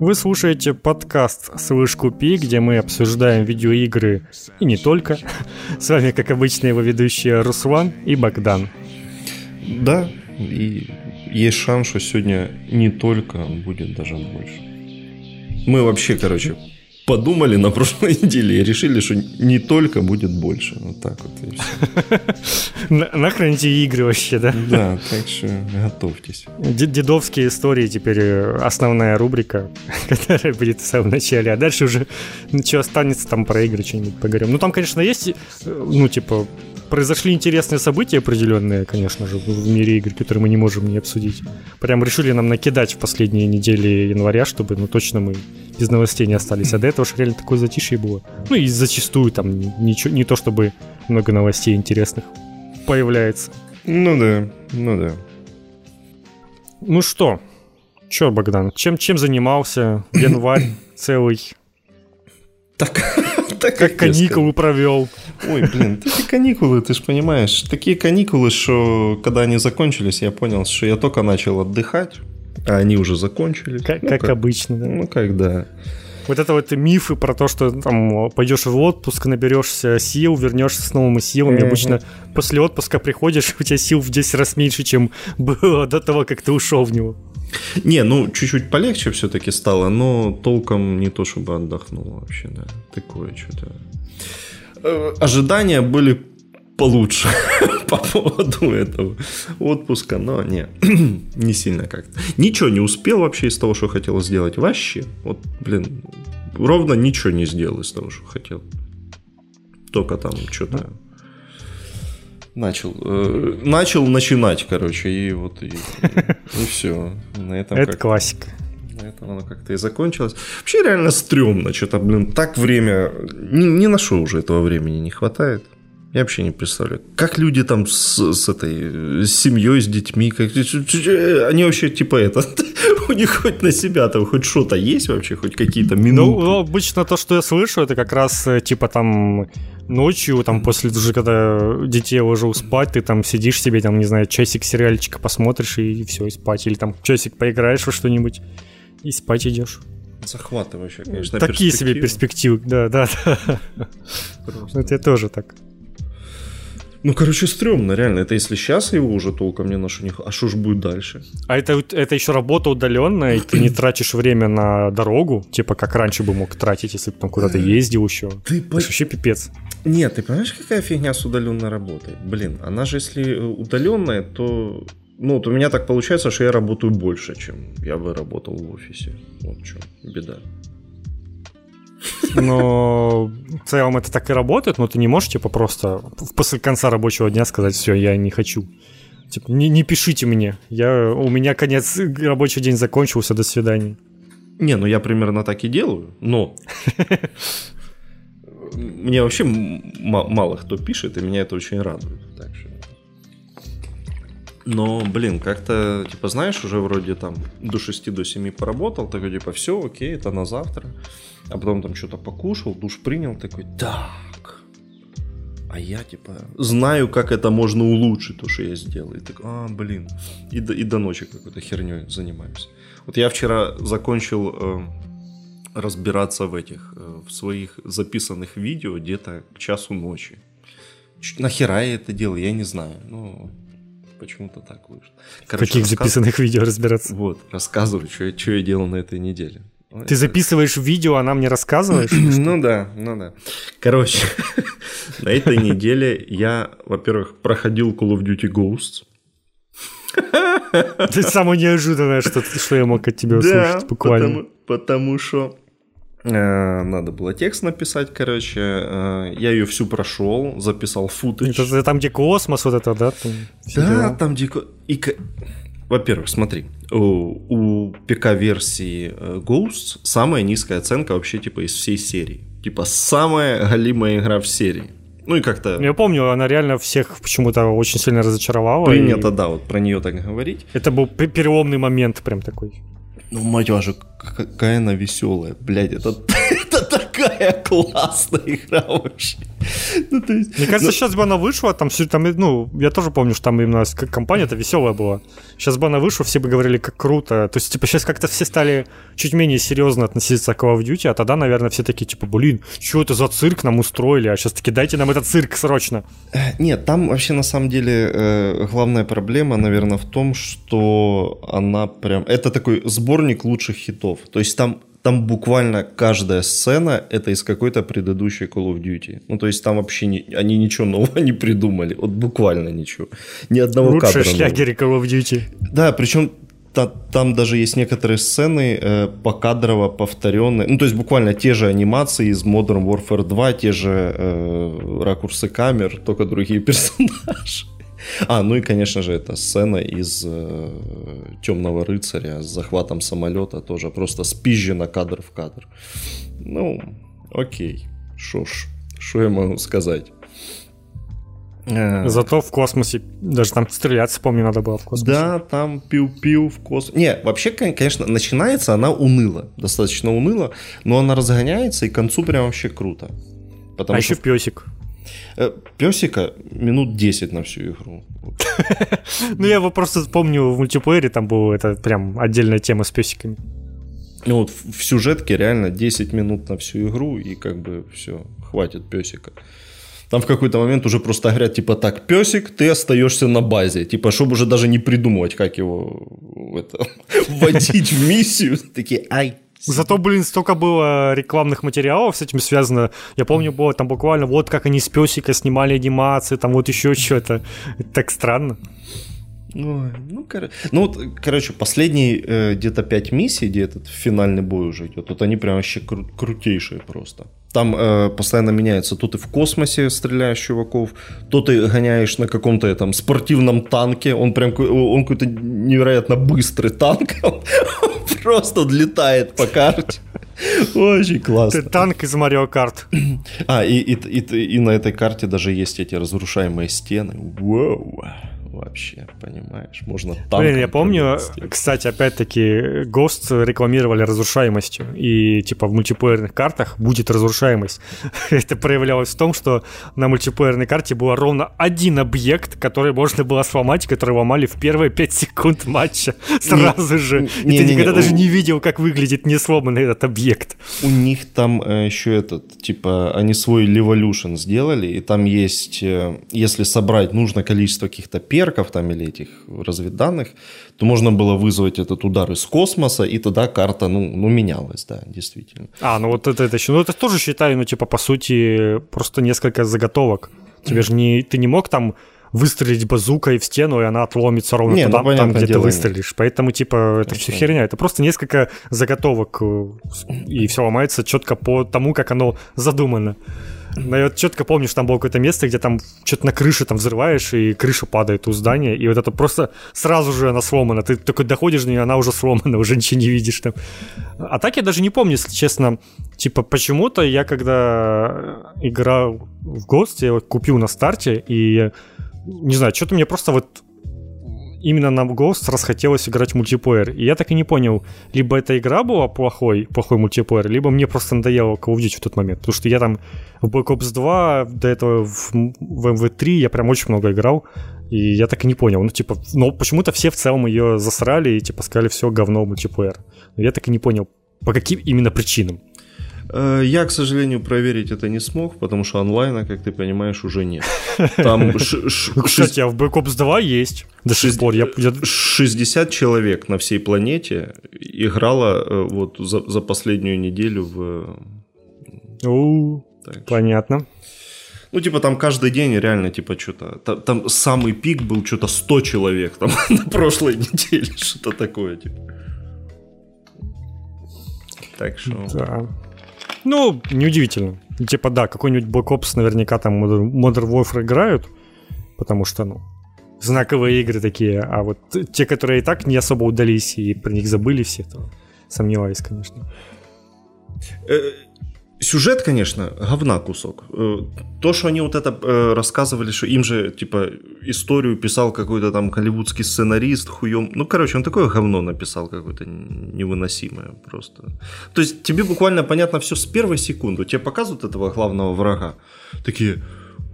Вы слушаете подкаст «Слышь, купи», где мы обсуждаем видеоигры и не только. С вами, как обычно, его ведущие Руслан и Богдан. Да, и есть шанс, что сегодня не только, будет даже больше. Мы вообще, короче, подумали на прошлой неделе и решили, что не только будет больше. Вот так вот и все. Нахрен эти игры вообще, да? Да, так что готовьтесь. Дедовские истории теперь э, основная рубрика, которая будет в самом начале. А дальше уже что останется, там про игры что-нибудь поговорим. Ну, там, конечно, есть, э, ну, типа, произошли интересные события определенные, конечно же, в мире игр, которые мы не можем не обсудить. Прям решили нам накидать в последние недели января, чтобы, ну, точно мы без новостей не остались. А до этого уж реально такое затишье было. Ну и зачастую там ничего, не то чтобы много новостей интересных появляется. Ну да, ну да. Ну что, чё, Богдан, чем, чем занимался январь целый? Так, так как каникулы провел. Ой, блин, такие каникулы, ты же понимаешь. Такие каникулы, что когда они закончились, я понял, что я только начал отдыхать, а они уже закончились. Как, ну, как, как обычно, да. Ну, как да. Вот это вот мифы про то, что там пойдешь в отпуск, наберешься сил, вернешься с новыми силами. Mm-hmm. Обычно после отпуска приходишь, у тебя сил в 10 раз меньше, чем было до того, как ты ушел в него. Не, ну чуть-чуть полегче все-таки стало, но толком не то, чтобы отдохнул вообще, да. Такое что-то. Э, ожидания были получше по поводу этого отпуска, но не, не сильно как-то. Ничего не успел вообще из того, что хотел сделать. Вообще. Вот, блин, ровно ничего не сделал из того, что хотел. Только там что-то начал, э, начал начинать, короче, и вот и, и все. На этом Это классика. На этом оно как-то и закончилось. Вообще реально стрёмно, что-то, блин, так время... Не, не что уже этого времени не хватает. Я вообще не представляю. Как люди там с, с этой с семьей, с детьми, как, они вообще типа это, у них хоть на себя там хоть что-то есть вообще, хоть какие-то минуты. Ну, ну, обычно то, что я слышу, это как раз э, типа там ночью, там после уже когда детей ложил спать, ты там сидишь себе, там, не знаю, часик сериальчика посмотришь и все, и спать. Или там часик поиграешь во что-нибудь и спать идешь. Захватывающая, конечно, Такие себе перспективы, да, да, да. Просто. Это тоже так. Ну, короче, стрёмно, реально. Это если сейчас его уже толком не ношу, а что ж будет дальше? А это, это еще работа удаленная, и ты не тратишь время на дорогу, типа как раньше бы мог тратить, если бы там куда-то ездил еще. Ты по... вообще пипец. Нет, ты понимаешь, какая фигня с удаленной работой? Блин, она же если э, удаленная, то ну, вот у меня так получается, что я работаю больше, чем я бы работал в офисе. Вот в чем беда. Но в целом это так и работает, но ты не можешь, типа, просто после конца рабочего дня сказать, все, я не хочу. Типа, не, не пишите мне. Я, у меня конец рабочий день закончился, до свидания. Не, ну я примерно так и делаю, но мне вообще мало кто пишет, и меня это очень радует. Так. Но, блин, как-то, типа, знаешь, уже вроде там до 6 до 7 поработал, такой, типа, все, окей, это на завтра а потом там что-то покушал, душ принял, такой, так, а я, типа, знаю, как это можно улучшить, то, что я сделал. И так, а, блин, и до, и до ночи какой-то херней занимаюсь. Вот я вчера закончил э, разбираться в этих, э, в своих записанных видео где-то к часу ночи. Нахера я это делал, я не знаю. Ну, почему-то так вышло. Короче, в каких рассказ... записанных видео разбираться? Вот, рассказываю, что я, что я делал на этой неделе. Ты записываешь видео, а нам не рассказываешь? Ну да, ну да. Короче, на этой неделе я, во-первых, проходил Call of Duty Ghosts. Это самое неожиданное, что, что я мог от тебя услышать буквально. Потому, потому что надо было текст написать, короче. Э, я ее всю прошел, записал футаж. Это, там, где космос, вот это, да? Там, да, дела. там где... И, во-первых, смотри, у, ПК-версии э, Ghosts самая низкая оценка вообще типа из всей серии. Типа самая галимая игра в серии. Ну и как-то... Я помню, она реально всех почему-то очень сильно разочаровала. Принято, и... да, вот про нее так говорить. Это был переломный момент прям такой. Ну, мать вашу, какая она веселая. Блядь, это, такая классная игра вообще. Ну, то есть, Мне кажется, но... сейчас бы она вышла, там, там, ну, я тоже помню, что там именно компания-то веселая была. Сейчас бы она вышла, все бы говорили, как круто. То есть, типа, сейчас как-то все стали чуть менее серьезно относиться к Call of Duty, а тогда, наверное, все такие, типа, блин, что это за цирк нам устроили, а сейчас таки дайте нам этот цирк срочно. Нет, там вообще на самом деле э, главная проблема, наверное, в том, что она прям... Это такой сборник лучших хитов. То есть там там буквально каждая сцена это из какой-то предыдущей Call of Duty. Ну, то есть там вообще не, они ничего нового не придумали. Вот буквально ничего. Ни одного Лучшие кадра. Лучшие шлягеры Call of Duty. Да, причем та, там даже есть некоторые сцены э, покадрово повторенные. Ну, то есть буквально те же анимации из Modern Warfare 2, те же э, ракурсы камер, только другие персонажи. А, ну и, конечно же, это сцена из э, Темного рыцаря с захватом самолета, тоже просто спизжена кадр в кадр. Ну, окей. Шо ж, что я могу сказать? Э, Зато в космосе, даже там стреляться, помню, надо было в космосе. Да, там пиу-пиу в космосе. Не, вообще, конечно, начинается она уныло, достаточно уныло, но она разгоняется, и к концу прям вообще круто. Потому а что... еще песик. Э, Песика минут 10 на всю игру. Ну, я его просто помню в мультиплеере, там была это прям отдельная тема с песиками. Ну вот в сюжетке реально 10 минут на всю игру, и как бы все, хватит песика. Там в какой-то момент уже просто говорят, типа, так, песик, ты остаешься на базе. Типа, чтобы уже даже не придумывать, как его это, вводить в миссию. Такие, ай, Зато, блин, столько было рекламных материалов с этим связано. Я помню, было там буквально вот как они с песика снимали анимации, там вот еще что-то. Так странно. Ой, ну, кор... ну вот, короче, последние э, где-то 5 миссий, где этот финальный бой уже идет, вот они прям вообще кру- крутейшие просто. Там э, постоянно меняется, то ты в космосе стреляешь чуваков, то ты гоняешь на каком-то этом спортивном танке, он прям он какой-то невероятно быстрый танк, он просто летает по карте. Очень классно. Ты танк из Марио Карт. А, и, и, и, и на этой карте даже есть эти разрушаемые стены. Вау вообще, понимаешь? Можно там. Блин, я помню, кстати, опять-таки, Ghost рекламировали разрушаемостью, и типа в мультиплеерных картах будет разрушаемость. Это проявлялось в том, что на мультиплеерной карте был ровно один объект, который можно было сломать, который ломали в первые 5 секунд матча сразу же. И ты никогда даже не видел, как выглядит не сломанный этот объект. У них там э, еще этот, типа, они свой Levolution сделали, и там есть, э, если собрать нужное количество каких-то перов, перков там или этих разведданных, то можно было вызвать этот удар из космоса, и тогда карта, ну, ну менялась, да, действительно. А, ну вот это, это еще, ну это тоже считаю, ну типа по сути просто несколько заготовок. Тебе же не, ты не мог там выстрелить базукой в стену, и она отломится ровно не, туда, ну, там, где ты выстрелишь. Нет. Поэтому, типа, это все херня. Это просто несколько заготовок, э, и все ломается четко по тому, как оно задумано. Но я четко помню, что там было какое-то место, где там что-то на крыше там взрываешь, и крыша падает у здания, и вот это просто сразу же она сломана. Ты только доходишь до нее, она уже сломана, уже ничего не видишь там. А так я даже не помню, если честно. Типа, почему-то я, когда играл в Ghost, я купил на старте, и не знаю, что-то мне просто вот именно на Ghost расхотелось играть в мультиплеер. И я так и не понял, либо эта игра была плохой, плохой мультиплеер, либо мне просто надоело Call of Duty в тот момент. Потому что я там в Black Ops 2, до этого в, в MV3 я прям очень много играл, и я так и не понял. Ну, типа, но почему-то все в целом ее засрали и, типа, сказали, все, говно мультиплеер. Но я так и не понял, по каким именно причинам. Э, я, к сожалению, проверить это не смог, потому что онлайна, как ты понимаешь, уже нет. Там ну, Кстати, а в Black Ops 2 есть до сих пор. Я... 60 человек на всей планете играло э, вот за, за последнюю неделю в... У, понятно. Ну, типа, там каждый день реально, типа, что-то... Там, там самый пик был что-то 100 человек там на прошлой неделе, что-то такое, типа. Так что... Да. Ну, неудивительно. Типа, да, какой-нибудь Black Ops наверняка там Modern Warfare играют, потому что, ну, знаковые игры такие, а вот те, которые и так не особо удались и про них забыли все, то сомневаюсь, конечно. Сюжет, конечно, говна кусок. Э, то, что они вот это э, рассказывали, что им же, типа, историю писал какой-то там голливудский сценарист, хуем. Ну, короче, он такое говно написал какое-то невыносимое просто. То есть тебе буквально понятно все с первой секунды. Тебе показывают этого главного врага. Такие,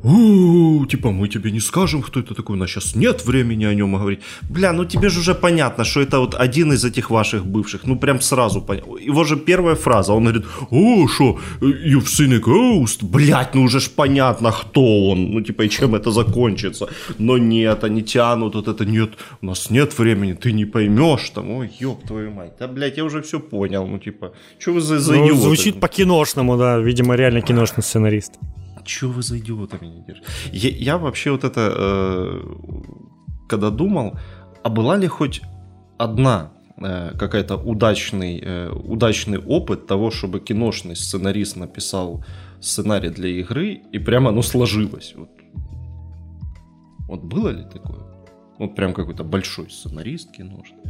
у типа, мы тебе не скажем, кто это такой, у нас сейчас нет времени о нем говорить. Бля, ну тебе же уже понятно, что это вот один из этих ваших бывших, ну прям сразу понятно. Его же первая фраза, он говорит, о, что, you've seen a ghost? Блять, ну уже ж понятно, кто он, ну типа, и чем это закончится. Но нет, они тянут вот это, нет, у нас нет времени, ты не поймешь там, ой, ёб твою мать. Да, блядь, я уже все понял, ну типа, что вы за, за ну, идиоты? Звучит по-киношному, да, видимо, реально киношный сценарист. Че вы за идиотами не держите? Я, я вообще вот это, э, когда думал, а была ли хоть одна э, какая-то удачный, э, удачный опыт того, чтобы киношный сценарист написал сценарий для игры, и прямо оно сложилось. Вот, вот было ли такое? Вот прям какой-то большой сценарист киношный.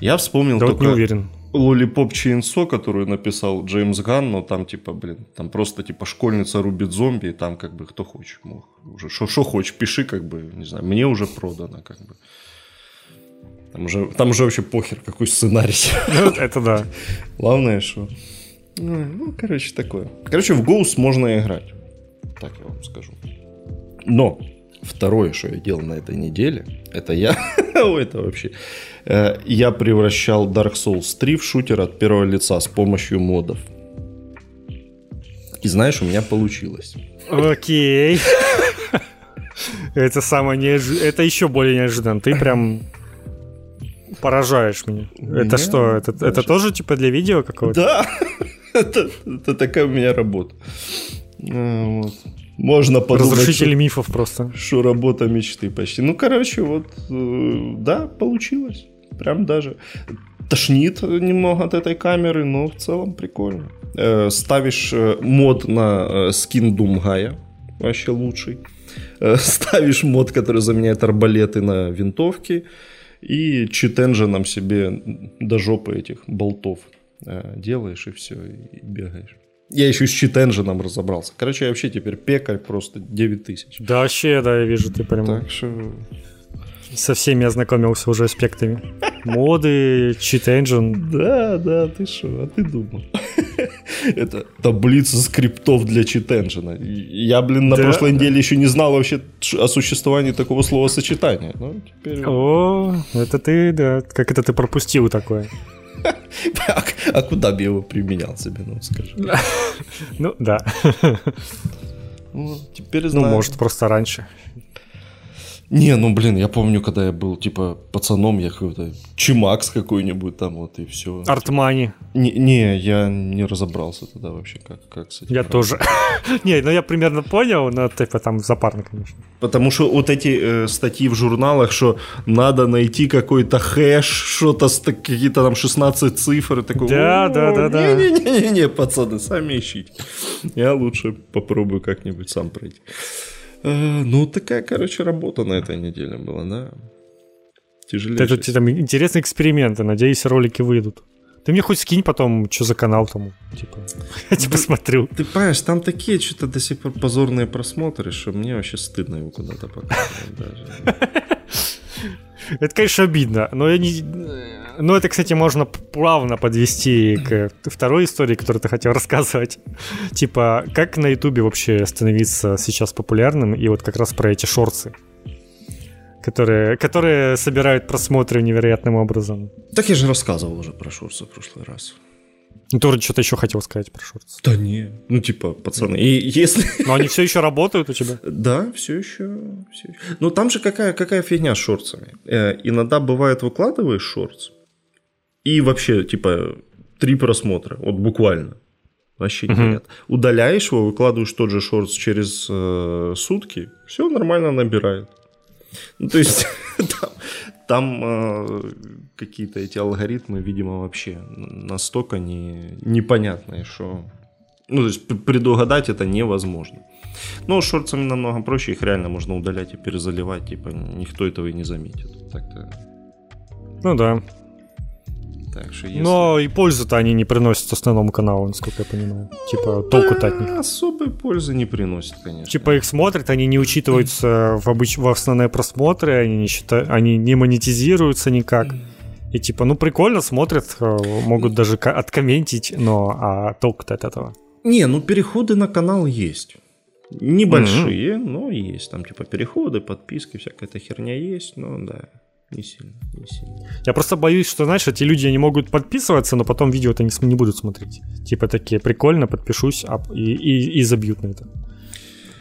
Я вспомнил да только... Вот не уверен. Лолипоп Чейнсо, которую написал Джеймс Ган, но там типа, блин, там просто типа школьница рубит зомби, и там как бы кто хочет мог. Уже что хочешь, пиши, как бы, не знаю, мне уже продано, как бы. Там уже, там уже вообще похер, какой сценарий. Ну, это да. Главное, что... Ну, ну, короче, такое. Короче, в Ghost можно играть. Так я вам скажу. Но второе, что я делал на этой неделе, это я... Ой, это вообще... Э, я превращал Dark Souls 3 в шутер от первого лица с помощью модов. И знаешь, у меня получилось. Окей. Это самое неожиданное. Это еще более неожиданно. Ты прям поражаешь меня. Это что? Это, это тоже типа для видео какого-то? Да. это, это такая у меня работа. А, вот. Можно подумать, Разрушитель что, мифов просто. Что работа мечты почти. Ну, короче, вот, э, да, получилось. Прям даже тошнит немного от этой камеры, но в целом прикольно. Э, ставишь э, мод на скин Думгая, вообще лучший. Ставишь мод, который заменяет арбалеты на винтовки. И чит-энджином себе до жопы этих болтов делаешь и все, и бегаешь. Я еще с чит-энджином разобрался. Короче, я вообще теперь пекарь просто 9 тысяч. Да, вообще, да, я вижу, ты прям... Так что... Со всеми ознакомился уже аспектами. Моды, чит-энджин. Да, да, ты что, а ты думал. Это таблица скриптов для чит-энджина. Я, блин, на да. прошлой неделе еще не знал вообще о существовании такого словосочетания. Ну, теперь... О, это ты, да. Как это ты пропустил такое? А, а куда бы я его применял себе, ну скажи. Ну да. Ну, теперь знаю. Ну, может, просто раньше. Не, ну блин, я помню, когда я был типа пацаном, я какой-то Чимакс какой-нибудь там вот и все. Артмани. Не, не, я не разобрался тогда вообще, как, как с этим. Я тоже. не, ну я примерно понял, но типа там запарно, конечно. Потому что вот эти э, статьи в журналах, что надо найти какой-то хэш, что-то, какие-то там 16 цифр, и такой, да, да, да, да. Не-не-не, пацаны, сами ищите. Я лучше попробую как-нибудь сам пройти. Э, ну, такая, короче, работа на этой неделе была, да. Тяжелее. Это там интересные эксперименты. Надеюсь, ролики выйдут. Ты мне хоть скинь потом, что за канал там, типа, я тебе посмотрю. Ты понимаешь, там такие что-то до сих пор позорные просмотры, что мне вообще стыдно его куда-то показывать даже. Это, конечно, обидно, но я не... Ну, это, кстати, можно плавно подвести к второй истории, которую ты хотел рассказывать. Типа, как на Ютубе вообще становиться сейчас популярным, и вот как раз про эти шорцы которые, которые собирают просмотры невероятным образом. Так я же рассказывал уже про шорцы в прошлый раз. Ну, ты что-то еще хотел сказать про шорты. Да не, ну типа, пацаны, и если... Но они все еще работают у тебя? Да, все еще. Все еще. Ну там же какая, какая фигня с шорцами. Э, иногда бывает выкладываешь шорт, и вообще, типа, три просмотра, вот буквально. Вообще uh-huh. нет. Удаляешь его, выкладываешь тот же шорт через э, сутки, все нормально набирает. Ну, то есть там, там э, какие-то эти алгоритмы, видимо, вообще настолько не, непонятные, что... Ну, то есть предугадать это невозможно. Но шорцами намного проще, их реально можно удалять и перезаливать, типа никто этого и не заметит. Так-то... Ну да. Так что если... Но и пользу-то они не приносят основному каналу, насколько я понимаю. Типа толку-то от них. Особой пользы не приносят, конечно. Типа их смотрят, они не учитываются в, обыч... в основные просмотры, они не, считают, они не монетизируются никак. И типа, ну прикольно смотрят, э, могут даже откомментить, но а толку-то от этого? Не, ну переходы на канал есть. Небольшие, mm-hmm. но есть. Там типа переходы, подписки, всякая эта херня есть, но да, не сильно, не сильно. Я просто боюсь, что, знаешь, эти люди, они могут подписываться, но потом видео-то не, не будут смотреть. Типа такие, прикольно, подпишусь а, и, и, и забьют на это.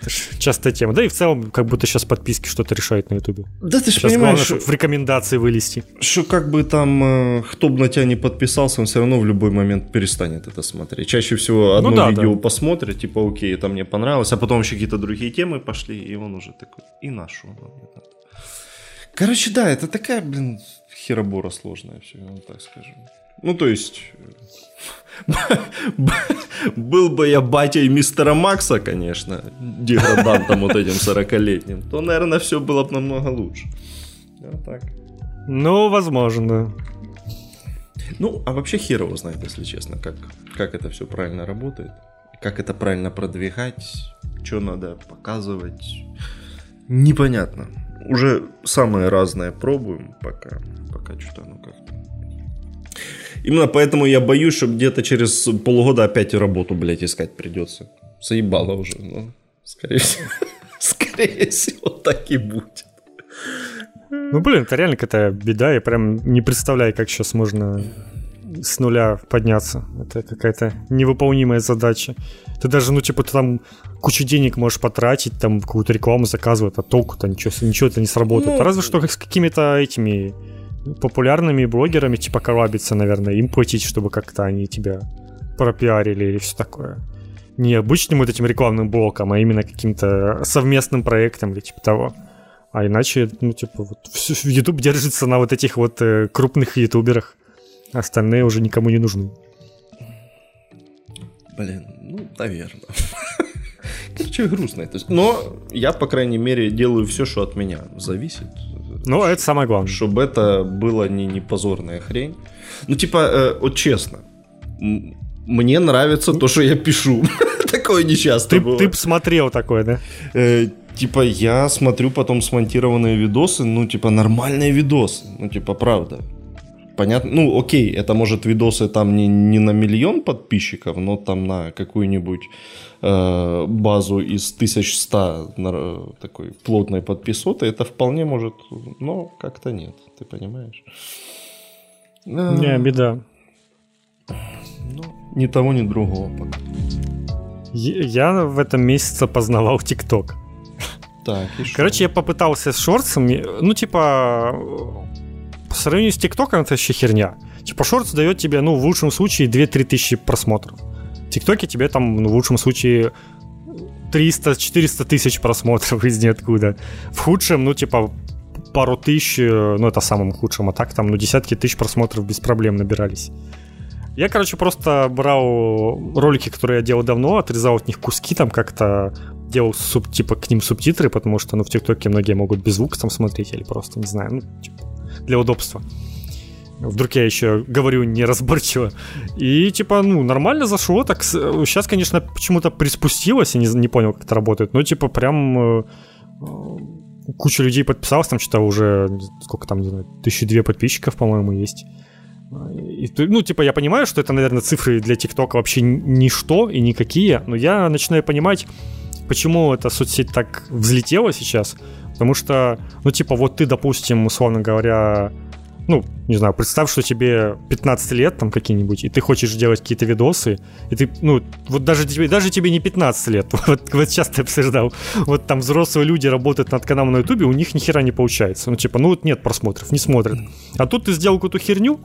Это ж частая тема. Да и в целом, как будто сейчас подписки что-то решают на Ютубе. Да ты же понимаешь, главное, в рекомендации вылезти. Что как бы там, э, кто бы на тебя не подписался, он все равно в любой момент перестанет это смотреть. Чаще всего одно ну, да, видео да. посмотрит, типа, окей, это мне понравилось, а потом еще какие-то другие темы пошли, и он уже такой, и нашу. Короче, да, это такая, блин, херобора сложная, все, я так скажу. Ну, то есть, был бы я батей мистера Макса, конечно, деградантом вот этим 40-летним, то, наверное, все было бы намного лучше. Вот так. Ну, возможно. Ну, а вообще хер его знает, если честно, как, как это все правильно работает, как это правильно продвигать, что надо показывать. Непонятно. Уже самые разные пробуем, пока, пока что-то, ну как-то Именно поэтому я боюсь, что где-то через полгода опять работу, блядь, искать придется. Заебало уже, ну, скорее всего. Скорее всего, так и будет. Ну, блин, это реально какая-то беда. Я прям не представляю, как сейчас можно с нуля подняться. Это какая-то невыполнимая задача. Ты даже, ну, типа, ты там кучу денег можешь потратить, там какую-то рекламу заказывать, а толку-то ничего, ничего это не сработает. Ну, Разве что с какими-то этими популярными блогерами, типа коллабиться, наверное, им платить, чтобы как-то они тебя пропиарили или все такое. Не обычным вот этим рекламным блоком, а именно каким-то совместным проектом или типа того. А иначе, ну, типа, вот YouTube держится на вот этих вот э, крупных ютуберах. Остальные уже никому не нужны. Блин, ну, наверное. Короче, грустно это. Но я, по крайней мере, делаю все, что от меня зависит. Ну, это самое главное. Чтобы это было не, не позорная хрень. Ну, типа, э, вот честно, мне нравится то, что я пишу. Такое нечасто ты, Ты смотрел такое, да? Э, типа, я смотрю потом смонтированные видосы, ну, типа, нормальные видосы. Ну, типа, правда. Понятно? Ну, окей, это может видосы там не, не на миллион подписчиков, но там на какую-нибудь э, базу из 1100 на, такой плотной подписоты, это вполне может, но как-то нет, ты понимаешь? Не, беда. Ну, ни того, ни другого пока. Я в этом месяце познавал ТикТок. Так, и Короче, я попытался с шорцами, ну, типа, по сравнению с ТикТоком это вообще херня. Типа, шортс дает тебе, ну, в лучшем случае 2-3 тысячи просмотров. В ТикТоке тебе там, ну, в лучшем случае 300-400 тысяч просмотров из ниоткуда. В худшем, ну, типа, пару тысяч, э, ну, это самым худшим, а так там, ну, десятки тысяч просмотров без проблем набирались. Я, короче, просто брал ролики, которые я делал давно, отрезал от них куски, там как-то делал суб, типа к ним субтитры, потому что, ну, в ТикТоке многие могут без звука там смотреть или просто, не знаю, ну, типа, для удобства. Вдруг я еще говорю неразборчиво. И типа, ну, нормально зашло. Так сейчас, конечно, почему-то приспустилось, я не, не понял, как это работает. Но типа прям э, куча людей подписалась, там что-то уже, сколько там, не знаю, тысячи две подписчиков, по-моему, есть. И, ну, типа, я понимаю, что это, наверное, цифры для ТикТока вообще ничто и никакие, но я начинаю понимать, почему эта соцсеть так взлетела сейчас. Потому что, ну, типа, вот ты, допустим, условно говоря, ну, не знаю, представь, что тебе 15 лет там какие-нибудь, и ты хочешь делать какие-то видосы, и ты, ну, вот даже тебе, даже тебе не 15 лет, вот, вот сейчас ты обсуждал, вот там взрослые люди работают над каналом на ютубе, у них ни хера не получается, ну, типа, ну, вот нет просмотров, не смотрят. А тут ты сделал какую-то херню,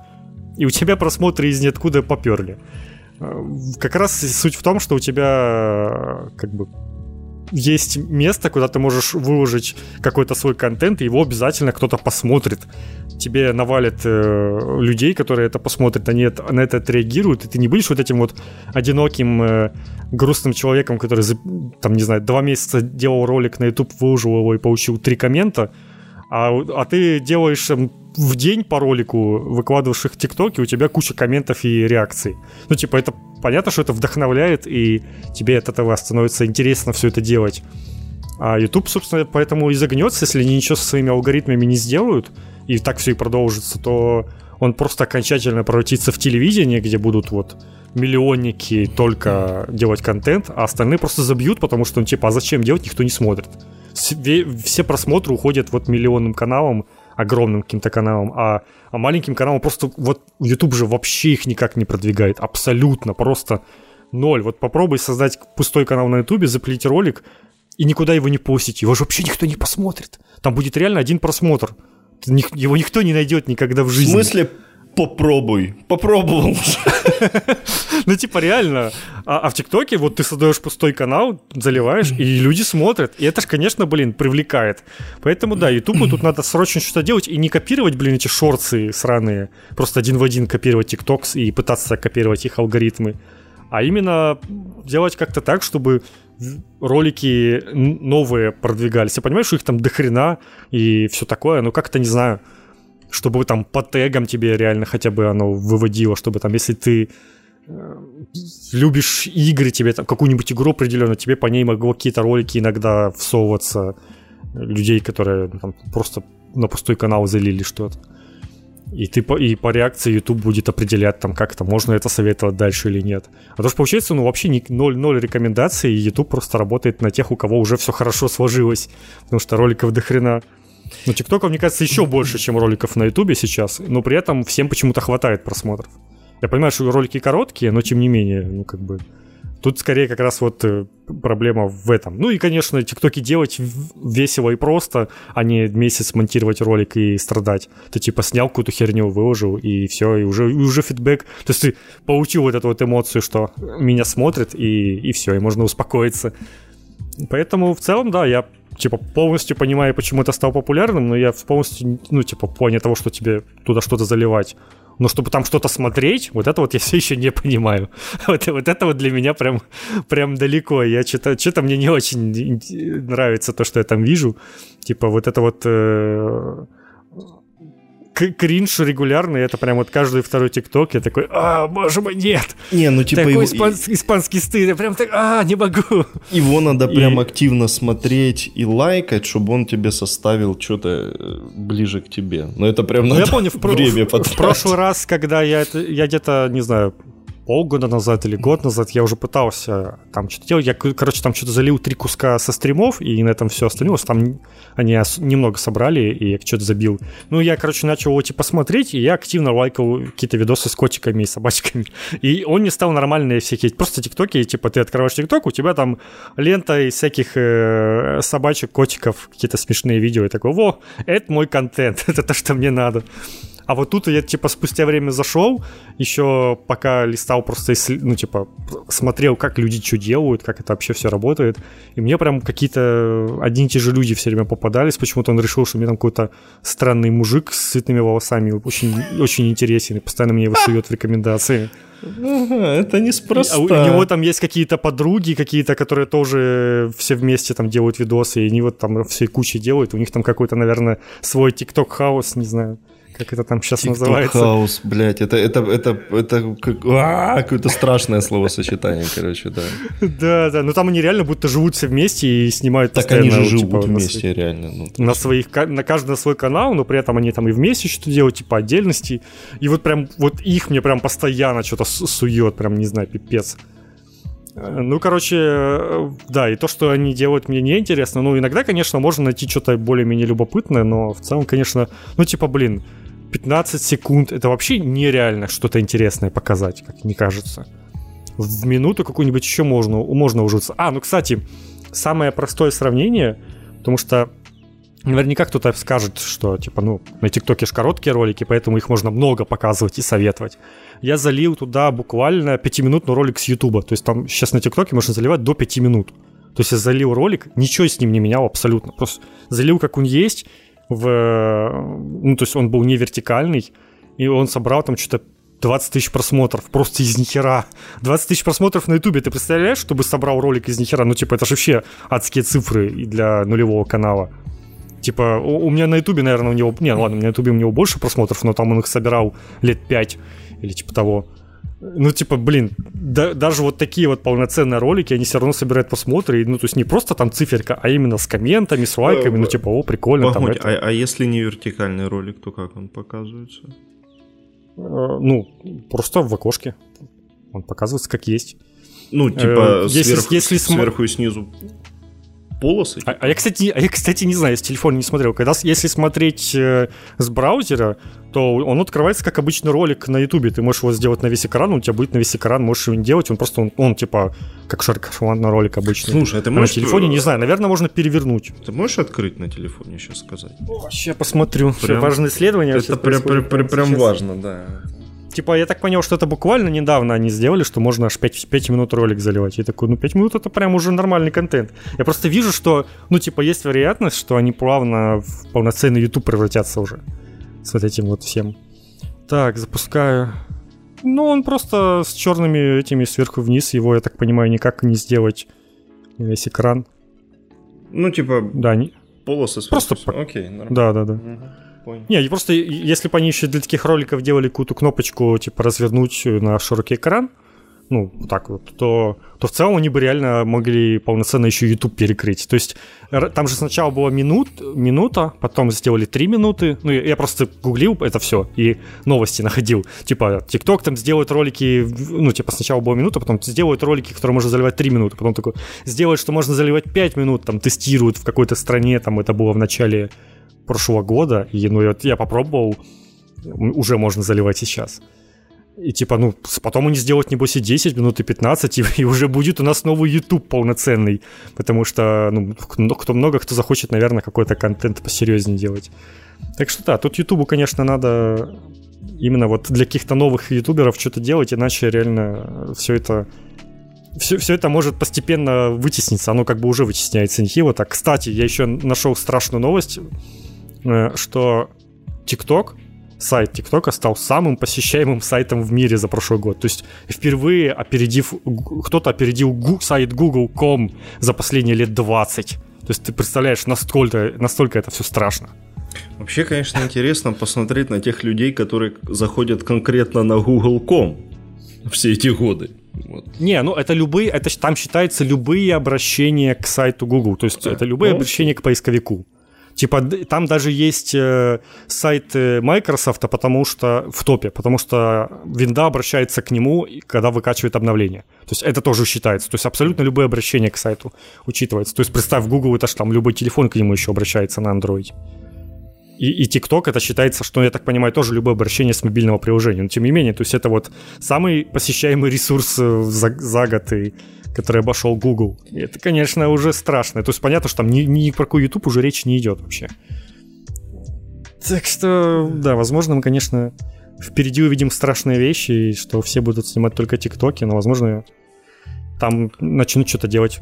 и у тебя просмотры из ниоткуда поперли. Э, как раз суть в том, что у тебя как бы есть место, куда ты можешь выложить какой-то свой контент, и его обязательно кто-то посмотрит. Тебе навалят э, людей, которые это посмотрят, они это, на это отреагируют, и ты не будешь вот этим вот одиноким э, грустным человеком, который, там, не знаю, два месяца делал ролик на YouTube, выложил его и получил три коммента, а, а ты делаешь в день по ролику выкладываешь их в ТикТоке, у тебя куча комментов и реакций. Ну, типа, это понятно, что это вдохновляет, и тебе от этого становится интересно все это делать. А YouTube, собственно, поэтому и загнется, если они ничего со своими алгоритмами не сделают, и так все и продолжится, то он просто окончательно превратится в телевидение, где будут вот миллионники только делать контент, а остальные просто забьют, потому что, ну, типа, а зачем делать, никто не смотрит. Все просмотры уходят вот миллионным каналам, огромным каким-то каналам, а, а маленьким каналам просто вот YouTube же вообще их никак не продвигает, абсолютно, просто ноль. Вот попробуй создать пустой канал на YouTube, заплетить ролик и никуда его не постить, его же вообще никто не посмотрит. Там будет реально один просмотр. Его никто не найдет никогда в жизни. В смысле попробуй. Попробовал Ну, типа, реально. А, а в ТикТоке вот ты создаешь пустой канал, заливаешь, и люди смотрят. И это ж, конечно, блин, привлекает. Поэтому, да, Ютубу тут надо срочно что-то делать и не копировать, блин, эти шорцы сраные. Просто один в один копировать ТикТокс и пытаться копировать их алгоритмы. А именно делать как-то так, чтобы ролики новые продвигались. Я понимаю, что их там дохрена и все такое, но как-то не знаю чтобы там по тегам тебе реально хотя бы оно выводило, чтобы там, если ты э, любишь игры, тебе там какую-нибудь игру определенную, тебе по ней могло какие-то ролики иногда всовываться людей, которые там, просто на пустой канал залили что-то. И ты по, и по реакции YouTube будет определять, там, как это, можно это советовать дальше или нет. А то что получается, ну, вообще ноль-ноль рекомендаций, и YouTube просто работает на тех, у кого уже все хорошо сложилось, потому что роликов до хрена. Ну, тиктоков, мне кажется, еще больше, чем роликов на ютубе сейчас, но при этом всем почему-то хватает просмотров. Я понимаю, что ролики короткие, но тем не менее, ну, как бы... Тут скорее как раз вот э, проблема в этом. Ну и, конечно, тиктоки делать весело и просто, а не месяц монтировать ролик и страдать. Ты типа снял какую-то херню, выложил, и все, и уже, и уже фидбэк. То есть ты получил вот эту вот эмоцию, что меня смотрят, и, и все, и можно успокоиться. Поэтому в целом, да, я типа, полностью понимаю, почему это стало популярным, но я полностью, ну, типа, понял того, что тебе туда что-то заливать. Но чтобы там что-то смотреть, вот это вот я все еще не понимаю. Вот, вот это вот для меня прям, прям далеко. Я что-то, что-то мне не очень нравится то, что я там вижу. Типа вот это вот... Э- кринж регулярный, это прям вот каждый второй тикток, я такой, а, боже мой, нет. Не, ну типа... Такой его... испанский, испанский стыд, я прям так, а, не могу. Его надо и... прям активно смотреть и лайкать, чтобы он тебе составил что-то э, ближе к тебе. Но это прям надо ну, я помню, в, время в, в прошлый раз, когда я, это, я где-то, не знаю, полгода назад или год назад я уже пытался там что-то делать. Я, короче, там что-то залил три куска со стримов, и на этом все остановилось. Там они немного собрали, и я что-то забил. Ну, я, короче, начал его типа смотреть, и я активно лайкал какие-то видосы с котиками и собачками. И он не стал нормальные всякие, просто тиктоки, типа ты открываешь тикток, у тебя там лента из всяких э, собачек, котиков, какие-то смешные видео, и такой, во, это мой контент, это то, что мне надо. А вот тут я, типа, спустя время зашел, еще пока листал просто, ну, типа, смотрел, как люди что делают, как это вообще все работает. И мне прям какие-то одни и те же люди все время попадались. Почему-то он решил, что мне там какой-то странный мужик с цветными волосами очень, очень интересен и постоянно мне его сует в рекомендации. Ага, это неспроста. У, у него там есть какие-то подруги, какие-то, которые тоже все вместе там делают видосы, и они вот там всей кучей делают. У них там какой-то, наверное, свой тикток-хаус, не знаю как это там сейчас TikTok называется. хаус, блядь, это, это, это, это как, а, какое-то страшное словосочетание, короче, да. Да, да, но там они реально будто живут все вместе и снимают Так они же живут типа, вместе, реально. Ну, на своих, на каждый на свой канал, но при этом они там и вместе что-то делают, типа отдельности. И вот прям, вот их мне прям постоянно что-то сует, прям, не знаю, пипец. Ну, короче, да, и то, что они делают, мне не интересно. Ну, иногда, конечно, можно найти что-то более-менее любопытное, но в целом, конечно, ну, типа, блин, 15 секунд это вообще нереально что-то интересное показать, как мне кажется. В минуту какую-нибудь еще можно, можно ужиться. А, ну, кстати, самое простое сравнение, потому что наверняка кто-то скажет, что, типа, ну, на ТикТоке же короткие ролики, поэтому их можно много показывать и советовать. Я залил туда буквально 5-минутный ролик с Ютуба. То есть там сейчас на ТикТоке можно заливать до 5 минут. То есть я залил ролик, ничего с ним не менял абсолютно. Просто залил, как он есть, в... Ну, то есть он был не вертикальный, и он собрал там что-то 20 тысяч просмотров, просто из нихера. 20 тысяч просмотров на ютубе, ты представляешь, чтобы собрал ролик из нихера? Ну, типа, это же вообще адские цифры для нулевого канала. Типа, у, у меня на Ютубе, наверное, у него... Не, ладно, на Ютубе у него больше просмотров, но там он их собирал лет 5 или типа того. Ну, типа, блин, да, даже вот такие вот полноценные ролики, они все равно собирают просмотры, и, ну, то есть не просто там циферка, а именно с комментами, с лайками, ну, типа, о, прикольно. Погодь, там, а, а если не вертикальный ролик, то как он показывается? Э, ну, просто в окошке. Он показывается как есть. Ну, типа, э, если, сверх, если сверху и снизу полосы. А, а, я, кстати, а я, кстати, не знаю, с телефона не смотрел. Когда, если смотреть э, с браузера, то он открывается как обычный ролик на Ютубе. Ты можешь его сделать на весь экран, у тебя будет на весь экран, можешь его не делать, он просто, он, он типа, как широкоформатный ролик обычный. Слушай, а ты можешь... А на телефоне, не знаю, наверное, можно перевернуть. Ты можешь открыть на телефоне сейчас сказать? О, сейчас посмотрю. Прям... Важное исследование. Это прям, прям, прям, прям важно, да. Типа, я так понял, что это буквально недавно они сделали, что можно аж 5, 5 минут ролик заливать. Я такой, ну 5 минут это прям уже нормальный контент. Я просто вижу, что, ну типа, есть вероятность, что они плавно в полноценный YouTube превратятся уже. С вот этим вот всем. Так, запускаю. Ну, он просто с черными этими сверху вниз. Его, я так понимаю, никак не сделать весь экран. Ну, типа, да, не... полосы сверху. Просто... Окей, нормально. Да, да, да. Угу понял. Не, просто если бы они еще для таких роликов делали какую-то кнопочку, типа, развернуть на широкий экран, ну, так вот, то, то в целом они бы реально могли полноценно еще YouTube перекрыть. То есть там же сначала была минут, минута, потом сделали 3 минуты. Ну, я просто гуглил это все и новости находил. Типа, TikTok там сделает ролики, ну, типа, сначала была минута, потом сделают ролики, которые можно заливать 3 минуты, потом такой, сделают, что можно заливать 5 минут, там, тестируют в какой-то стране, там, это было в начале прошлого года, и ну, вот я попробовал, уже можно заливать сейчас. И типа, ну, потом они сделают, небось, и 10 минут, и 15, и, и уже будет у нас новый YouTube полноценный. Потому что, ну, кто, много кто захочет, наверное, какой-то контент посерьезнее делать. Так что да, тут YouTube, конечно, надо именно вот для каких-то новых ютуберов что-то делать, иначе реально все это все, все это может постепенно вытесниться. Оно как бы уже вытесняется нехило. Так, кстати, я еще нашел страшную новость. Э, что TikTok, сайт TikTok стал самым посещаемым сайтом в мире за прошлый год. То есть впервые опередив, кто-то опередил сайт Google.com за последние лет 20. То есть ты представляешь, настолько, настолько это все страшно. Вообще, конечно, интересно посмотреть на тех людей, которые заходят конкретно на Google.com все эти годы. Вот. Не, ну это любые, это там считается любые обращения к сайту Google, то есть а, это любые ну, обращения к поисковику. Типа там даже есть э, сайт э, Microsoft, потому что в топе, потому что винда обращается к нему, когда выкачивает обновление. То есть это тоже считается. То есть абсолютно любое обращение к сайту учитывается. То есть представь, Google это же там любой телефон к нему еще обращается на Android. И, и TikTok это считается, что, я так понимаю, тоже любое обращение с мобильного приложения. Но тем не менее, то есть это вот самый посещаемый ресурс э, за, за год и который обошел Google. И это, конечно, уже страшно. То есть понятно, что там ни, ни про какой YouTube уже речь не идет вообще. Так что, да, возможно, мы, конечно, впереди увидим страшные вещи, и что все будут снимать только ТикТоки, но, возможно, там начнут что-то делать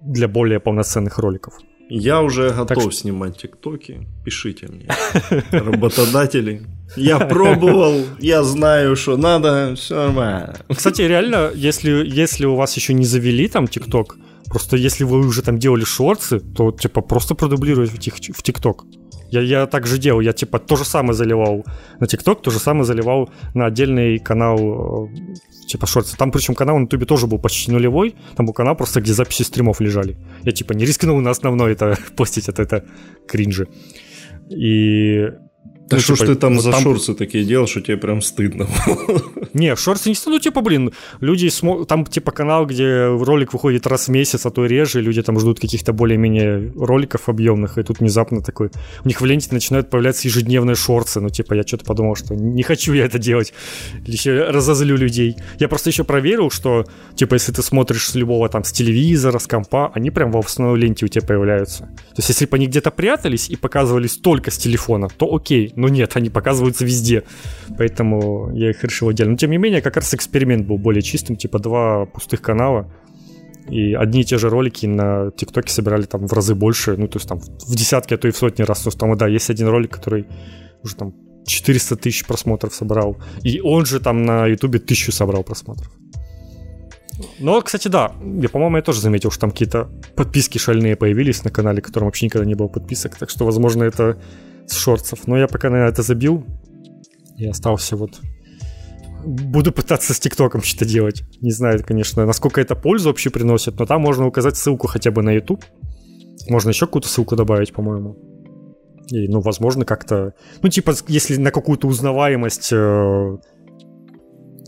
для более полноценных роликов. Я уже готов так... снимать тиктоки. Пишите мне, работодатели. Я пробовал, я знаю, что надо, все нормально. Кстати, реально, если, если у вас еще не завели там тикток, просто если вы уже там делали шорты, то типа просто продублировать в тикток. Я, я так же делал, я типа то же самое заливал на ТикТок, то же самое заливал на отдельный канал э, типа шорты. Там причем канал на Ютубе тоже был почти нулевой, там был канал просто, где записи стримов лежали. Я типа не рискнул на основной это постить, это, это кринжи. И да ну, что типа, ж ты там за там... шорсы такие делал, что тебе прям стыдно Не, шорсы не стыдно, ну, типа, блин, люди, смо... там, типа, канал, где ролик выходит раз в месяц, а то реже, люди там ждут каких-то более-менее роликов объемных, и тут внезапно такой, у них в ленте начинают появляться ежедневные шорты, ну, типа, я что-то подумал, что не хочу я это делать, еще разозлю людей. Я просто еще проверил, что, типа, если ты смотришь с любого там, с телевизора, с компа, они прям в основной ленте у тебя появляются. То есть, если бы они где-то прятались и показывались только с телефона, то окей, но нет, они показываются везде. Поэтому я их решил отдельно. Но тем не менее, как раз эксперимент был более чистым, типа два пустых канала. И одни и те же ролики на ТикТоке собирали там в разы больше, ну, то есть там в десятки, а то и в сотни раз. То есть там, да, есть один ролик, который уже там 400 тысяч просмотров собрал. И он же там на Ютубе тысячу собрал просмотров. Но, кстати, да, я, по-моему, я тоже заметил, что там какие-то подписки шальные появились на канале, которым вообще никогда не было подписок, так что, возможно, это с шорцев. Но я пока на это забил и остался вот... Буду пытаться с ТикТоком что-то делать. Не знаю, конечно, насколько это пользу вообще приносит, но там можно указать ссылку хотя бы на YouTube. Можно еще какую-то ссылку добавить, по-моему. И, ну, возможно, как-то... Ну, типа, если на какую-то узнаваемость э,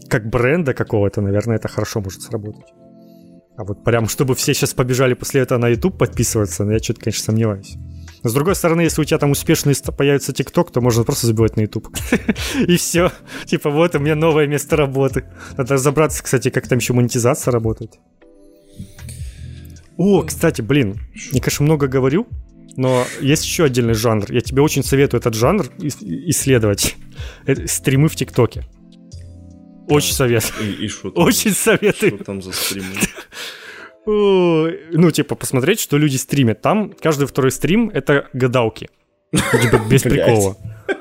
как бренда какого-то, наверное, это хорошо может сработать. А вот прям, чтобы все сейчас побежали после этого на YouTube подписываться, ну, я что-то, конечно, сомневаюсь. Но с другой стороны, если у тебя там успешный появится ТикТок, то можно просто забивать на YouTube. И все. Типа, вот у меня новое место работы. Надо разобраться, кстати, как там еще монетизация работает. О, кстати, блин, я, конечно, много говорю, но есть еще отдельный жанр. Я тебе очень советую этот жанр исследовать. Это стримы в ТикТоке. Очень советую. И, и шо там, Очень советую. Что там за стримы? Ну, типа, посмотреть, что люди стримят. Там каждый второй стрим — это гадалки. Типа, без прикола.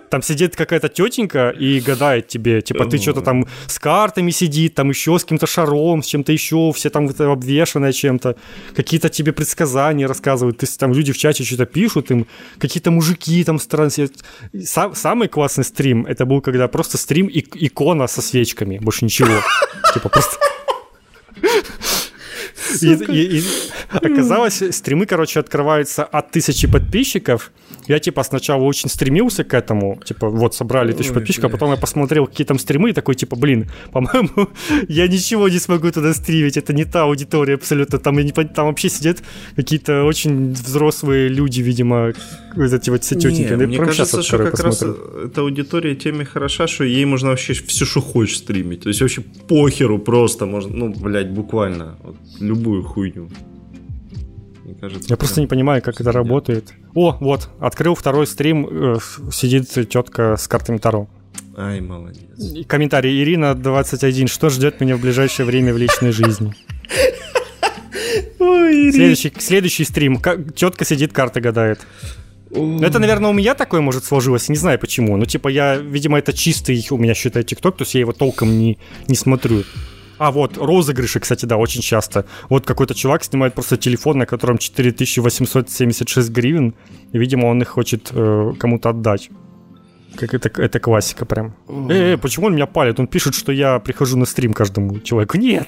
Там сидит какая-то тетенька и гадает тебе, типа, ты что-то там с картами сидит, там еще с каким-то шаром, с чем-то еще, все там обвешанное чем-то, какие-то тебе предсказания рассказывают, то есть там люди в чате что-то пишут, им какие-то мужики там странные. Сам, самый классный стрим, это был когда просто стрим и икона со свечками, больше ничего. Типа просто... И, и, и оказалось, стримы, короче, открываются от тысячи подписчиков. Я, типа, сначала очень стремился к этому. Типа, вот, собрали тысячу подписчиков, а потом я посмотрел, какие там стримы, и такой, типа, блин, по-моему, я ничего не смогу туда стримить. Это не та аудитория абсолютно. Там, не, там вообще сидят какие-то очень взрослые люди, видимо, вот эти вот все тетеньки. Не, мне кажется, что как раз эта аудитория теме хороша, что ей можно вообще все, что хочешь стримить. То есть вообще похеру просто можно, ну, блядь, буквально. Вот, любую хуйню. Мне кажется, Я просто не понимаю, как это работает. О, вот, открыл второй стрим, э, сидит тетка с картами Таро. Ай, молодец. Комментарий. Ирина 21. Что ждет меня в ближайшее время в личной жизни? Ой, следующий, следующий стрим. Тетка сидит, карты гадает. Ну, это, наверное, у меня такое, может, сложилось, не знаю почему. Ну, типа, я, видимо, это чистый у меня, считаю, ТикТок, то есть я его толком не, не смотрю. А, вот, розыгрыши, кстати, да, очень часто. Вот какой-то чувак снимает просто телефон, на котором 4876 гривен, и, видимо, он их хочет э, кому-то отдать. Как это, это классика прям. Э, э, почему он меня палит? Он пишет, что я прихожу на стрим каждому человеку. Нет!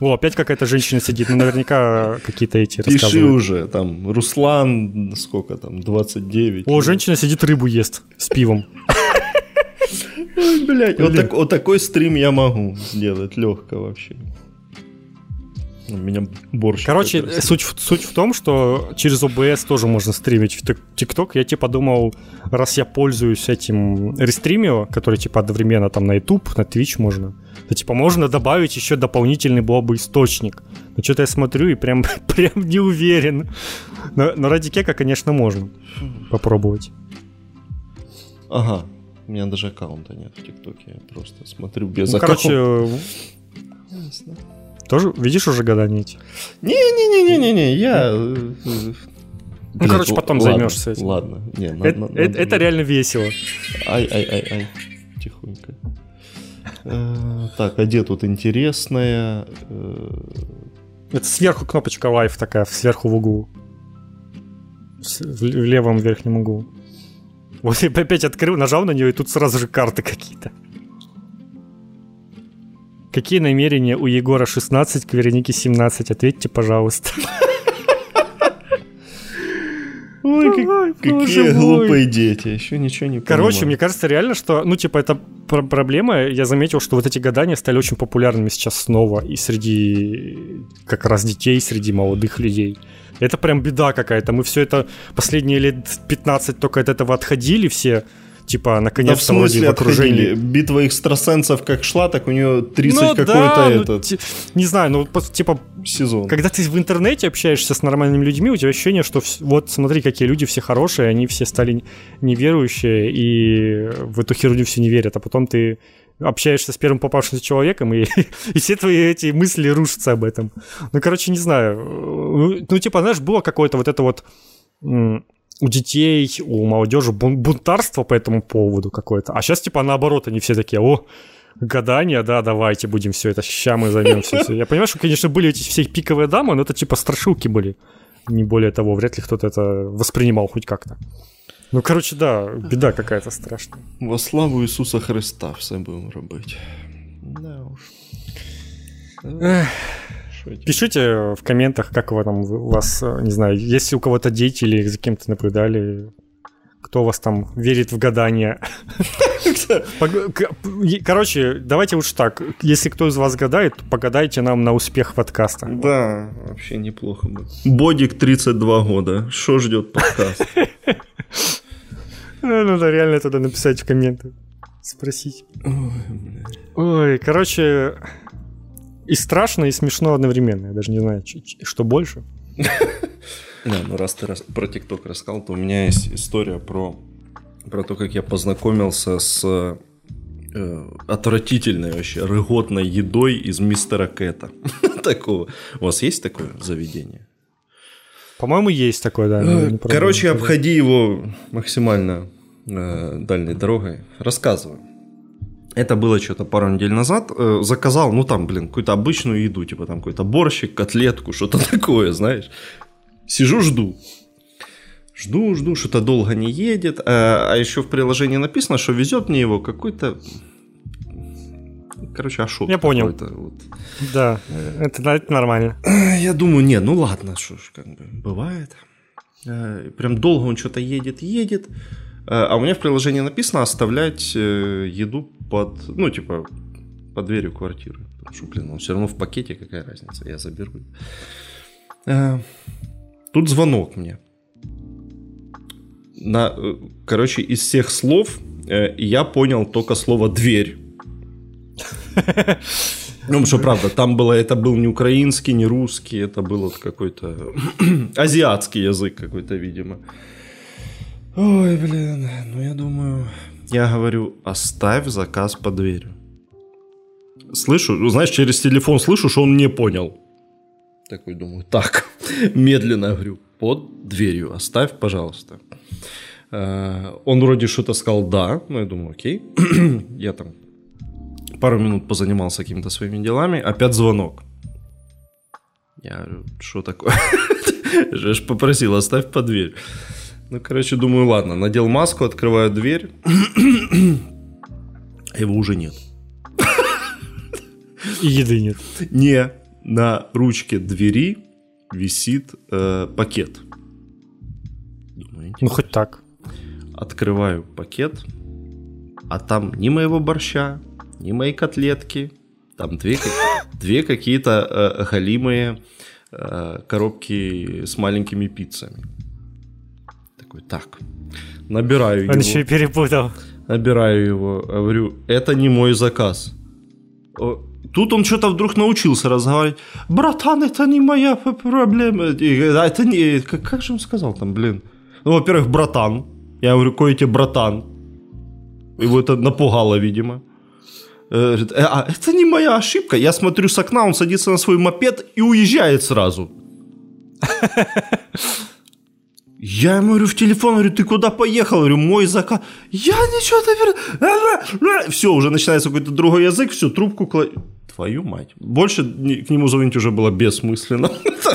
О, опять какая-то женщина сидит, ну наверняка какие-то эти Пиши уже, там, Руслан, сколько там, 29. О, женщина сидит, рыбу ест с пивом. Ой, блядь, вот, так, вот такой стрим я могу сделать легко вообще. У меня борщ. Короче, суть, суть в том, что через OBS тоже можно стримить в ТикТок. Я типа думал, раз я пользуюсь этим рестримио, который типа одновременно там на YouTube, на Twitch можно, то типа можно добавить еще дополнительный был бы источник. Но что-то я смотрю и прям, прям не уверен. Но, но ради кека, конечно, можно попробовать. Ага, у меня даже аккаунта нет в ТикТоке, я просто смотрю без ну, аккаунта. Короче, тоже, видишь, уже гадания эти? Не-не-не-не-не, я... Э, э, ну, короче, потом ладно, займешься этим. Ладно, не, надо, это, надо, это, это реально весело. Ай-ай-ай-ай, тихонько. Э, так, а где тут интересное? Это сверху кнопочка Live такая, сверху в углу. В левом верхнем углу. Вот я опять открыл, нажал на нее, и тут сразу же карты какие-то. Какие намерения у Егора 16, к Веронике 17? Ответьте, пожалуйста. Ой, как, какие глупые дети, еще ничего не понимаю. Короче, мне кажется реально, что, ну, типа, это пр- проблема. Я заметил, что вот эти гадания стали очень популярными сейчас снова и среди как раз детей, среди молодых людей. Это прям беда какая-то. Мы все это последние лет 15 только от этого отходили все типа, наконец-то да, вроде в окружении. Битва экстрасенсов как шла, так у нее 30 ну, какой-то да, ну, этот... Ну, не знаю, ну, типа... Сезон. Когда ты в интернете общаешься с нормальными людьми, у тебя ощущение, что вот смотри, какие люди все хорошие, они все стали неверующие, и в эту херню все не верят, а потом ты общаешься с первым попавшимся человеком, и, и все твои эти мысли рушатся об этом. Ну, короче, не знаю. Ну, ну типа, знаешь, было какое-то вот это вот у детей, у молодежи бунтарство по этому поводу какое-то. А сейчас, типа, наоборот, они все такие, о, гадания, да, давайте будем все это, ща мы займемся. Я понимаю, что, конечно, были эти все пиковые дамы, но это типа страшилки были. Не более того, вряд ли кто-то это воспринимал хоть как-то. Ну, короче, да, беда какая-то страшная. Во славу Ісуса Христа все будемо робити. Да уж. Пишите в комментах, как вы там, у вас, не знаю, если у кого-то дети или за кем-то наблюдали, кто у вас там верит в гадания. Короче, давайте уж так. Если кто из вас гадает, то погадайте нам на успех подкаста. Да, вообще неплохо бы. Бодик 32 года. Что ждет подкаст? Ну, надо реально тогда написать в комменты. Спросить. Ой, короче, и страшно, и смешно одновременно. Я даже не знаю, что больше. Да, ну раз ты про ТикТок рассказал, то у меня есть история про, про то, как я познакомился с э, отвратительной вообще рыготной едой из мистера Кэта. Такого. У вас есть такое заведение? По-моему, есть такое, да. Э, короче, обходи его максимально э, дальней дорогой. Рассказываю. Это было что-то пару недель назад. Э, заказал, ну там, блин, какую-то обычную еду, типа там какой-то борщик, котлетку, что-то такое, знаешь. Сижу, жду. Жду, жду, что-то долго не едет. А, а еще в приложении написано, что везет мне его какой-то короче, ашот. Я понял. Вот. Да, это, это нормально. Я думаю, не, ну ладно, что ж, как бы, бывает. Э, прям долго он что-то едет, едет. Э, а у меня в приложении написано оставлять э, еду под, ну, типа, под дверью квартиры. Потому что, блин, он все равно в пакете, какая разница, я заберу. Тут звонок мне. На, короче, из всех слов я понял только слово «дверь». Ну, что правда, там было, это был не украинский, не русский, это был какой-то азиатский язык какой-то, видимо. Ой, блин, ну я думаю, я говорю, оставь заказ под дверью. Слышу, ну, знаешь, через телефон слышу, что он не понял. Такой думаю, так, медленно говорю, под дверью оставь, пожалуйста. Э, он вроде что-то сказал «да», ну я думаю, окей. я там пару минут позанимался какими-то своими делами, опять звонок. Я говорю, что такое? Жеш попросил, оставь под дверь. Ну, короче, думаю, ладно, надел маску, открываю дверь. Его уже нет. И еды нет. Не, на ручке двери висит э, пакет. Думаю, ну, хоть так. Открываю пакет, а там ни моего борща, ни мои котлетки. Там две, две какие-то э, голимые э, коробки с маленькими пиццами. Такой, так, набираю Он его. еще и перепутал. Набираю его, говорю, это не мой заказ. Тут он что-то вдруг научился разговаривать. Братан, это не моя проблема. Это не... Как, как же он сказал там, блин? Ну, во-первых, братан. Я говорю, какой тебе братан? Его это напугало, видимо. Говорит, «Э, а это не моя ошибка. Я смотрю с окна, он садится на свой мопед и уезжает сразу. Я ему говорю в телефон, говорю, ты куда поехал? Говорю, мой заказ. Я ничего не Все, уже начинается какой-то другой язык, все, трубку кла... Твою мать. Больше к нему звонить уже было бессмысленно.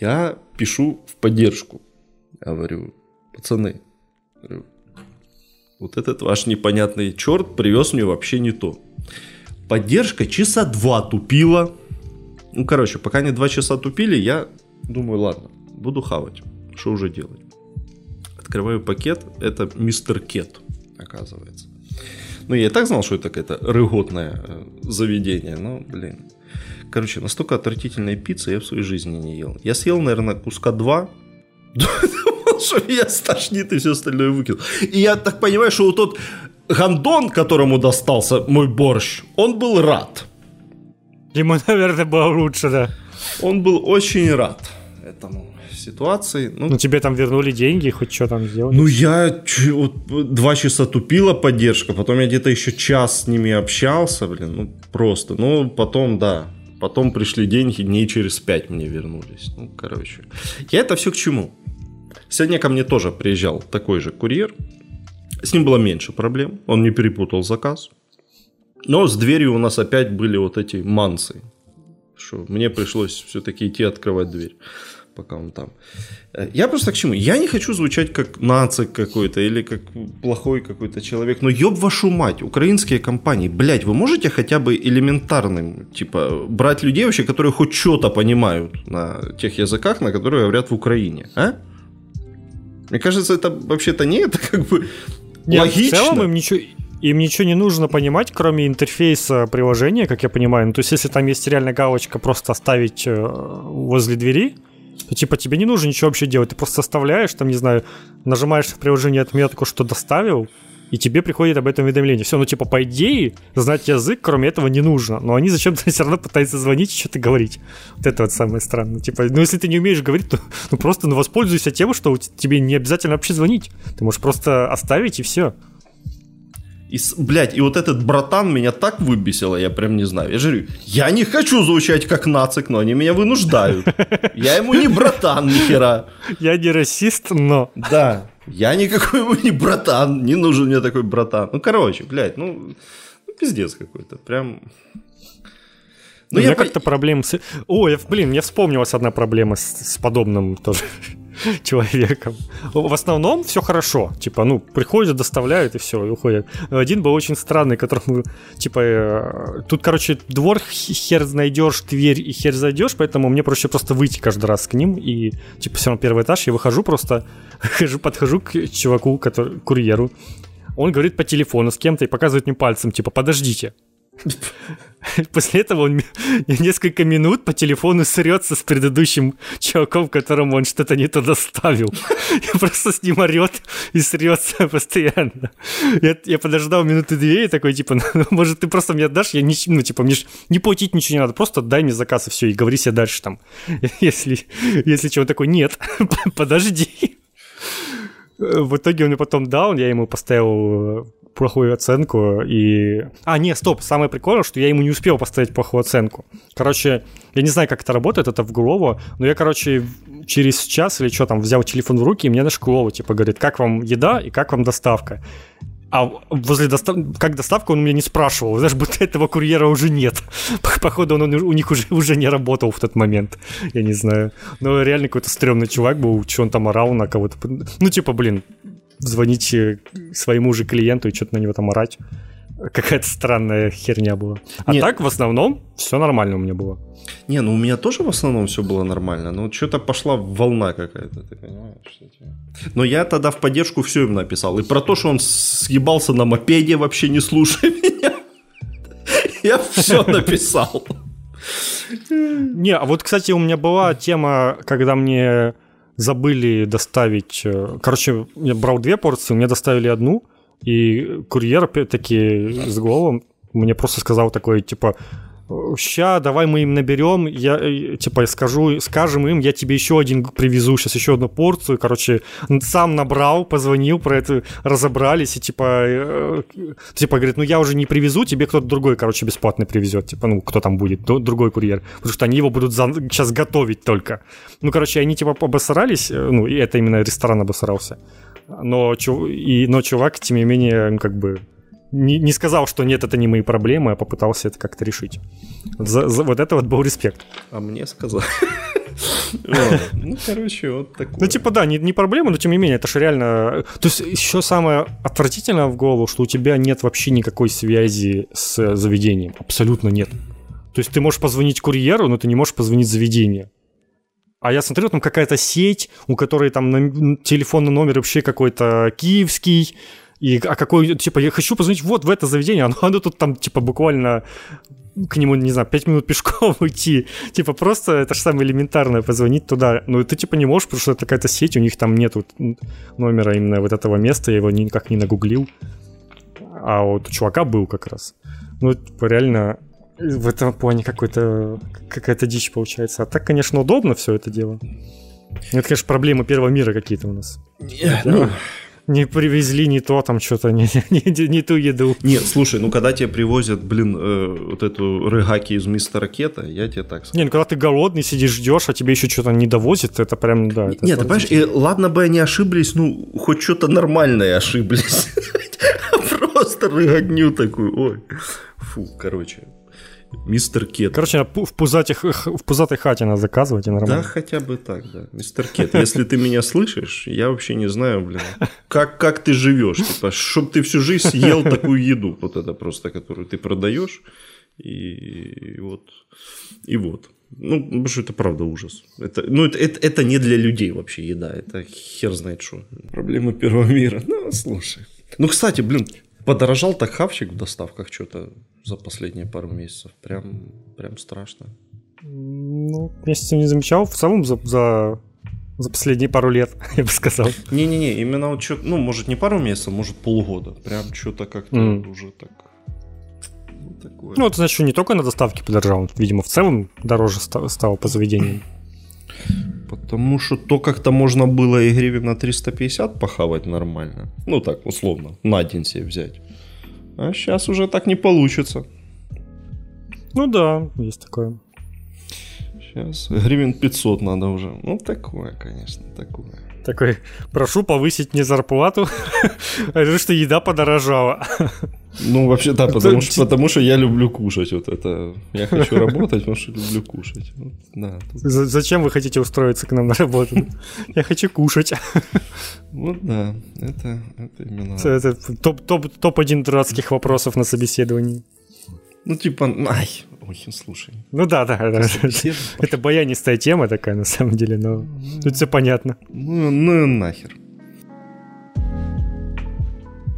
Я пишу в поддержку. Говорю, пацаны, вот этот ваш непонятный черт привез мне вообще не то. Поддержка часа два тупила. Ну, короче, пока они два часа тупили, я думаю, ладно, буду хавать. Что уже делать? Открываю пакет, это мистер Кет, оказывается. Ну, я и так знал, что это какое-то рыготное э, заведение, но, блин. Короче, настолько отвратительной пиццы я в своей жизни не ел. Я съел, наверное, куска два, что меня стошнит и все остальное выкинул. И я так понимаю, что вот тот гандон, которому достался мой борщ, он был рад. Ему, наверное, было лучше, да. Он был очень рад этому ситуации. Ну, ну тебе там вернули деньги, хоть что там сделали? Ну, я вот, два часа тупила поддержка, потом я где-то еще час с ними общался, блин, ну, просто. Ну, потом, да, потом пришли деньги, дней через пять мне вернулись. Ну, короче. Я это все к чему? Сегодня ко мне тоже приезжал такой же курьер. С ним было меньше проблем, он не перепутал заказ. Но с дверью у нас опять были вот эти мансы, что мне пришлось все-таки идти открывать дверь, пока он там. Э, я просто к чему? Я не хочу звучать как нацик какой-то или как плохой какой-то человек, но ёб вашу мать, украинские компании, блядь, вы можете хотя бы элементарным, типа, брать людей вообще, которые хоть что-то понимают на тех языках, на которые говорят в Украине, а? Мне кажется, это вообще-то не это как бы Нет, логично. В целом им ничего, им ничего не нужно понимать, кроме интерфейса приложения, как я понимаю. Ну, то есть, если там есть реально галочка просто оставить э, возле двери, типа тебе не нужно ничего вообще делать. Ты просто оставляешь, там, не знаю, нажимаешь в приложении отметку, что доставил, и тебе приходит об этом уведомление. Все, ну типа по идее знать язык, кроме этого, не нужно. Но они зачем-то все равно пытаются звонить и что-то говорить. Вот это вот самое странное. Типа, ну если ты не умеешь говорить, то ну, просто ну, воспользуйся тем, что тебе не обязательно вообще звонить. Ты можешь просто оставить и все. И, блядь, и вот этот братан меня так выбесило, я прям не знаю. Я же говорю, я не хочу звучать как нацик, но они меня вынуждают. Я ему не братан, нихера. Я не расист, но... Да, я никакой ему не братан, не нужен мне такой братан. Ну, короче, блядь, ну, ну пиздец какой-то, прям... Ну, я как-то проблем с... О, я, блин, мне вспомнилась одна проблема с, с подобным тоже человеком. В основном все хорошо. Типа, ну, приходят, доставляют и все, и уходят. Один был очень странный, которому, типа, э, тут, короче, двор хер найдешь, дверь и хер зайдешь, поэтому мне проще просто выйти каждый раз к ним и, типа, все равно первый этаж, я выхожу просто, хожу, подхожу к чуваку, который, курьеру, он говорит по телефону с кем-то и показывает мне пальцем, типа, подождите. После этого он несколько минут по телефону срется с предыдущим чуваком, которому он что-то не то доставил. И просто с ним орет и срется постоянно. Я, я подождал минуты две и такой, типа, ну, может, ты просто мне отдашь? Я не, ну, типа, мне ж не платить ничего не надо, просто дай мне заказ и все, и говори себе дальше там. Если, если чего такой, нет, подожди. В итоге он мне потом дал, я ему поставил плохую оценку и... А, не, стоп, самое прикольное, что я ему не успел поставить плохую оценку. Короче, я не знаю, как это работает, это в Глово, но я, короче, через час или что там взял телефон в руки, и мне наш Глово, типа, говорит, как вам еда и как вам доставка. А возле достав... как доставка он меня не спрашивал. Знаешь, будто этого курьера уже нет. Походу, он у них уже, уже не работал в тот момент. Я не знаю. Но реально какой-то стрёмный чувак был, что он там орал на кого-то. Ну, типа, блин, звонить своему же клиенту и что-то на него там орать. Какая-то странная херня была. А Нет. так, в основном, все нормально у меня было. Не, ну у меня тоже в основном все было нормально, но что-то пошла волна какая-то, ты понимаешь? Но я тогда в поддержку все им написал. И про то, что он съебался на мопеде, вообще не слушай меня. Я все написал. Не, а вот, кстати, у меня была тема, когда мне забыли доставить... Э, короче, я брал две порции, мне доставили одну, и курьер, опять-таки, с головом мне просто сказал такой, типа, ща, давай мы им наберем, я, э, типа, скажу, скажем им, я тебе еще один привезу, сейчас еще одну порцию, короче, сам набрал, позвонил про это, разобрались, и, типа, э, типа, говорит, ну, я уже не привезу, тебе кто-то другой, короче, бесплатно привезет, типа, ну, кто там будет, другой курьер, потому что они его будут за, сейчас готовить только. Ну, короче, они, типа, обосрались, э, ну, и это именно ресторан обосрался, но, и, но чувак, тем не менее, как бы, не, не сказал, что нет, это не мои проблемы, а попытался это как-то решить. За, за, вот это вот был респект. А мне сказал. Ну, короче, вот такое. Ну, типа, да, не, не проблема, но тем не менее, это же реально... То есть еще самое отвратительное в голову, что у тебя нет вообще никакой связи с заведением. Абсолютно нет. То есть ты можешь позвонить курьеру, но ты не можешь позвонить заведению. А я смотрю, там какая-то сеть, у которой там телефонный номер вообще какой-то киевский, и, а какой, типа, я хочу позвонить вот в это заведение, оно, оно тут там, типа, буквально к нему, не знаю, 5 минут пешком уйти. Типа, просто это же самое элементарное, позвонить туда. Ну, ты, типа, не можешь, потому что это какая-то сеть, у них там нету номера именно вот этого места, я его никак не нагуглил. А вот у чувака был как раз. Ну, типа, реально в этом плане какой-то какая-то дичь получается. А так, конечно, удобно все это дело. Это, конечно, проблемы первого мира какие-то у нас. Yeah, ну, не привезли не то, там что-то, не, не, не ту еду. Нет, слушай, ну когда тебе привозят, блин, э, вот эту рыгаки из Мистера Ракета, я тебе так скажу. Не, ну когда ты голодный, сидишь, ждешь, а тебе еще что-то не довозят, это прям, да. Это Нет, ты понимаешь, и ладно бы они ошиблись, ну, хоть что-то нормальное ошиблись. Просто рыготню такую, ой. Фу, короче, Мистер Кет. Короче, в, пузатых, в пузатой хате надо заказывать и нормально. Да, хотя бы так, да. Мистер Кет, если ты меня слышишь, я вообще не знаю, блин, как, как ты живешь, типа, чтобы ты всю жизнь съел такую еду, вот это просто, которую ты продаешь, и вот, и вот. Ну, потому что это правда ужас. Это, ну, это, это, это не для людей вообще еда, это хер знает что. Проблемы первого мира. Ну, слушай. Ну, кстати, блин, подорожал так хавчик в доставках что-то за последние пару месяцев. Прям, прям страшно. Ну, месяцев не замечал. В целом за, за, за последние пару лет, я бы сказал. Не-не-не, именно вот что ну, может, не пару месяцев, может, полгода. Прям что-то как-то mm. уже так... Ну, такое. Ну, это значит, что не только на доставке подорожал, видимо, в целом дороже стало по заведениям. Потому что то как-то можно было и гривен на 350 похавать нормально. Ну так, условно, на день себе взять. А сейчас уже так не получится. Ну да, есть такое. Сейчас гривен 500 надо уже. Ну такое, конечно, такое. Такой, прошу повысить мне зарплату, а что еда подорожала. Ну, вообще, да, потому что, потому что я люблю кушать. Вот это. Я хочу работать, потому что люблю кушать. Вот, да, тут... Зачем вы хотите устроиться к нам на работу? Я хочу кушать. Вот да, это, это именно... Это топ-1 топ, топ дурацких вопросов на собеседовании. Ну, типа, ай, ой, слушай. Ну да, да, да. Это баянистая тема такая, на самом деле, но тут все понятно. Ну, ну нахер.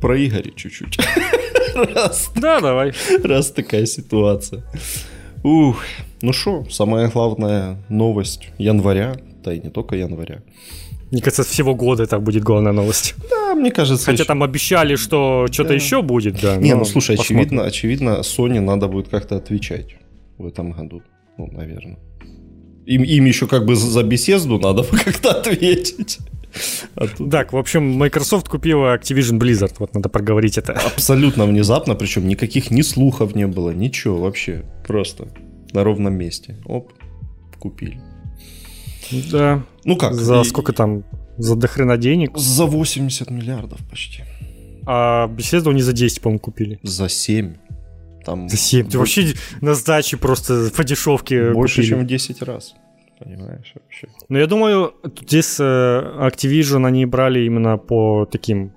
Про Игоря чуть-чуть. Раз. Да, давай. Раз такая ситуация. Ух, ну что, самая главная новость января, да и не только января. Мне кажется, всего года это будет главная новость. Да, мне кажется. Хотя еще... там обещали, что что-то да. еще будет, да. Не, ну слушай, очевидно, очевидно, Sony надо будет как-то отвечать в этом году. Ну, наверное. Им, им еще как бы за беседу надо как-то ответить. А. Так, в общем, Microsoft купила Activision Blizzard, вот надо проговорить это. Абсолютно внезапно, причем никаких ни слухов не было, ничего вообще, просто на ровном месте. Оп, купили. Да. Ну как? За и... сколько там? За дохрена денег? За 80 миллиардов почти. А Bethesda не за 10, по-моему, купили. За 7. Там... За 7. Ты вообще на сдаче просто по дешевке Больше, купили. чем в 10 раз понимаешь, вообще. Ну, я думаю, здесь э, Activision они брали именно по таким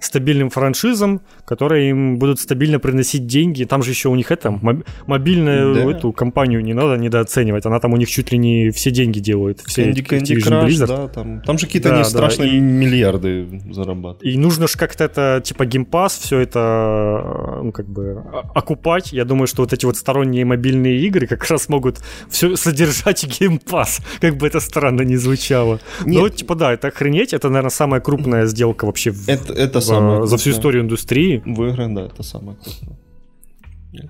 стабильным франшизам, которые им будут стабильно приносить деньги. Там же еще у них это, мобильную да. эту компанию не надо недооценивать. Она там у них чуть ли не все деньги делает. Все Candy, Candy Crush, Blizzard. да, там, там же какие-то да, страшные да. И, миллиарды зарабатывают. И нужно же как-то это, типа Game Pass, все это, ну, как бы, окупать. Я думаю, что вот эти вот сторонние мобильные игры как раз могут все содержать Game Pass, как бы это странно не звучало. Нет. Но, типа, да, это охренеть, это, наверное, самая крупная сделка вообще это, это самое за всю историю индустрии. В играх, да, это самое крупное.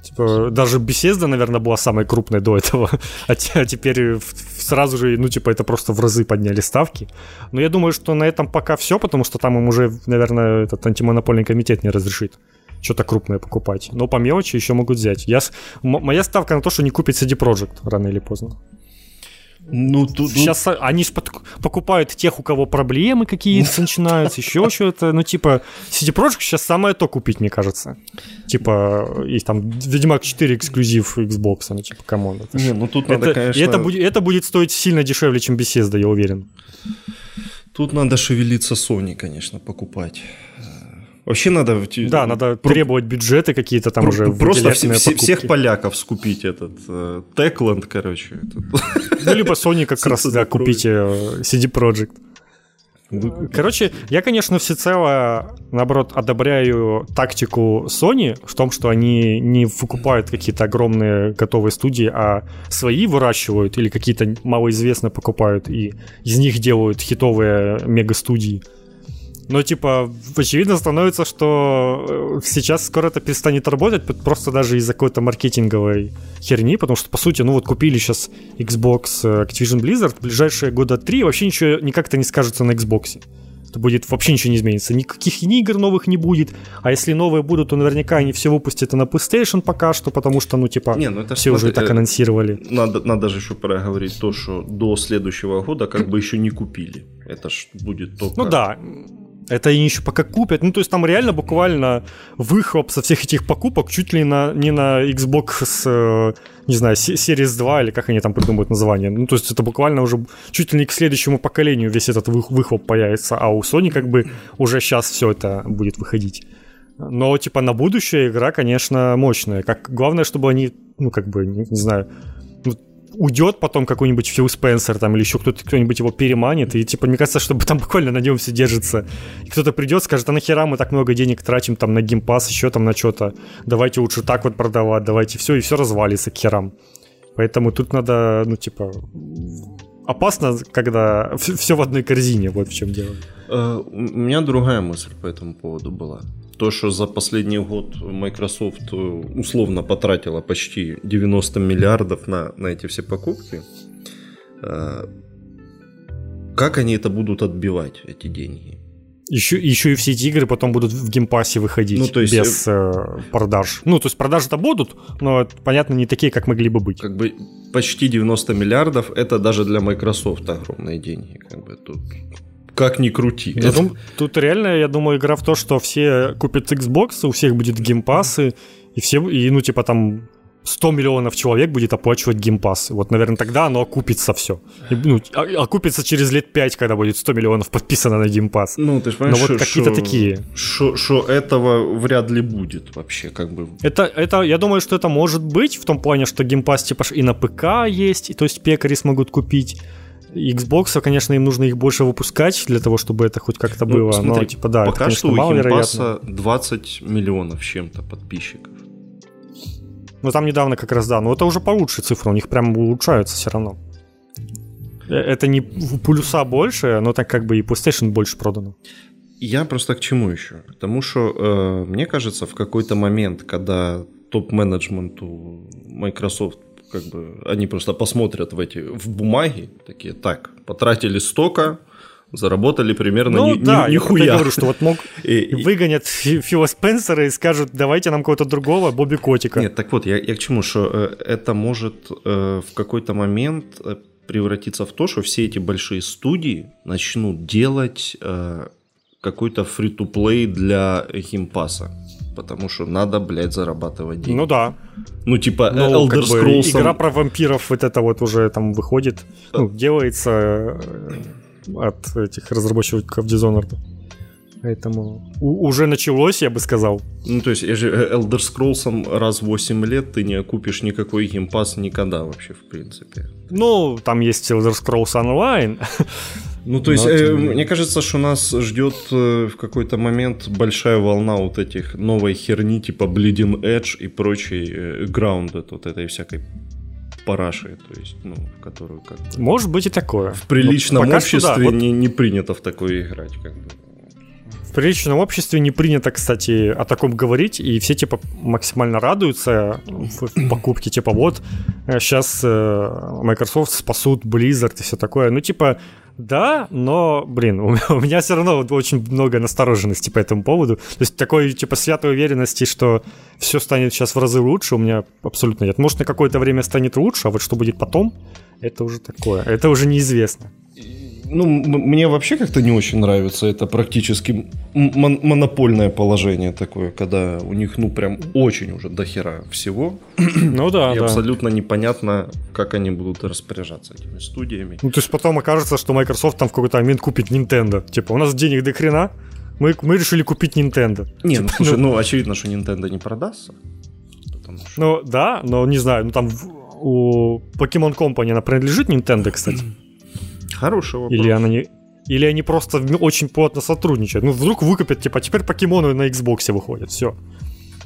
Типа, даже Беседа, наверное, была самой крупной до этого, а, а теперь сразу же, ну, типа, это просто в разы подняли ставки. Но я думаю, что на этом пока все, потому что там им уже, наверное, этот антимонопольный комитет не разрешит что-то крупное покупать. Но по мелочи еще могут взять. Я, моя ставка на то, что не купит CD Projekt рано или поздно. Ну, тут, Сейчас они же покупают тех, у кого проблемы какие-то начинаются, еще что-то. Ну, типа, CD Projekt сейчас самое то купить, мне кажется. Типа, есть там Ведьмак 4 эксклюзив Xbox, ну, типа, come on. Не, ну тут надо, это, конечно... это, будет, это будет стоить сильно дешевле, чем Bethesda, я уверен. Тут надо шевелиться Sony, конечно, покупать. Вообще надо... Да, надо про... требовать бюджеты какие-то там про... уже. Просто все, все, всех поляков скупить этот э, Techland, короче. Этот. Ну, либо Sony как раз, да, купите э, CD Projekt. Короче, я, конечно, всецело, наоборот, одобряю тактику Sony в том, что они не выкупают какие-то огромные готовые студии, а свои выращивают или какие-то малоизвестные покупают и из них делают хитовые мега-студии. Но, типа, очевидно становится, что э, сейчас скоро это перестанет работать, просто даже из-за какой-то маркетинговой херни, потому что, по сути, ну вот купили сейчас Xbox э, Activision Blizzard, в ближайшие года три вообще ничего никак-то не скажется на Xbox. Это будет вообще ничего не изменится. Никаких игр новых не будет. А если новые будут, то наверняка они все выпустят и на PlayStation пока что, потому что, ну, типа, не, ну это все уже так анонсировали. Надо, надо же еще проговорить то, что до следующего года как бы еще не купили. Это ж будет только... Ну да, это они еще пока купят. Ну, то есть там реально буквально выхлоп со всех этих покупок чуть ли на, не на Xbox с, э, не знаю, Series 2 или как они там придумывают название. Ну, то есть это буквально уже чуть ли не к следующему поколению весь этот выхлоп появится. А у Sony как бы уже сейчас все это будет выходить. Но, типа, на будущее игра, конечно, мощная. Как, главное, чтобы они, ну, как бы, не, не знаю, уйдет потом какой-нибудь Фил Спенсер там или еще кто-то, кто-нибудь его переманит, и типа мне кажется, чтобы там буквально на нем все держится. И кто-то придет, скажет, а нахера мы так много денег тратим там на геймпас, еще там на что-то, давайте лучше так вот продавать, давайте все, и все развалится к херам. Поэтому тут надо, ну типа, опасно, когда все в одной корзине, вот в чем дело. Uh, у меня другая мысль по этому поводу была то, что за последний год Microsoft э, условно потратила почти 90 миллиардов на, на эти все покупки, э, как они это будут отбивать, эти деньги? Еще, еще и все эти игры потом будут в Game Pass е выходить ну, то есть, без э, э продаж. Ну, то есть продажи-то будут, но, понятно, не такие, как могли бы быть. Как бы почти 90 миллиардов, это даже для Microsoft огромные деньги. Как бы тут как ни крути. Я дум, тут реально, я думаю, игра в то, что все купят Xbox, у всех будет Game Pass ы, и все, и, ну, типа там 100 миллионов человек будет оплачивать Game Pass. Вот, наверное, тогда оно окупится все. И, ну, окупится через лет 5, когда будет 100 миллионов подписано на Game Pass. Ну, ты же понимаешь, Но вот какие-то такие. Что этого вряд ли будет вообще, как бы. Это, это, я думаю, что это может быть в том плане, что Game Pass типа и на ПК есть, и, то есть пекари смогут купить. Xbox, конечно, им нужно их больше выпускать для того, чтобы это хоть как-то ну, было. Смотри, но, типа, да, пока это, конечно, что у Game Pass а 20 миллионов чем-то подписчиков. Ну, там недавно как раз, да. Но это уже получше цифра, у них прям улучшаются все равно. Э, это не плюса больше, но так как бы и PlayStation больше продано. Я просто к чему еще? Потому что, э, мне кажется, в какой-то момент, когда топ-менеджменту Microsoft как бы они просто посмотрят в эти в бумаги, такие, так, потратили столько, заработали примерно ну, ни, да, ни, нихуя. Я говорю, что вот мог и, выгонят Фила Спенсера и скажут, давайте нам кого-то другого, Бобби Котика. Нет, так вот, я, я к чему, что э, это может э, в какой-то момент э, превратиться в то, что все эти большие студии начнут делать э, какой-то free-to-play для Game Pass а потому что надо, блядь, зарабатывать деньги. Ну да. Ну, типа, ну, Elder как Scrolls... Игра про вампиров вот это вот уже там выходит, ну, делается э, от этих разработчиков Dishonored. Поэтому у- уже началось, я бы сказал. Ну, то есть, э, Elder Scrolls раз в 8 лет ты не окупишь никакой Game Pass никогда вообще, в принципе. Ну, там есть Elder Scrolls Online. Ну, то есть, э, мне кажется, что нас ждет э, в какой-то момент большая волна вот этих новой херни, типа Bleeding Edge и прочей э, Grounded, вот этой всякой параши, то есть, ну, в которую как бы... Может быть и такое. В приличном обществе да, вот... не, не принято в такое играть, как бы. В приличном обществе не принято, кстати, о таком говорить, и все, типа, максимально радуются в покупке, типа, вот, сейчас э, Microsoft спасут Blizzard и все такое. Ну, типа, да, но, блин, у меня, все равно очень много настороженности по этому поводу. То есть такой, типа, святой уверенности, что все станет сейчас в разы лучше, у меня абсолютно нет. Может, на какое-то время станет лучше, а вот что будет потом, это уже такое, это уже неизвестно ну, мне вообще как-то не очень нравится это практически мон- монопольное положение такое, когда у них, ну, прям очень уже дохера всего. Ну да, И да. абсолютно непонятно, как они будут распоряжаться этими студиями. Ну, то есть потом окажется, что Microsoft там в какой-то момент купит Nintendo. Типа, у нас денег до хрена, мы, мы решили купить Nintendo. Не, ну, типа, слушай, ну, ну, очевидно, что Nintendo не продастся. Что... Ну, да, но не знаю, ну там у Pokemon Company она принадлежит Nintendo, кстати. Хороший вопрос. Или она не... Или они просто очень плотно сотрудничают. Ну, вдруг выкупят, типа, теперь покемоны на Xbox выходят, все.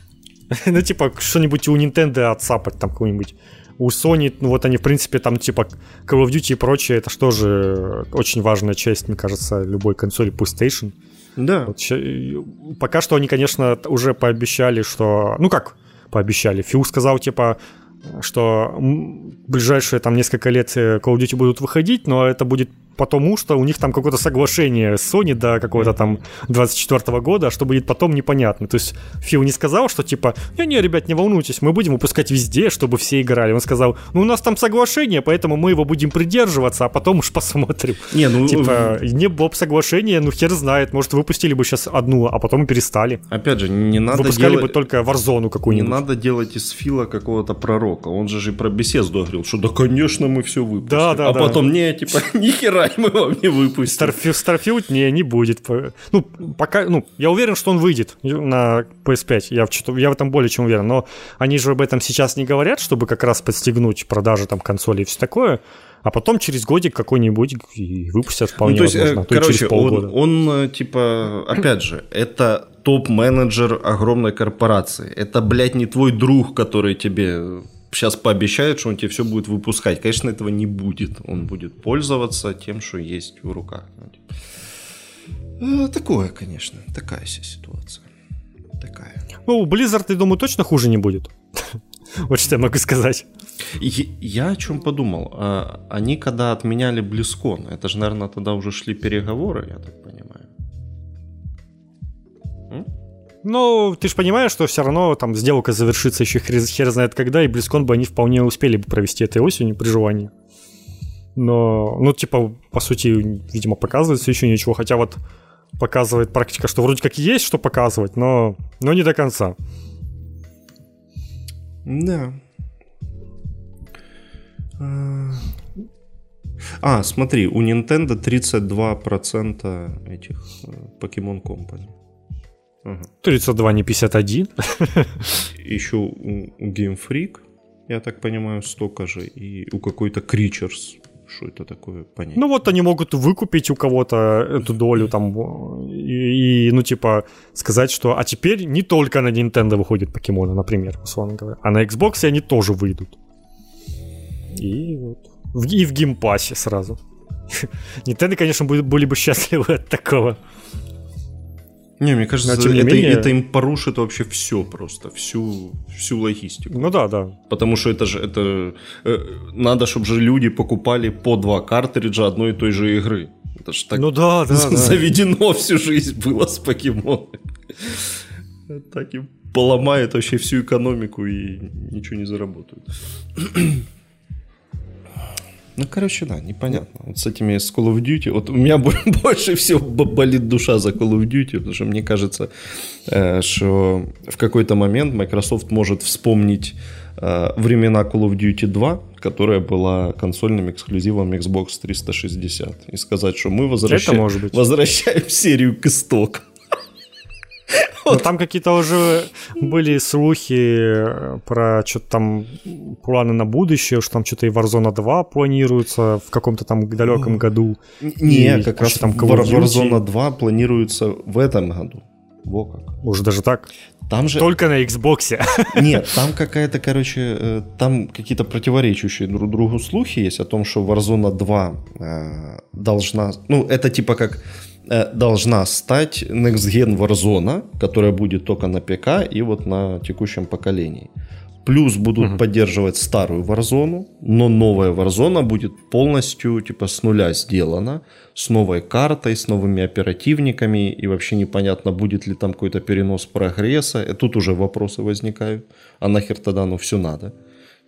ну, типа, что-нибудь у Nintendo отсапать там какую-нибудь. У Sony, ну вот они, в принципе, там, типа, Call of Duty и прочее, это же очень важная часть, мне кажется, любой консоли PlayStation. Да. Вот, пока что они, конечно, уже пообещали, что... Ну как пообещали? Фил сказал, типа, что ближайшие там несколько лет э, Call of Duty будут выходить, но это будет потому что у них там какое-то соглашение с Sony до какого-то там 24 года, а что будет потом, непонятно. То есть Фил не сказал, что типа, не-не, ребят, не волнуйтесь, мы будем выпускать везде, чтобы все играли. Он сказал, ну у нас там соглашение, поэтому мы его будем придерживаться, а потом уж посмотрим. Не, ну... Типа, не было бы соглашения, ну хер знает, может выпустили бы сейчас одну, а потом перестали. Опять же, не надо Выпускали делать... бы только Warzone какую-нибудь. Не надо делать из Фила какого-то пророка. Он же же про беседу говорил, что да, конечно, мы все выпустим. Да, да, а да. потом, не, типа, нихера мы вам не выпустим. Starfield, не, не будет. Ну, пока, ну, я уверен, что он выйдет на PS5. Я, я в этом более чем уверен. Но они же об этом сейчас не говорят, чтобы как раз подстегнуть продажи там консолей и все такое а потом через годик какой-нибудь и выпустят вполне ну, то есть, возможно, а то короче, он, он, э, типа, опять же, это топ-менеджер огромной корпорации. Это, блядь, не твой друг, который тебе сейчас пообещает, что он тебе все будет выпускать. Конечно, этого не будет. Он будет пользоваться тем, что есть в руках. Ну, типа. э, такое, конечно, такая ситуация. Такая. Ну, Blizzard, я думаю, точно хуже не будет. Вот что я могу сказать. Я о чем подумал. А, они когда отменяли Близкон, это же, наверное, тогда уже шли переговоры, я так понимаю. Ну, ты же понимаешь, что все равно там сделка завершится еще хер, хер знает когда, и Близкон бы они вполне успели бы провести этой осенью при желании. Но, ну, типа, по сути, видимо, показывается еще ничего, хотя вот показывает практика, что вроде как есть что показывать, но, но не до конца. Да. А, а смотри, у Nintendo 32% этих э, Pokemon Company. Ага. 32, не 51. Еще у, Game Freak, я так понимаю, столько же. И у какой-то Creatures. Что это такое понять? Ну вот они могут выкупить у кого-то эту долю там и, и, ну типа сказать, что а теперь не только на Nintendo выходят покемоны, например, условно говоря, а на Xbox они тоже выйдут. И вот. И в геймпассе сразу. Nintendo, конечно, были бы счастливы от такого. Не, мне кажется, это, менее... это им порушит вообще все просто, всю, всю логистику. Ну да, да. Потому что это же, это, э, надо, чтобы же люди покупали по два картриджа одной и той же игры. Это же так ну, да, да, заведено да. всю жизнь было с покемонами. Так и поломает вообще всю экономику и ничего не заработают. Ну, короче, да, непонятно. Вот с этими с Call of Duty, вот у меня больше всего болит душа за Call of Duty, потому что мне кажется, э, что в какой-то момент Microsoft может вспомнить э, времена Call of Duty 2, которая была консольным эксклюзивом Xbox 360, и сказать, что мы возвращаем, возвращаем серию к истокам. Ну, там какие-то уже были слухи э, про что-то там планы на будущее, что там что-то и Warzone 2 планируется в каком-то там далеком году. Не, как раз там Warzone 2 планируется в этом году. Во как. Уже даже так? Там же... Только на Xbox. Нет, там какая-то, короче, э, там какие-то противоречащие друг другу слухи есть о том, что Warzone 2 э, должна... Ну, это типа как должна стать Next Gen Warzone, которая будет только на ПК и вот на текущем поколении. Плюс будут угу. поддерживать старую Warzone, но новая Warzone будет полностью типа с нуля сделана, с новой картой, с новыми оперативниками, и вообще непонятно, будет ли там какой-то перенос прогресса. И тут уже вопросы возникают. А нахер тогда ну все надо?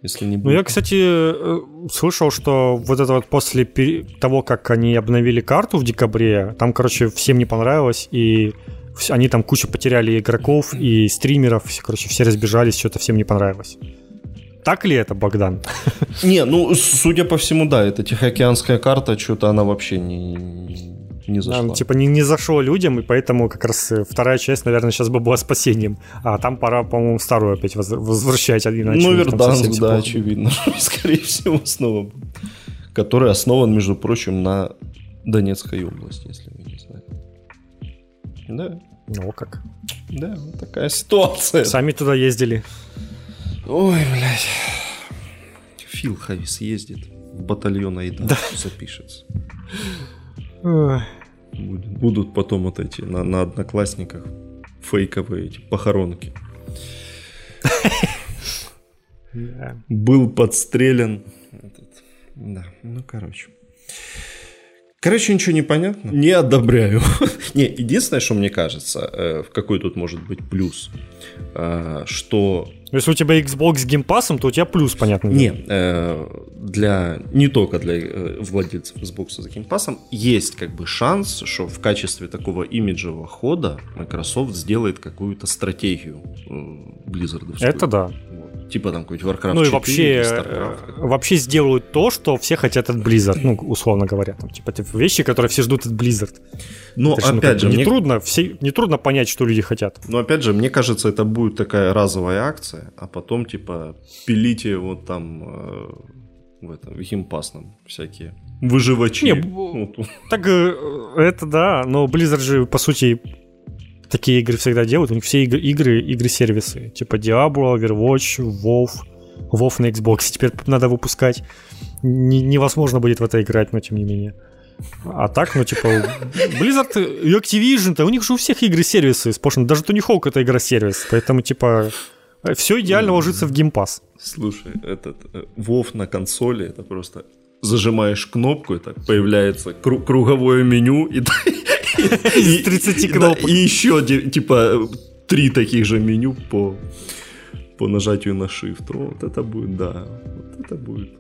Если не будет. Ну, я, кстати, э, слышал, что вот это вот после того, как они обновили карту в декабре, там, короче, всем не понравилось, и они там кучу потеряли игроков и стримеров, короче, все разбежались, что-то всем не понравилось. Так ли это, Богдан? Не, ну, судя по всему, да, это Тихоокеанская карта, что-то она вообще не, не зашла. Она, типа не, не зашло людям, и поэтому как раз э, вторая часть, наверное, сейчас бы была спасением. А там пора, по-моему, старую опять возвращать. Иначе ну, Верданс, да, очевидно. Скорее всего, снова. Который основан, между прочим, на Донецкой области, если вы не знаете. Да. Ну, как. Да, вот такая ситуация. Сами туда ездили. Ой, блядь. Фил Хавис ездит в батальон Айда, да. запишется. Будет, будут потом вот эти на, на одноклассниках фейковые эти похоронки. Был подстрелен. Да, ну короче. Короче, ничего не понятно. Не одобряю. не, единственное, что мне кажется, э, в какой тут может быть плюс, э, что если у тебя Xbox с геймпасом, то у тебя плюс, понятно. Не, э, для, не только для э, владельцев Xbox с геймпасом, есть как бы шанс, что в качестве такого имиджевого хода Microsoft сделает какую-то стратегию э, Blizzard. Это да. Типа там какой-нибудь Warcraft Ну и вообще, вообще сделают то, что все хотят от Blizzard, ну, условно говоря. Там, типа вещи, которые все ждут от Blizzard. Но это ну, опять же, не, мне... трудно, все, не трудно понять, что люди хотят. Но опять же, мне кажется, это будет такая разовая акция, а потом, типа, пилите вот там э, в этом в геймпасном всякие выживачи. Не, вот. так э, это да, но Blizzard же, по сути, такие игры всегда делают. У них все игры, игры, игры-сервисы. Типа Diablo, Overwatch, WoW. WoW на Xbox теперь надо выпускать. Не, невозможно будет в это играть, но тем не менее. А так, ну, типа, Blizzard и Activision-то, у них же у всех игры-сервисы сплошно. Даже Tony Hawk это игра-сервис. Поэтому, типа, все идеально ложится в геймпас. Слушай, этот Вов э, на консоли это просто зажимаешь кнопку, и так появляется кру- круговое меню и, из 30 кнопок. И еще типа три таких же меню по по нажатию на Shift. Вот это будет, да, вот это будет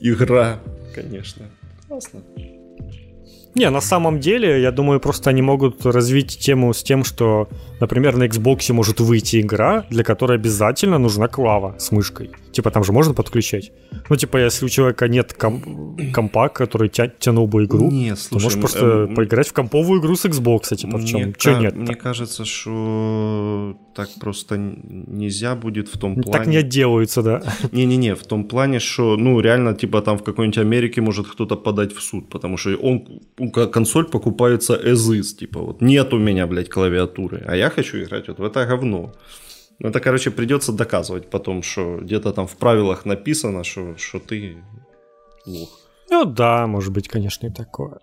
игра, конечно. Классно. Не, на самом деле, я думаю, просто они могут развить тему с тем, что, например, на Xbox может выйти игра, для которой обязательно нужна клава с мышкой. Типа там же можно подключать. Ну, типа, если у человека нет ком- компа, который тя- тянул бы игру, не, слушай, то можешь просто э, поиграть в комповую игру с Xbox, типа, в чем? Мне, Чё нет? Мне кажется, что так просто нельзя будет в том плане... Так не отделаются, да. Не-не-не, в том плане, что, ну, реально, типа, там в какой-нибудь Америке может кто-то подать в суд, потому что он, консоль покупается as is, типа, вот нет у меня, блядь, клавиатуры, а я хочу играть вот в это говно. Ну, это, короче, придется доказывать потом, что где-то там в правилах написано, что, что ты лох. Ну да, может быть, конечно, и такое.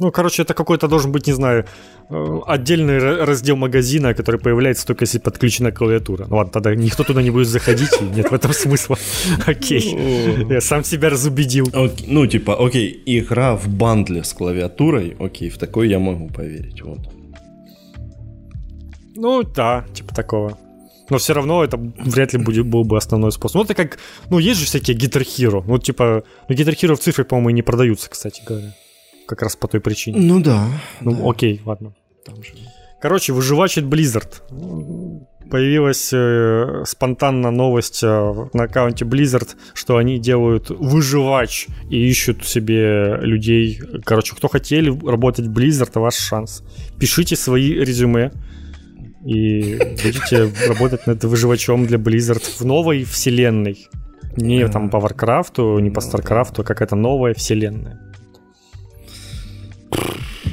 Ну, короче, это какой-то должен быть, не знаю, э, отдельный раздел магазина, который появляется только если подключена клавиатура. Ну ладно, тогда никто туда не будет заходить, и нет в этом смысла. Окей. Ну, Я сам себя разубедил. Ну, типа, окей, игра в бандле с клавиатурой, окей, в такой я могу поверить, вот. Ну, да, типа такого но все равно это вряд ли будет, был бы основной способ. Ну, это как, ну, есть же всякие Guitar Hero. Ну, типа, ну, Guitar Hero в цифре, по-моему, и не продаются, кстати говоря. Как раз по той причине. Ну да. Ну, да. окей, ладно. Там же. Короче, выживачит Blizzard. Появилась э, спонтанно новость э, на аккаунте Blizzard, что они делают выживач и ищут себе людей. Короче, кто хотели работать в Blizzard, ваш шанс. Пишите свои резюме и будете работать над выживачом для Blizzard в новой вселенной. Не там по Warcraft, не по StarCraft, а какая-то новая вселенная.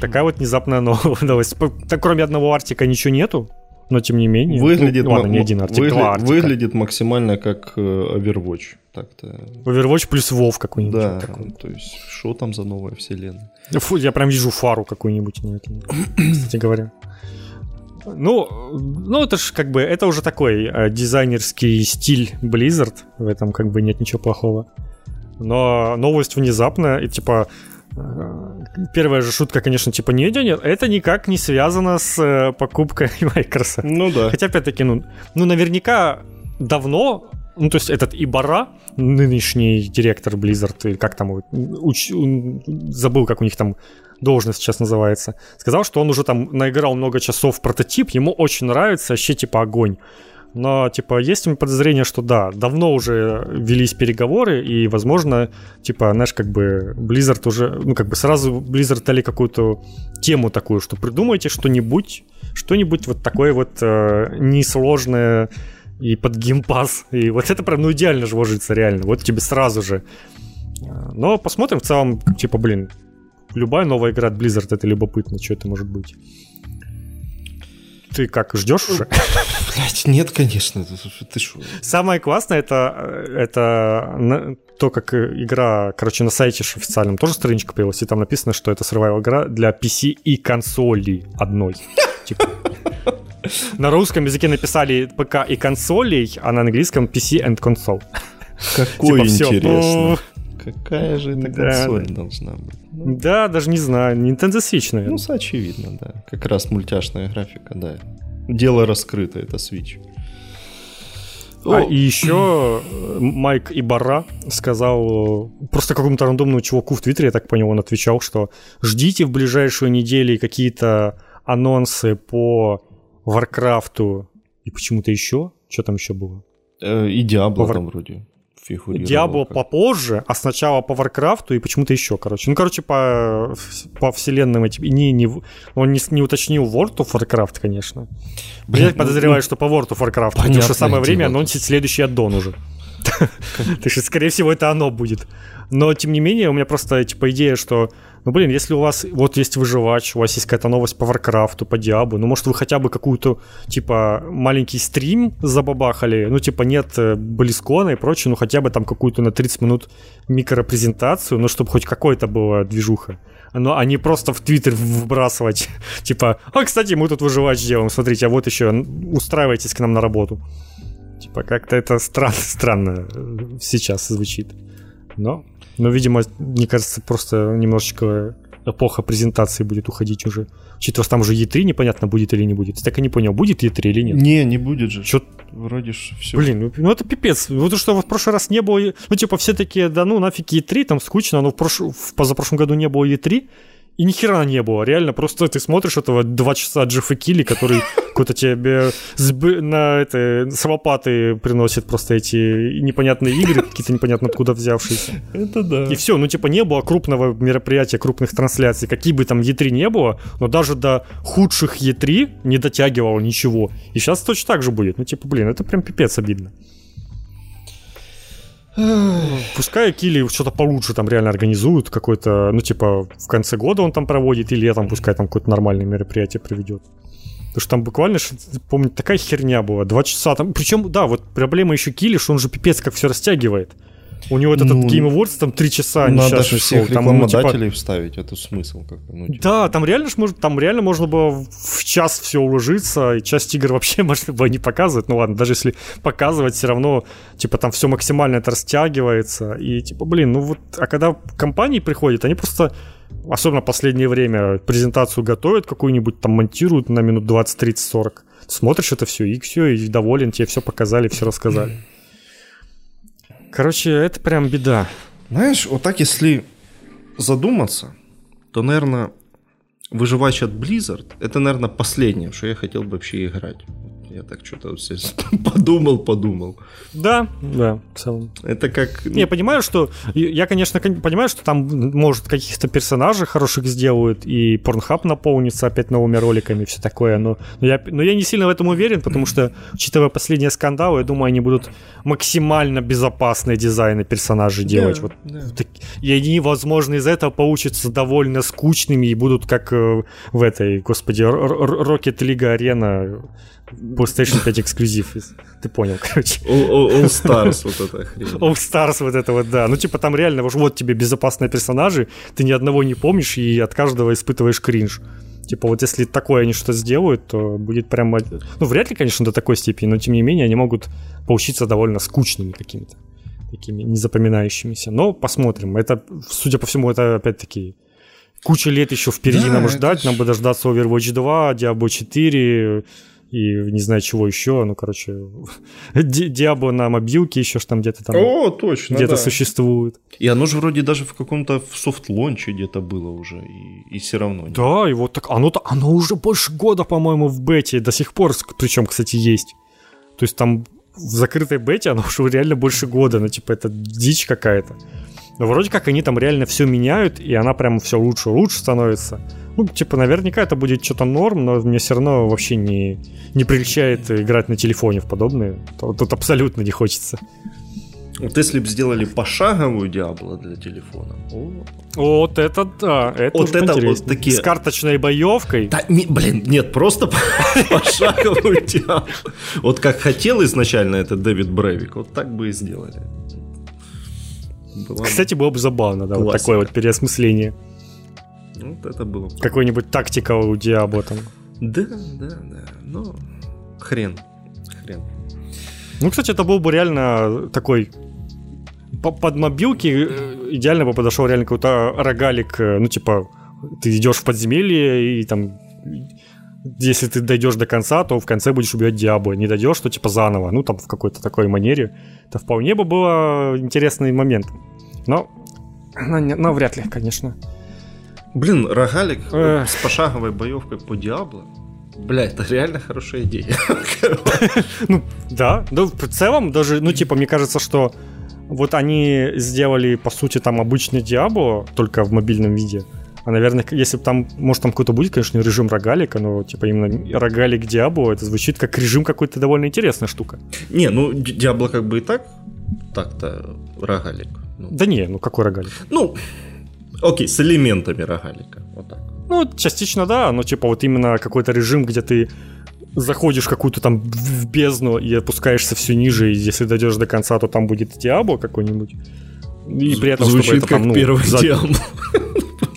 Такая вот внезапная новость. Так, кроме одного артика ничего нету, но тем не менее. Выглядит, ну, ладно, не один артик, выгля- два артика. выглядит максимально как э, Overwatch. Так-то. Overwatch плюс WoW какой-нибудь. Да, такой. то есть, что там за новая вселенная? Фу, я прям вижу фару какую-нибудь на этом, кстати говоря. Ну, ну это же как бы, это уже такой э, дизайнерский стиль Blizzard, в этом как бы нет ничего плохого. Но новость внезапная, и типа, э, первая же шутка, конечно, типа, нет, нет, это никак не связано с э, покупкой Microsoft. Ну да. Хотя, опять-таки, ну, ну наверняка давно ну, то есть этот Ибара, нынешний директор Blizzard, или как там, уч... забыл, как у них там должность сейчас называется, сказал, что он уже там наиграл много часов в прототип, ему очень нравится, вообще типа огонь. Но, типа, есть у меня подозрение, что да, давно уже велись переговоры, и, возможно, типа, знаешь, как бы Blizzard уже, ну, как бы сразу Blizzard дали какую-то тему такую, что придумайте что-нибудь, что-нибудь вот такое вот э, несложное и под геймпас. И вот это прям, ну, идеально же ложится реально. Вот тебе сразу же. Но посмотрим в целом, типа, блин, любая новая игра от Blizzard это любопытно, что это может быть. Ты как, ждешь уже? Блять, нет, конечно. Ты шо? Самое классное это, это то, как игра, короче, на сайте официальном тоже страничка появилась, и там написано, что это survival игра для PC и консоли одной. Типа. На русском языке написали ПК и консолей, а на английском PC and console. Какой типа, интересно. Какая же это Да, консоль должна быть? Ну, Да, даже не знаю. Nintendo Switch, ну, наверное. с- очевидно, да. Как раз мультяшная графика, да. Дело раскрыто, это Switch. А, и еще э, Майк Ибара сказал э, просто какому-то рандомному чуваку в Твиттере, я так понял, он отвечал, что ждите в ближайшую неделю какие-то анонсы по Варкрафту и почему-то еще. Что там еще было? э, и Диабло там вроде фигурировал. Диабло как- попозже, а сначала по Варкрафту и почему-то еще, короче. Ну, короче, по, по вселенным этим. Не, не, он не, не уточнил World of Warcraft, конечно. Блин, Я ну, подозреваю, что по World of Warcraft. Потому что самое время анонсить следующий аддон уже. Так что, скорее всего, это оно будет. Но, тем не менее, у меня просто, типа, идея, что, ну, блин, если у вас, вот есть выживач, у вас есть какая-то новость по Варкрафту, по Диаблу, ну, может, вы хотя бы какую-то, типа, маленький стрим забабахали, ну, типа, нет э, BlizzCon а и прочее, ну, хотя бы там какую-то на 30 минут микропрезентацию, ну, чтобы хоть какой-то была движуха. Но, а не просто в Твиттер вбрасывать, типа, а, кстати, мы тут выживач делаем, смотрите, а вот еще, устраивайтесь к нам на работу. Типа, как-то это странно, странно э, сейчас звучит. Но, но, видимо, мне кажется, просто немножечко эпоха презентации будет уходить уже. Учитывая, что там уже E3 непонятно будет или не будет. Так и не понял, будет E3 или нет. Не, не будет же. Чё- Вроде ж все. Блин, ну, ну это пипец. Вот то, что в прошлый раз не было... Ну, типа, все такие, да ну, нафиг E3, там скучно, но в, прош... в позапрошлом году не было E3, и ни хера не было. Реально, просто ты смотришь этого два часа Джеффа Килли, который какой-то тебе сб- на это, с лопаты приносит просто эти непонятные игры, какие-то непонятно откуда взявшиеся. Это да. И все, ну типа не было крупного мероприятия, крупных трансляций, какие бы там E3 не было, но даже до худших E3 не дотягивало ничего. И сейчас точно так же будет. Ну типа, блин, это прям пипец обидно. Пускай Кили что-то получше там реально организуют, какой-то, ну типа в конце года он там проводит, или летом пускай там какое-то нормальное мероприятие проведет. Потому что там буквально, помню, такая херня была. Два часа там. Причем, да, вот проблема еще Кили, что он же пипец как все растягивает. У него этот Ну, Game Awards там три часа Надо несчастный же всех шел. Там, ну, типа, рекламодателей вставить, это смысл как бы. Ну, типа. да, там реально, ж там реально можно было в час все уложиться, и часть игр вообще можно было не показывать. Ну ладно, даже если показывать, все равно, типа, там все максимально это растягивается. И, типа, блин, ну вот, а когда компании приходят, они просто, особенно в последнее время, презентацию готовят какую-нибудь, там монтируют на минут 20, 30, 40. Смотришь это все, и все, и доволен, тебе все показали, все рассказали. Короче, это прям беда. Знаешь, вот так если задуматься, то, наверное, выживач от Blizzard, это, наверное, последнее, что я хотел бы вообще играть. Я так что-то подумал, подумал. Да, да, в целом. Это как... Не, я понимаю, что... Я, конечно, кон- понимаю, что там, может, каких-то персонажей хороших сделают, и Порнхаб наполнится опять новыми роликами и все такое, но, но, я, но я не сильно в этом уверен, потому что, учитывая последние скандалы, я думаю, они будут максимально безопасные дизайны персонажей делать. Да, Вот да. так- и они, возможно, из этого получатся довольно скучными и будут как э, в этой, господи, Rocket League Arena PlayStation 5 эксклюзив. Ты понял, короче. All, All- All Stars, вот эта хрень. All Stars вот это вот, да. Ну, типа, там реально, вот- тебе безопасные персонажи, ты ни одного не помнишь и от каждого испытываешь кринж. Типа, вот если такое они что-то сделают, то будет прям... од- Ну, вряд ли, конечно, до такой степени, но, тем не менее, они могут получиться довольно скучными какими-то, такими незапоминающимися. Но посмотрим. Это, судя по всему, это, опять-таки, куча лет еще впереди Да, нам это ждать. ж- Нам бы дождаться Overwatch 2, Diablo 4 и не знаю чего еще. Ну, короче, Ди- Diablo на мобилке еще ж там где-то там О, точно, где-то да. существует. И оно же вроде даже в каком-то в soft launch е где-то было уже, и, и все равно. нет. Да, и вот так оно, оно уже больше года, по-моему, в бете до сих пор, причем, кстати, есть. То есть там в закрытой бете оно уже реально больше года, ну типа это дичь какая-то. Но вроде как они там реально все меняют, и она прям все лучше и лучше становится. Ну, типа, наверняка это будет что-то норм, но мне все равно вообще не, не прельщает играть на телефоне в подобное. Тут, тут абсолютно не хочется. Вот если бы сделали пошаговую Диабло для телефона. О. Вот это да, это Вот это вот такие- С карточной боевкой. Да, не, блин, нет, просто пошаговую Диабло. Вот как хотел изначально этот Дэвид Брейвик, вот так бы и сделали. Кстати, было бы забавно, да, вот такое вот переосмысление. Вот это было. бы- Какой-нибудь тактика у Диабло там. Да, да, да. Ну, хрен. Хрен. Ну, кстати, это был бы реально такой под мобилки э, идеально бы подошел реально какой-то рогалик, э, ну, типа, ты идешь в подземелье и там если ты дойдешь до конца, то в конце будешь убивать Диабло. Не дойдешь, то типа заново. Ну, там в какой-то такой манере. Это вполне бы было интересный момент. Но, но, но вряд ли, конечно. Блин, рогалик с пошаговой боевкой по Диабло. Бля, это реально хорошая идея. Ну, да. Да, в целом, даже, ну, типа, мне кажется, что вот они сделали, по сути, там обычный Диабло, только в мобильном виде. А, наверное, если бы там, может, там какой-то будет, конечно, режим рогалика, но, типа, именно рогалик Диабло, это звучит как режим какой-то довольно интересная штука. Не, ну, Диабло как бы и так, так-то рогалик. Ну. Да не, ну какой рогалик? Ну, окей, с элементами рогалика, вот так. Ну, частично да, но типа вот именно какой-то режим, где ты заходишь в какую-то там в бездну и опускаешься все ниже, и если дойдешь до конца, то там будет Диабло какой-нибудь. И при этом, Звучит чтобы это как там, ну, первый за... Диабло.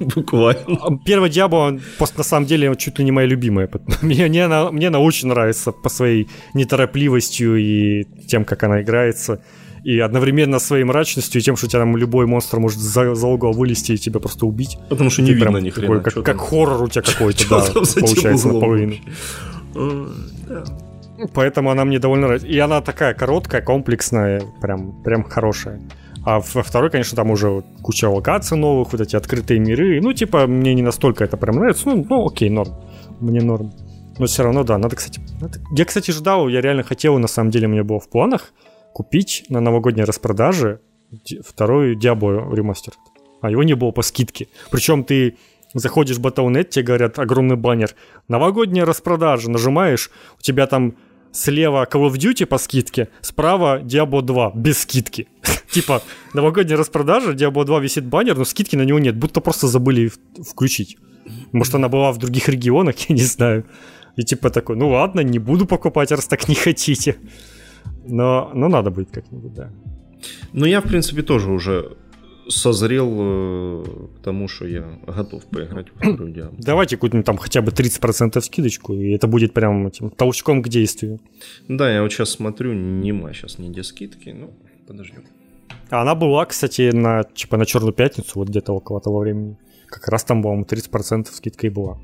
Буквально. А, первый Диабло, просто на самом деле, чуть ли не моя любимая. Мне, мне, она, мне она очень нравится по своей неторопливостью и тем, как она играется и одновременно своей мрачностью и тем, что тебя там любой монстр может за, за угол вылезти и тебя просто убить. Потому что не видно ни хрена. Как, как хоррор у тебя какой-то, да, получается наполовину. Поэтому она мне довольно нравится. И она такая короткая, комплексная, прям, прям хорошая. А во второй, конечно, там уже куча локаций новых, вот эти открытые миры. Ну, типа, мне не настолько это прям нравится. Ну, ну окей, норм. Мне норм. Но все равно, да, надо, кстати... Надо... Я, кстати, ждал, я реально хотел, на самом деле, у меня было в планах купить на новогодней распродаже второй Diablo ремастер. А его не было по скидке. Причем ты заходишь в Battle.net, тебе говорят огромный баннер. Новогодняя распродажа. Нажимаешь, у тебя там слева Call of Duty по скидке, справа Diablo 2 без скидки. типа, новогодняя распродажа, Diablo 2 висит баннер, но скидки на него нет, будто просто забыли включить. Может, она была в других регионах, я не знаю. И типа такой, ну ладно, не буду покупать, раз так не хотите. Но, но надо будет как-нибудь, да. Ну, я, в принципе, тоже уже созрел э, к тому, что я готов поиграть в вторую Диабло. Давайте какую-нибудь там хотя бы 30% скидочку, и это будет прям этим толчком к действию. Да, я вот сейчас смотрю, нема сейчас нигде скидки, ну, подождем. А она была, кстати, на, типа, на Черную Пятницу, вот где-то около того времени. Как раз там, по-моему, 30% скидка и была.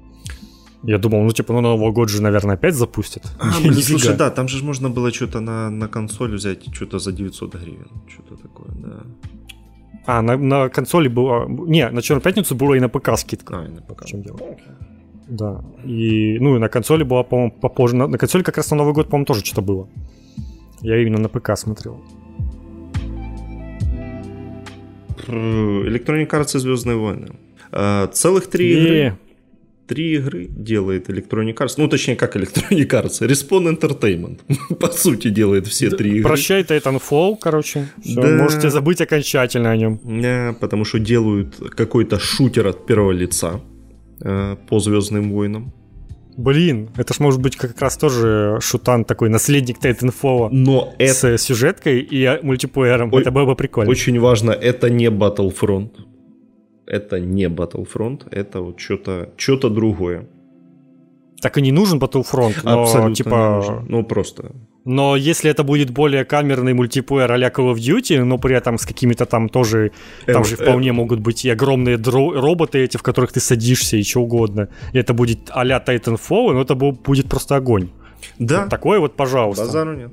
Я думал, ну типа, ну Новый год же, наверное, опять запустят. А, блин, слушай, да, там же можно было что-то на, на консоль взять, что-то за 900 гривен, что-то такое, да. А, на, на консоли было... Не, на Черную Пятницу было и на ПК скидка. А, и на ПК. В чем дело? Да. И, ну, и на консоли была, по-моему, попозже. На, на консоли как раз на Новый год, по-моему, тоже что-то было. Я именно на ПК смотрел. Electronic Arts и Звездные войны. А, целых три игры три игры делает Electronic Arts. Ну, точнее, как Electronic Arts. Respawn Entertainment. По сути, делает все три игры. Прощай Titanfall, короче. Все, да. Можете забыть окончательно о нем. Да, потому что делают какой-то шутер от первого лица э, по Звездным войнам. Блин, это ж может быть как раз тоже шутан такой, наследник Titanfall Но с это... сюжеткой и мультиплеером. О... Это было бы прикольно. Очень важно, это не Battlefront это не Battlefront, это вот что-то что другое. Так и не нужен Battlefront, но Абсолютно типа... Не нужен. Ну, просто... Но если это будет более камерный мультиплеер а Call of Duty, но при этом с какими-то там тоже... Там же вполне могут быть и огромные дро- роботы эти, в которых ты садишься и что угодно. И это будет а-ля Titanfall, но это будет просто огонь. Да. Вот такое вот, пожалуйста. Базару нет.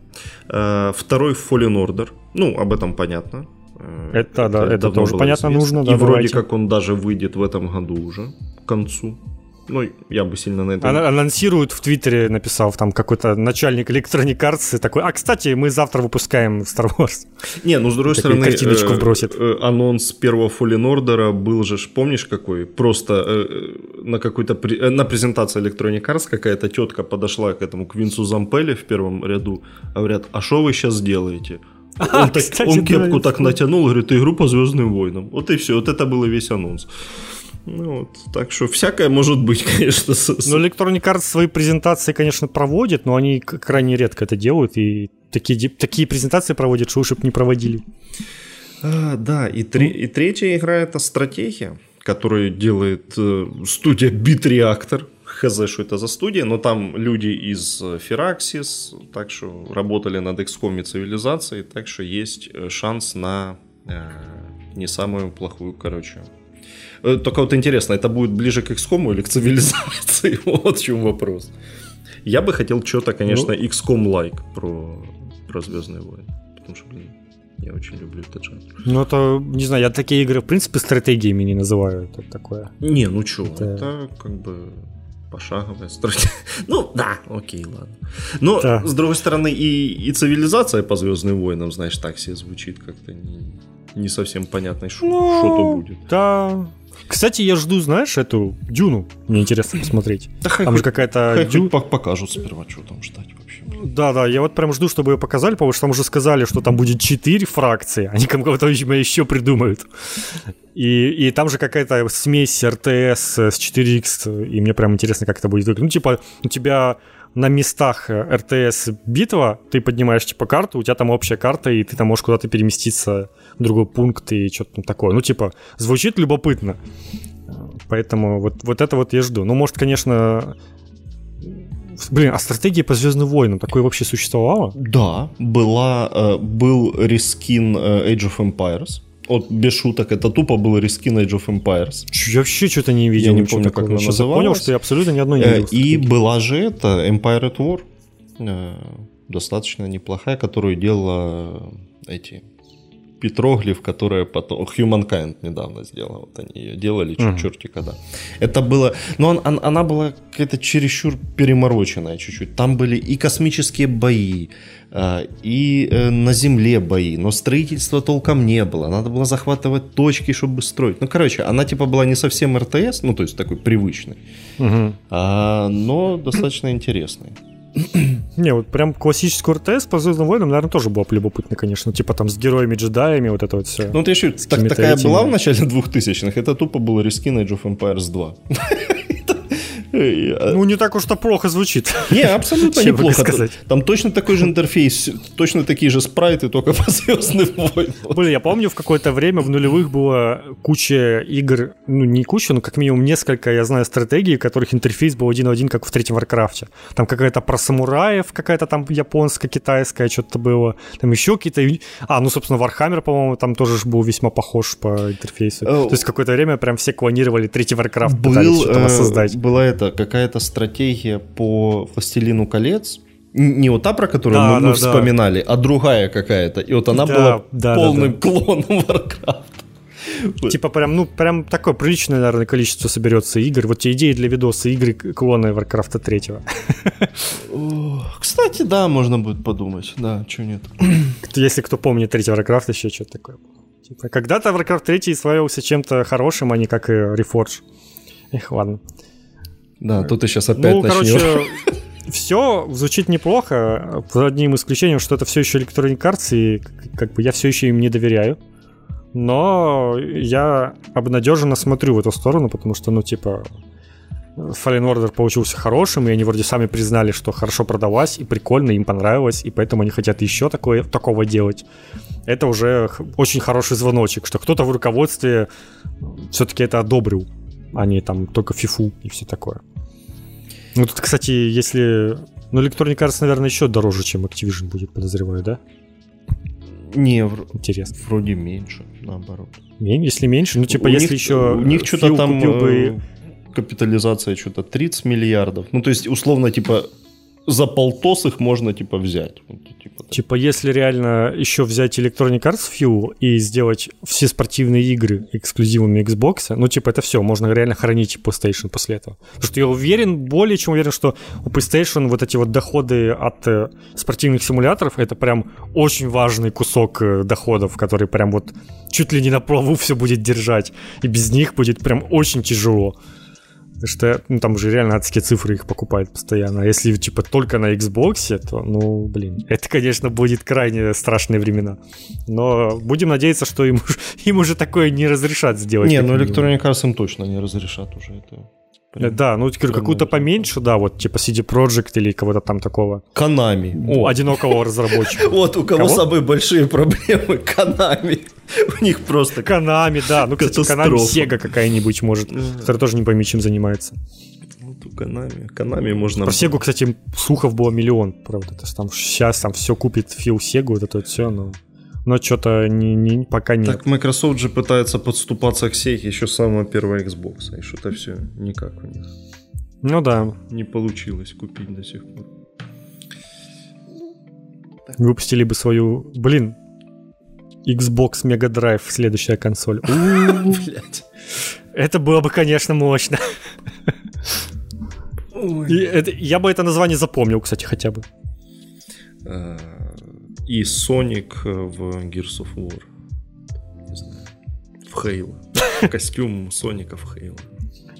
Э, второй Fallen Order. Ну, об этом понятно. Э, это, да, это, тоже понятно известно. нужно. Да, И давайте. вроде как он даже выйдет в этом году уже, к концу. Ну, я бы сильно на это... Ан- анонсирует в Твиттере, написал там какой-то начальник Electronic Arts такой, а, кстати, мы завтра выпускаем Star Wars. Не, ну, с другой Такую стороны, картиночку вбросит. Э, анонс первого Fallen Order был же, помнишь какой? Просто э, на какой-то... При... На презентации Electronic Arts какая-то тетка подошла к этому, к Винсу Зампеле в первом ряду, говорят, а что вы сейчас делаете? Он, так, кстати, он кепку так натянул, говорит, игру по Звездным войнам. Вот и все, вот это был весь анонс. Ну, вот, так что всякое может быть, конечно. Ну, Electronic Arts свои презентации, конечно, проводит, но они крайне редко это делают, и такие, такие презентации проводят, что уж не проводили. А, да, и, три, и третья игра это стратегия, которую делает э, студия Beat Reactor хз, что это за студия, но там люди из э, Firaxis, так что работали над XCOM и цивилизацией, так что есть э, шанс на э, не самую плохую, короче. Э, только вот интересно, это будет ближе к XCOM или к цивилизации? Вот в чем вопрос. Я бы хотел что-то, конечно, ну... XCOM-like про, про Звездные войны. Потому что, блин, я очень люблю этот жанр. Ну, это, не знаю, я такие игры, в принципе, стратегиями не называю. Это такое. Не, ну что, это... это как бы пошаговая стратегия. Ну, да, окей, ладно. Но, да. с другой стороны, и, и цивилизация по Звездным войнам, знаешь, так себе звучит как-то не, не совсем понятно, что, ну, что-то будет. Да, кстати, я жду, знаешь, эту Дюну. Мне интересно посмотреть. Да, там же какая-то Дю... покажут сперва, что там ждать. Да, да, я вот прям жду, чтобы ее показали, потому что там уже сказали, что там будет 4 фракции. Они кого-то еще придумают. И, и там же какая-то смесь РТС с 4X, и мне прям интересно, как это будет выглядеть. Ну, типа, у тебя на местах РТС битва, ты поднимаешь типа карту, у тебя там общая карта, и ты там можешь куда-то переместиться в другой пункт и что-то такое. Ну, типа, звучит любопытно. Поэтому вот, вот это вот я жду. Ну, может, конечно, Блин, а стратегия по Звездным войнам такое вообще существовало? Да, была, э, был рескин э, Age of Empires. Вот без шуток, это тупо был рескин Age of Empires. Я вообще что-то не видел. Я не помню, как она называлась. Я понял, что я абсолютно ни одной не видел. И была же это Empire at War. Достаточно неплохая, которую делала эти петроглиф, которая потом Humankind недавно сделала. Вот они ее делали, чуть uh-huh. черти когда. Это было... Но он, он, она была какая-то чересчур перемороченная чуть-чуть. Там были и космические бои, а, и э, на Земле бои, но строительства толком не было. Надо было захватывать точки, чтобы строить. Ну, короче, она типа была не совсем РТС, ну, то есть такой привычный, uh-huh. а, но достаточно интересный. Не, вот прям классическую РТС по Звездным войнам, наверное, тоже было бы любопытно, конечно. Типа там с героями-джедаями, вот это вот все. Ну, ты еще так, такая была в начале 2000-х, это тупо был рескин Age of Empires 2. Ну, не так уж то плохо звучит. Не, абсолютно неплохо. Сказать. Там точно такой же интерфейс, точно такие же спрайты, только по Звездным войнам. Блин, я помню, в какое-то время в нулевых было куча игр, ну, не куча, но как минимум несколько, я знаю, стратегий, которых интерфейс был один в один, как в третьем Варкрафте. Там какая-то про самураев, какая-то там японская, китайская, что-то было. Там еще какие-то... А, ну, собственно, Warhammer, по-моему, там тоже был весьма похож по интерфейсу. То есть какое-то время прям все клонировали третий Warcraft, пытались что-то создать. Была это это какая-то стратегия по «Властелину колец», не вот та, про которую да, мы, да, мы вспоминали, да. а другая какая-то. И вот она да, была да, полным да, да. клоном Warcraft. Типа прям, ну, прям такое приличное, наверное, количество соберется игр. Вот те идеи для видоса, игры клоны Warcraft 3. Кстати, да, можно будет подумать. Да, чего нет. Если кто помнит третий Warcraft, еще что-то такое. Типа, когда-то Warcraft 3 славился чем-то хорошим, а не как и Reforge. Эх, ладно. Да, тут ты сейчас опять ну, начнешь. короче, все звучит неплохо, за одним исключением, что это все еще Electronic Arts, и как бы я все еще им не доверяю. Но я обнадеженно смотрю в эту сторону, потому что, ну, типа, Fallen Order получился хорошим, и они вроде сами признали, что хорошо продалась, и прикольно, им понравилось, и поэтому они хотят еще такое, такого делать. Это уже очень хороший звоночек, что кто-то в руководстве все-таки это одобрил, а не там только фифу и все такое. Ну, тут, кстати, если... Ну, Electronic Arts, наверное, еще дороже, чем Activision будет, подозреваю, да? Не, интересно. Вроде меньше, наоборот. Если меньше, ну, типа, у если них, еще... У них что-то там... Бы... Э, капитализация что-то 30 миллиардов. Ну, то есть, условно, типа, за полтос их можно, типа, взять. Типа, типа, если реально еще взять Electronic Arts Fuel и сделать все спортивные игры эксклюзивами Xbox, ну, типа, это все, можно реально хранить PlayStation после этого. Потому что я уверен, более чем уверен, что у PlayStation вот эти вот доходы от э, спортивных симуляторов, это прям очень важный кусок э, доходов, который прям вот чуть ли не на плаву все будет держать. И без них будет прям очень тяжело. Что ну, там уже реально адские цифры их покупают постоянно. А если типа только на Xbox, то, ну, блин, это, конечно, будет крайне страшные времена. Но будем надеяться, что им, им уже такое не разрешат сделать. Не, ну Electronic Arts им точно не разрешат уже это. Прям, да, ну какую-то поменьше, да, вот типа CD Projekt или кого-то там такого. Konami. О. Одинокого разработчика. Вот у кого самые большие проблемы. Konami. У них просто Konami, да. Ну, кстати, Konami Sega какая-нибудь может, которая тоже не пойми, чем занимается. Вот у Konami. Konami можно... Про Sega, кстати, слухов было миллион, правда. То есть там сейчас там все купит Фил Сегу, вот это вот все, но но что-то не, не, пока нет. Так Microsoft же пытается подступаться к сей еще с самого первого Xbox, и что-то все никак у них. Ну да. Не получилось купить до сих пор. Выпустили бы свою... Блин, Xbox Mega Drive следующая консоль. Блять. Это было бы, конечно, мощно. И это, я бы это название запомнил, кстати, хотя бы. И Sonic в Gears of War. Не знаю. В Halo. Костюм Соника в Halo.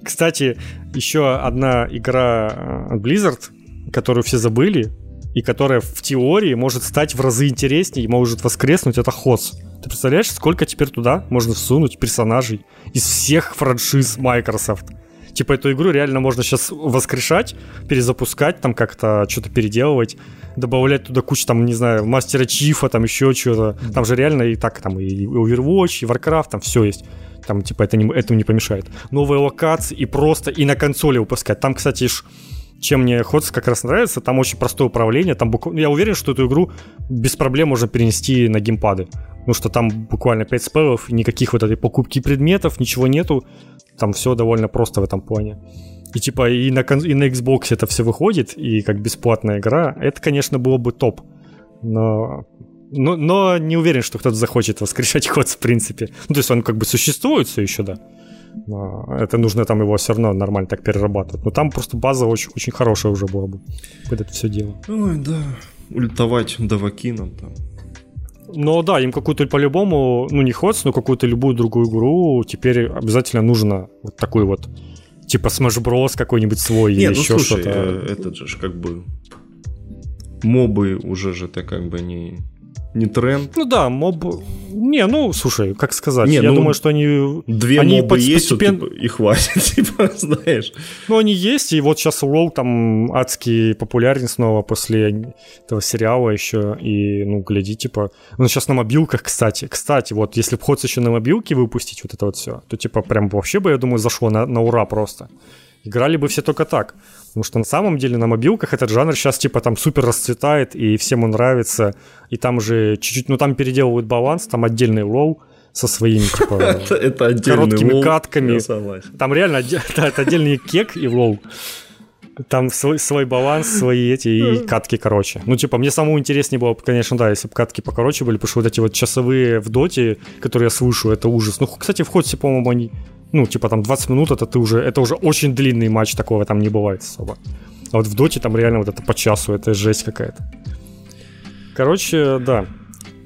Кстати, еще одна игра от Blizzard, которую все забыли, и которая в теории может стать в разы интереснее и может воскреснуть, это Хос. Ты представляешь, сколько теперь туда можно всунуть персонажей из всех франшиз Microsoft? Типа эту игру реально можно сейчас воскрешать, перезапускать, там как-то что-то переделывать, добавлять туда кучу, там, не знаю, мастера Чифа, там еще что-то. Там же реально и так там и Overwatch, и Warcraft, там все есть. Там, типа, это не, этому не помешает. Новые локации и просто и на консоли выпускать. Там, кстати, ж, чем мне Ходс как раз нравится, там очень простое управление. Там буквально, я уверен, что эту игру без проблем можно перенести на геймпады. Потому что там буквально 5 спеллов, никаких вот этой покупки предметов, ничего нету. Там все довольно просто в этом плане. И типа и на, и на Xbox это все выходит, и как бесплатная игра, это, конечно, было бы топ. Но, но, но не уверен, что кто-то захочет воскрешать ход в принципе. Ну, то есть он как бы существует все еще, да. Но это нужно там его все равно нормально так перерабатывать. Но там просто база очень, очень хорошая уже была бы под это все дело. Ой, да. Ультовать давакином там. Но да, им какую-то по-любому, ну не ходс, но какую-то любую другую игру теперь обязательно нужно вот такой вот типа Smash Bros какой-нибудь свой Нет, или ну, еще слушай, что-то. Э, этот же как бы мобы уже же это как бы не не тренд. Ну да, моб... Не, ну, слушай, как сказать, не, я ну, думаю, что они... Две они мобы есть, постепенно... вот, типа, и хватит, типа, знаешь. Ну, они есть, и вот сейчас LoL там адский популярен снова после этого сериала еще, и, ну, гляди, типа... Ну, сейчас на мобилках, кстати, кстати, вот, если бы еще на мобилке выпустить вот это вот все, то, типа, прям вообще бы, я думаю, зашло на, на ура просто. Играли бы все только так. Потому что на самом деле на мобилках этот жанр сейчас типа там супер расцветает, и всем он нравится. И там уже чуть-чуть, ну там переделывают баланс, там отдельный LoL со своими типа это, короткими катками. Там реально да, это отдельный кек и LoL. Там свой, свой баланс, свои эти и катки короче. Ну, типа, мне самому интереснее было, конечно, да, если бы катки покороче были, потому что вот эти вот часовые в доте, которые я слышу, это ужас. Ну, кстати, в Хотсе, по-моему, они ну, типа там 20 минут, это ты уже, это уже очень длинный матч, такого там не бывает особо. А вот в доте там реально вот это по часу, это жесть какая-то. Короче, да.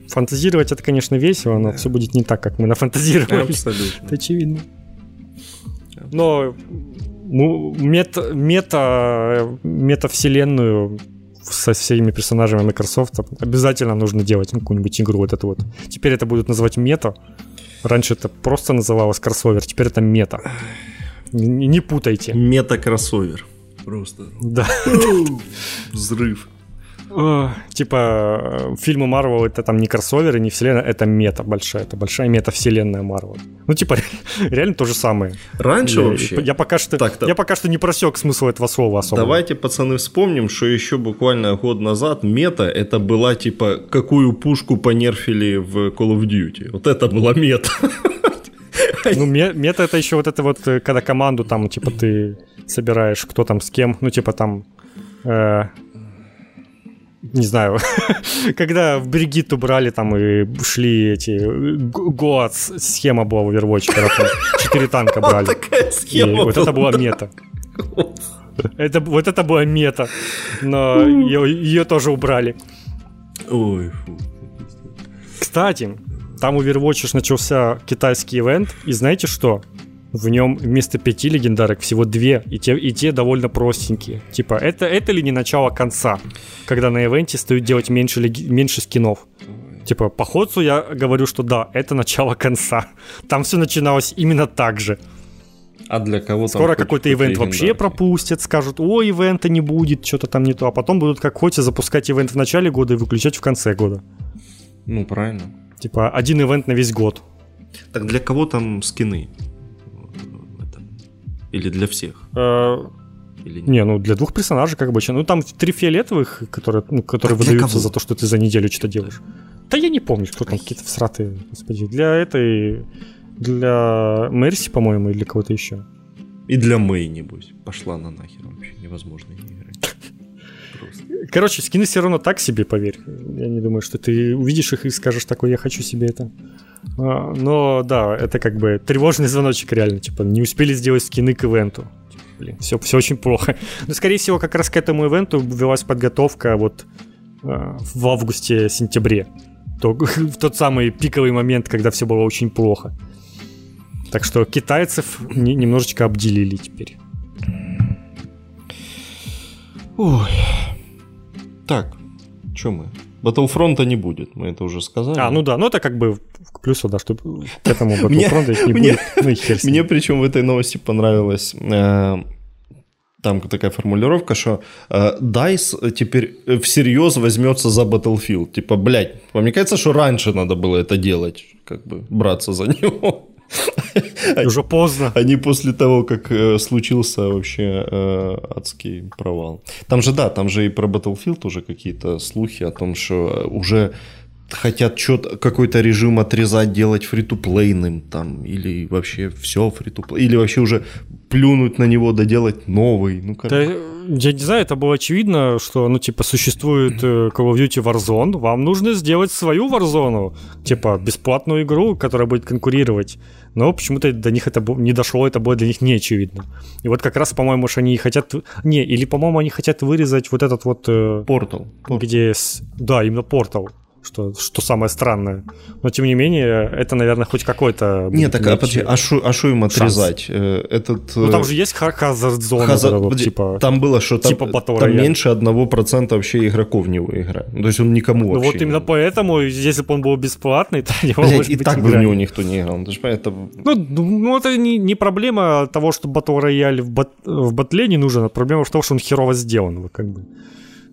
Фантазировать это, конечно, весело, но да. все будет не так, как мы нафантазировали. Абсолютно. Это очевидно. Но мета, мета, метавселенную со всеми персонажами Microsoft обязательно нужно делать ну, какую-нибудь игру вот эту вот. Теперь это будут называть мета. Раньше это просто называлось кроссовер, теперь это мета. Не, не путайте. Мета-кроссовер. Просто. Да. Взрыв. Типа фильмы Марвел это там не кроссоверы, не вселенная, это мета большая, это большая мета-вселенная Марвел. Ну, типа, реально то же самое. Раньше я, вообще? Я пока что, так, я пока что не просек смысл этого слова особо. Давайте, пацаны, вспомним, что еще буквально год назад мета это была типа, какую пушку понерфили в Call of Duty. Вот это была мета. Ну, мета это еще вот это вот, э, когда команду там, типа, ты собираешь, кто там с кем, ну, типа там э, не знаю, когда в Бригитту брали там и шли эти Гоац, схема была в Overwatch, когда там 4 танка брали. Такая схема вот это была мета. Это, вот это была мета, но ее, ее тоже убрали. Ой, фу. Кстати, там у Overwatch начался китайский ивент, и знаете что? В нем вместо пяти легендарок всего две, и те, и те довольно простенькие. Типа, это, это ли не начало конца, когда на ивенте стоит делать меньше, леги, меньше скинов? Типа, по ходцу я говорю, что да, это начало конца. Там все начиналось именно так же. А для кого Скоро какой-то ивент вообще пропустят, скажут, о, ивента не будет, что-то там не то, а потом будут как хоть запускать ивент в начале года и выключать в конце года. Ну, правильно. Типа, один ивент на весь год. Так для кого там скины? Или для всех? Э, Или Не, ну для двух персонажей как бы. Ну там три фиолетовых, которые, ну, которые выдаются за то, что ты за неделю что-то делаешь. Да я не помню, кто там какие-то всратые, господи. Для этой... Для Мерси, по-моему, или для кого-то еще. И для Мэй, небось. Пошла на нахер вообще. Невозможно не играть. Короче, скины все равно так себе, поверь. Я не думаю, что ты увидишь их и скажешь такой, я хочу себе это. А, но да, это как бы тревожный звоночек реально. Типа, не успели сделать скины к ивенту. Типа, блин, все, все очень плохо. Но, скорее всего, как раз к этому ивенту велась подготовка вот а, в августе-сентябре. То, в тот самый пиковый момент, когда все было очень плохо. Так что китайцев не, немножечко обделили теперь. Ой. Так, что мы? Battlefront не будет, мы это уже сказали. А, ну да, ну это как бы к плюсу, да, что к этому Battlefront не будет. Ну, мне причем в этой новости понравилось э, там такая формулировка, что э, DICE теперь всерьез возьмется за Battlefield. Типа, блядь, мне кажется, что раньше надо было это делать, как бы браться за него. Уже поздно. Они после того, как э, случился вообще э, адский провал. Там же, да, там же и про Battlefield уже какие-то слухи о том, что уже хотят что-то, какой-то режим отрезать, делать фри-то-плейным там, или вообще все фри-то-плей, или вообще уже плюнуть на него, доделать новый. Ну, как... да, я не знаю, это было очевидно, что, ну, типа, существует э, Call of Duty Warzone, вам нужно сделать свою Warzone, типа, бесплатную игру, которая будет конкурировать. Но почему-то до них это не дошло, это было для них не очевидно. И вот как раз, по-моему, что они хотят... Не, или, по-моему, они хотят вырезать вот этот вот... Портал. Э, где... Да, именно портал что, что самое странное. Но тем не менее, это, наверное, хоть какой-то... Нет, так, а подожди, а что а шо им отрезать? Шанс. Э, этот, ну там э, же есть Hazard, вот, типа... Там было, что типа там, там меньше 1% вообще игроков в него играет. Ну, то есть он никому ну, вообще... вот именно поэтому, если бы он был бесплатный, то него, Блядь, может и быть, так бы в него никто не играл. Ты же это... Ну, ну, это не, не проблема того, что Battle Royale в, бат, в батле не нужен, а проблема в том, что он херово сделан, как бы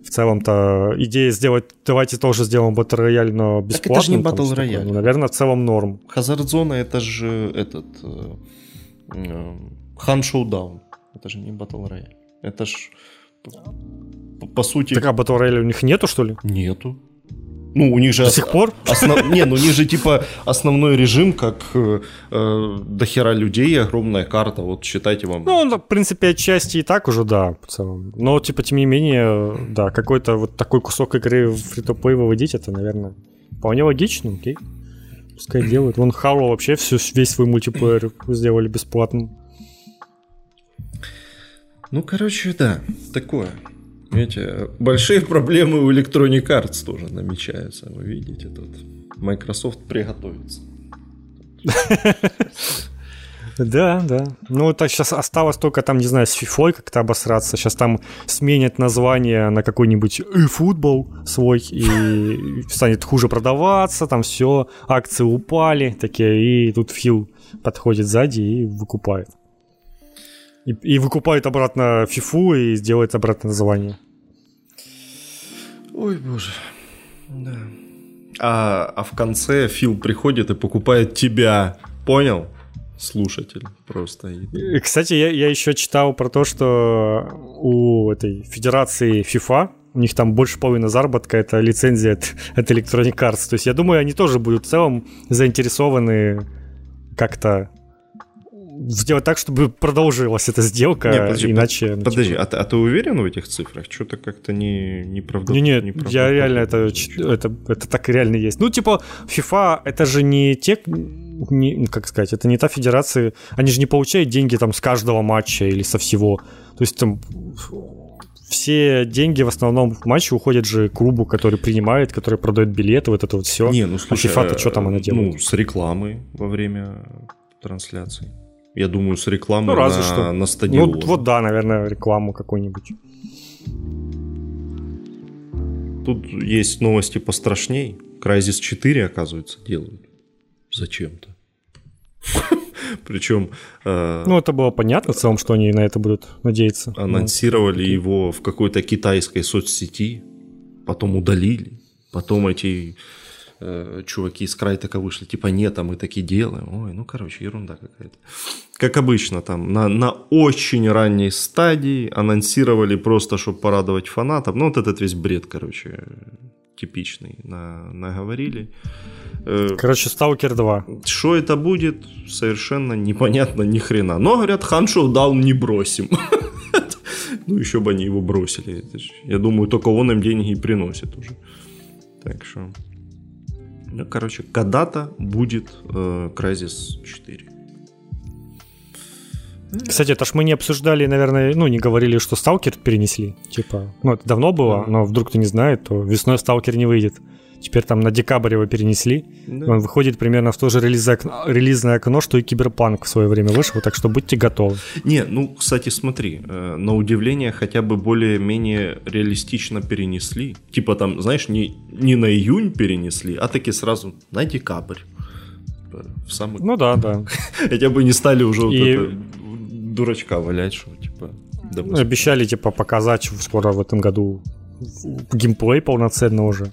в целом-то идея сделать, давайте тоже сделаем Battle Royale, но бесплатно. Так это же не Battle Royale. Ну, наверное, в целом норм. Hazard Zone это же этот э, э, Han Showdown. Это же не Battle Royale. Это ж по, по сути... Так а Battle Royale у них нету, что ли? Нету. Ну, у них же... До сих пор? Основ... Не, ну у них же типа основной режим, как э, э до хера людей, огромная карта, вот считайте вам. Ну, он, в принципе, отчасти и так уже, да, в целом. Но, типа, тем не менее, да, какой-то вот такой кусок игры в фри выводить, это, наверное, вполне логично, окей. Пускай делают. Вон Halo вообще всю, весь свой мультиплеер сделали бесплатным. Ну, короче, да, такое. Видите, большие проблемы у Electronic Arts тоже намечаются. Вы видите, тут Microsoft приготовится. Да, да. Ну, это сейчас осталось только там, не знаю, с FIFA как-то обосраться. Сейчас там сменят название на какой-нибудь e-футбол свой и станет хуже продаваться, там все, акции упали такие, и тут Фил подходит сзади и выкупает. И, и выкупает обратно фифу и сделает обратно название. Ой, боже. Да. А, а в конце Фил приходит и покупает тебя. Понял? Слушатель просто. Кстати, я, я еще читал про то, что у этой федерации FIFA у них там больше половины заработка это лицензия от, от Electronic Arts. То есть я думаю, они тоже будут в целом заинтересованы как-то сделать так, чтобы продолжилась эта сделка, не, подожди, иначе... Под, подожди, а, а ты уверен в этих цифрах? Что-то как-то не, неправда... Не, нет, не я реально это, это, это так реально есть. Ну, типа, FIFA, это же не те... Не, как сказать, это не та федерация... Они же не получают деньги там с каждого матча или со всего. То есть там все деньги в основном в матче уходят же клубу, который принимает, который продает билеты, вот это вот все. Не, ну слушай, а FIFA-то что там она делает? Ну, с рекламой во время трансляции. Я думаю, с рекламой ну, разве на, что. на стадион. Ну, вот да, наверное, рекламу какую-нибудь. Тут есть новости пострашней. Crysis 4, оказывается, делают. Зачем-то. Причем... Э, ну, это было понятно в целом, что они на это будут надеяться. Анонсировали его в какой-то китайской соцсети, потом удалили, потом эти э, чуваки из Крайтека вышли, типа, нет, а мы таки делаем. Ой, ну, короче, ерунда какая-то. Как обычно, там, на, на очень ранней стадии анонсировали просто, чтобы порадовать фанатов. Ну, вот этот весь бред, короче. типичный на, наговорили. Э, Короче, Сталкер 2. Что это будет, совершенно непонятно ни хрена. Но, говорят, Хан Шоудаун не бросим. Ну, еще бы они его бросили. Я думаю, только он им деньги и приносит уже. Так что... Ну, короче, когда-то будет э, Crysis 4. Кстати, это ж мы не обсуждали, наверное, ну, не говорили, что Сталкер перенесли. Типа, ну, это давно было, но вдруг кто не знает, то весной Сталкер не выйдет. Теперь там на декабрь его перенесли. Да. Он выходит примерно в то же релизное окно, релизное окно, что и Киберпанк в свое время вышел, так что будьте готовы. Не, ну, кстати, смотри, э, на удивление хотя бы более-менее реалистично перенесли. Типа там, знаешь, не, не на июнь перенесли, а таки сразу на декабрь. В самый... Ну да, да. Хотя бы не стали уже и... вот это дурачка валять, что типа... Ну, обещали, типа, показать скоро в этом году геймплей полноценно уже.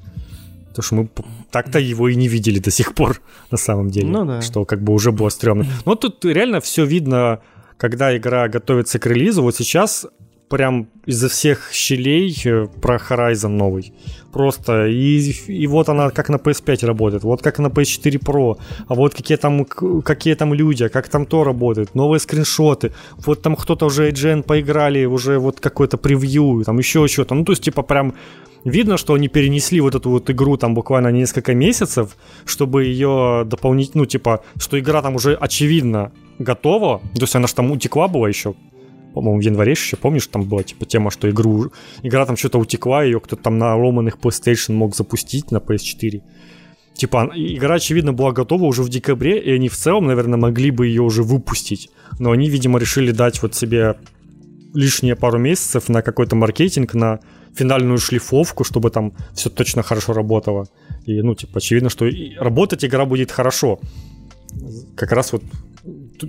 Потому что мы так-то его и не видели до сих пор, на самом деле. Ну да. Что как бы уже было стрёмно. Но тут реально все видно, когда игра готовится к релизу. Вот сейчас прям изо всех щелей э, про Horizon новый. Просто. И, и вот она как на PS5 работает, вот как на PS4 Pro, а вот какие там, какие там люди, как там то работает, новые скриншоты. Вот там кто-то уже IGN поиграли, уже вот какой-то превью, там еще что-то. Ну, то есть, типа, прям видно, что они перенесли вот эту вот игру там буквально несколько месяцев, чтобы ее дополнить, ну, типа, что игра там уже очевидно готова, то есть она же там утекла была еще по-моему, в январе еще, помнишь, там была типа тема, что игру, игра там что-то утекла, ее кто-то там на ломаных PlayStation мог запустить на PS4. Типа, игра, очевидно, была готова уже в декабре, и они в целом, наверное, могли бы ее уже выпустить. Но они, видимо, решили дать вот себе лишние пару месяцев на какой-то маркетинг, на финальную шлифовку, чтобы там все точно хорошо работало. И, ну, типа, очевидно, что работать игра будет хорошо. Как раз вот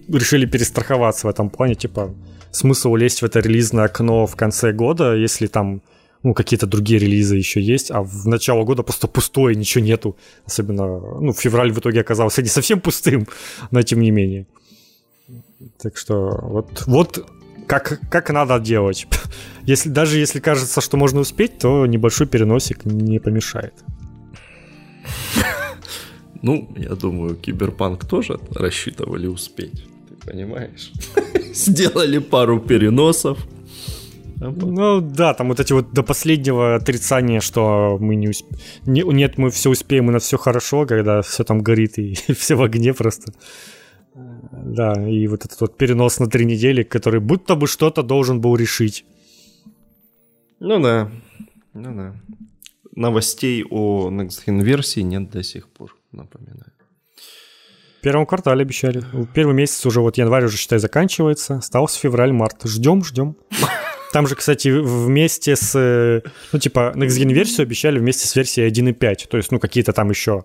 решили перестраховаться в этом плане, типа, смысл лезть в это релизное окно в конце года, если там ну, какие-то другие релизы еще есть, а в начало года просто пустое, ничего нету. Особенно, ну, февраль в итоге оказался не совсем пустым, но тем не менее. Так что вот, вот как, как надо делать. Если, даже если кажется, что можно успеть, то небольшой переносик не помешает. Ну, я думаю, Киберпанк тоже рассчитывали успеть. Ты понимаешь? Сделали пару переносов. Ну да, там вот эти вот до последнего отрицания, что мы не успеем. Не, нет, мы все успеем, и на все хорошо, когда все там горит и все в огне просто. Да, и вот этот вот перенос на три недели, который будто бы что-то должен был решить. Ну да, ну да. Новостей о Next Gen версии нет до сих пор, напоминаю. В первом квартале обещали. Первый месяц уже, вот январь уже, считай, заканчивается. Остался февраль-март. Ждем, ждем. Там же, кстати, вместе с... Ну, типа, Next Gen версию обещали вместе с версией 1.5. То есть, ну, какие-то там еще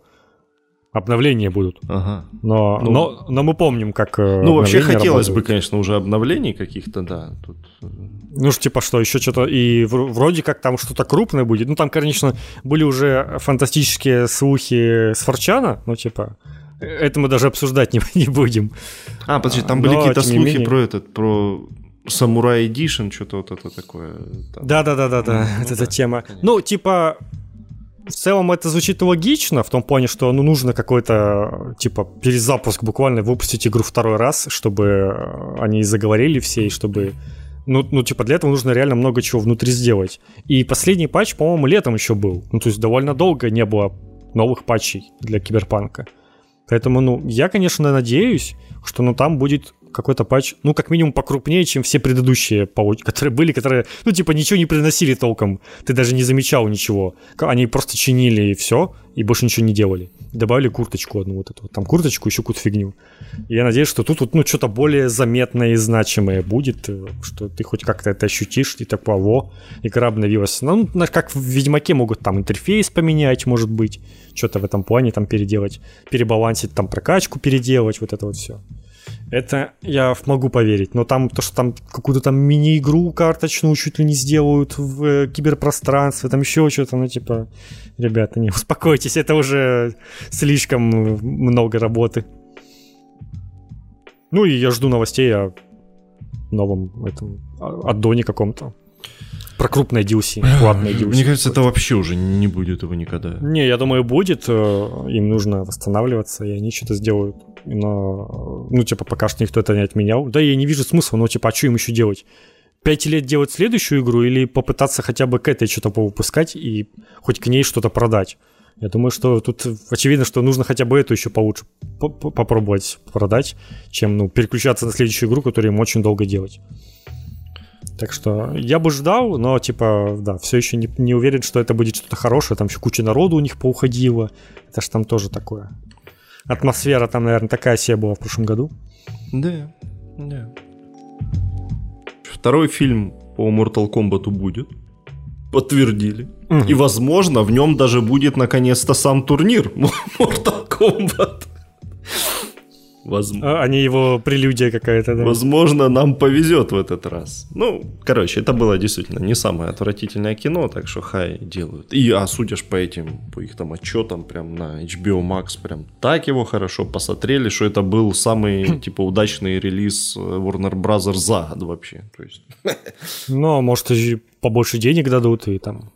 обновления будут. Ага. Но, ну, но, но мы помним, как э, Ну, вообще хотелось работают. бы, конечно, уже обновлений каких-то, да. Тут... Ну, типа что, еще что-то, и вроде как там что-то крупное будет. Ну, там, конечно, были уже фантастические слухи с Форчана, ну, типа, это мы даже обсуждать не, не будем. А, подожди, там были какие-то слухи менее... про этот, про Самурай Эдишн, что-то вот это такое. Да-да-да-да-да, ну, эта да, тема. Конечно. Ну, типа, в целом это звучит логично, в том плане, что ну, нужно какой-то, типа, перезапуск буквально, выпустить игру второй раз, чтобы они заговорили все, и чтобы ну, ну, типа, для этого нужно реально много чего внутри сделать. И последний патч, по-моему, летом еще был. Ну, то есть довольно долго не было новых патчей для Киберпанка. Поэтому, ну, я, конечно, надеюсь, что ну, там будет какой-то патч, ну, как минимум покрупнее, чем все предыдущие которые были, которые, ну, типа, ничего не приносили толком. Ты даже не замечал ничего. Они просто чинили и все, и больше ничего не делали. Добавили курточку одну вот эту там курточку, еще какую-то фигню. И я надеюсь, что тут вот, ну, что-то более заметное и значимое будет, э, что ты хоть как-то это ощутишь, и такой, во, игра обновилась. Ну, как в Ведьмаке могут там интерфейс поменять, может быть, что-то в этом плане там переделать, перебалансить, там прокачку переделать, вот это вот все. Это я могу поверить, но там то, что там какую-то там мини-игру карточную чуть ли не сделают в э, киберпространстве, там еще что-то, ну типа, ребята, не успокойтесь, это уже слишком много работы. Ну и я жду новостей о новом этом, о Доне каком-то. про крупное DLC, платное DLC. Мне кажется, это вообще уже не будет его никогда. Не, я думаю, будет. Э, им нужно восстанавливаться, и они что-то сделают. Но, ну, типа, пока что никто это не отменял. Да, я не вижу смысла, но, типа, а что им еще делать? Пять лет делать следующую игру или попытаться хотя бы к этой что-то повыпускать и хоть к ней что-то продать? Я думаю, что тут очевидно, что нужно хотя бы эту еще получше попробовать продать, чем ну, переключаться на следующую игру, которую им очень долго делать. Так что я бы ждал, но типа, да, все еще не, не уверен, что это будет что-то хорошее. Там еще куча народу у них поуходило. Это ж там тоже такое. Атмосфера там, наверное, такая себе была в прошлом году. Да, да. Второй фильм по Mortal Kombat будет. Подтвердили. Угу. И, возможно, в нем даже будет наконец-то сам турнир Mortal Kombat. Возможно. А, не его прелюдия какая-то, да. Возможно, нам повезет в этот раз. Ну, короче, это было действительно не самое отвратительное кино, так что хай делают. И, а судишь по этим, по их там отчетам, прям на HBO Max, прям так его хорошо посмотрели, что это был самый, типа, удачный релиз э, Warner Bros. за год вообще. То есть... Ну, а может, побольше денег дадут и там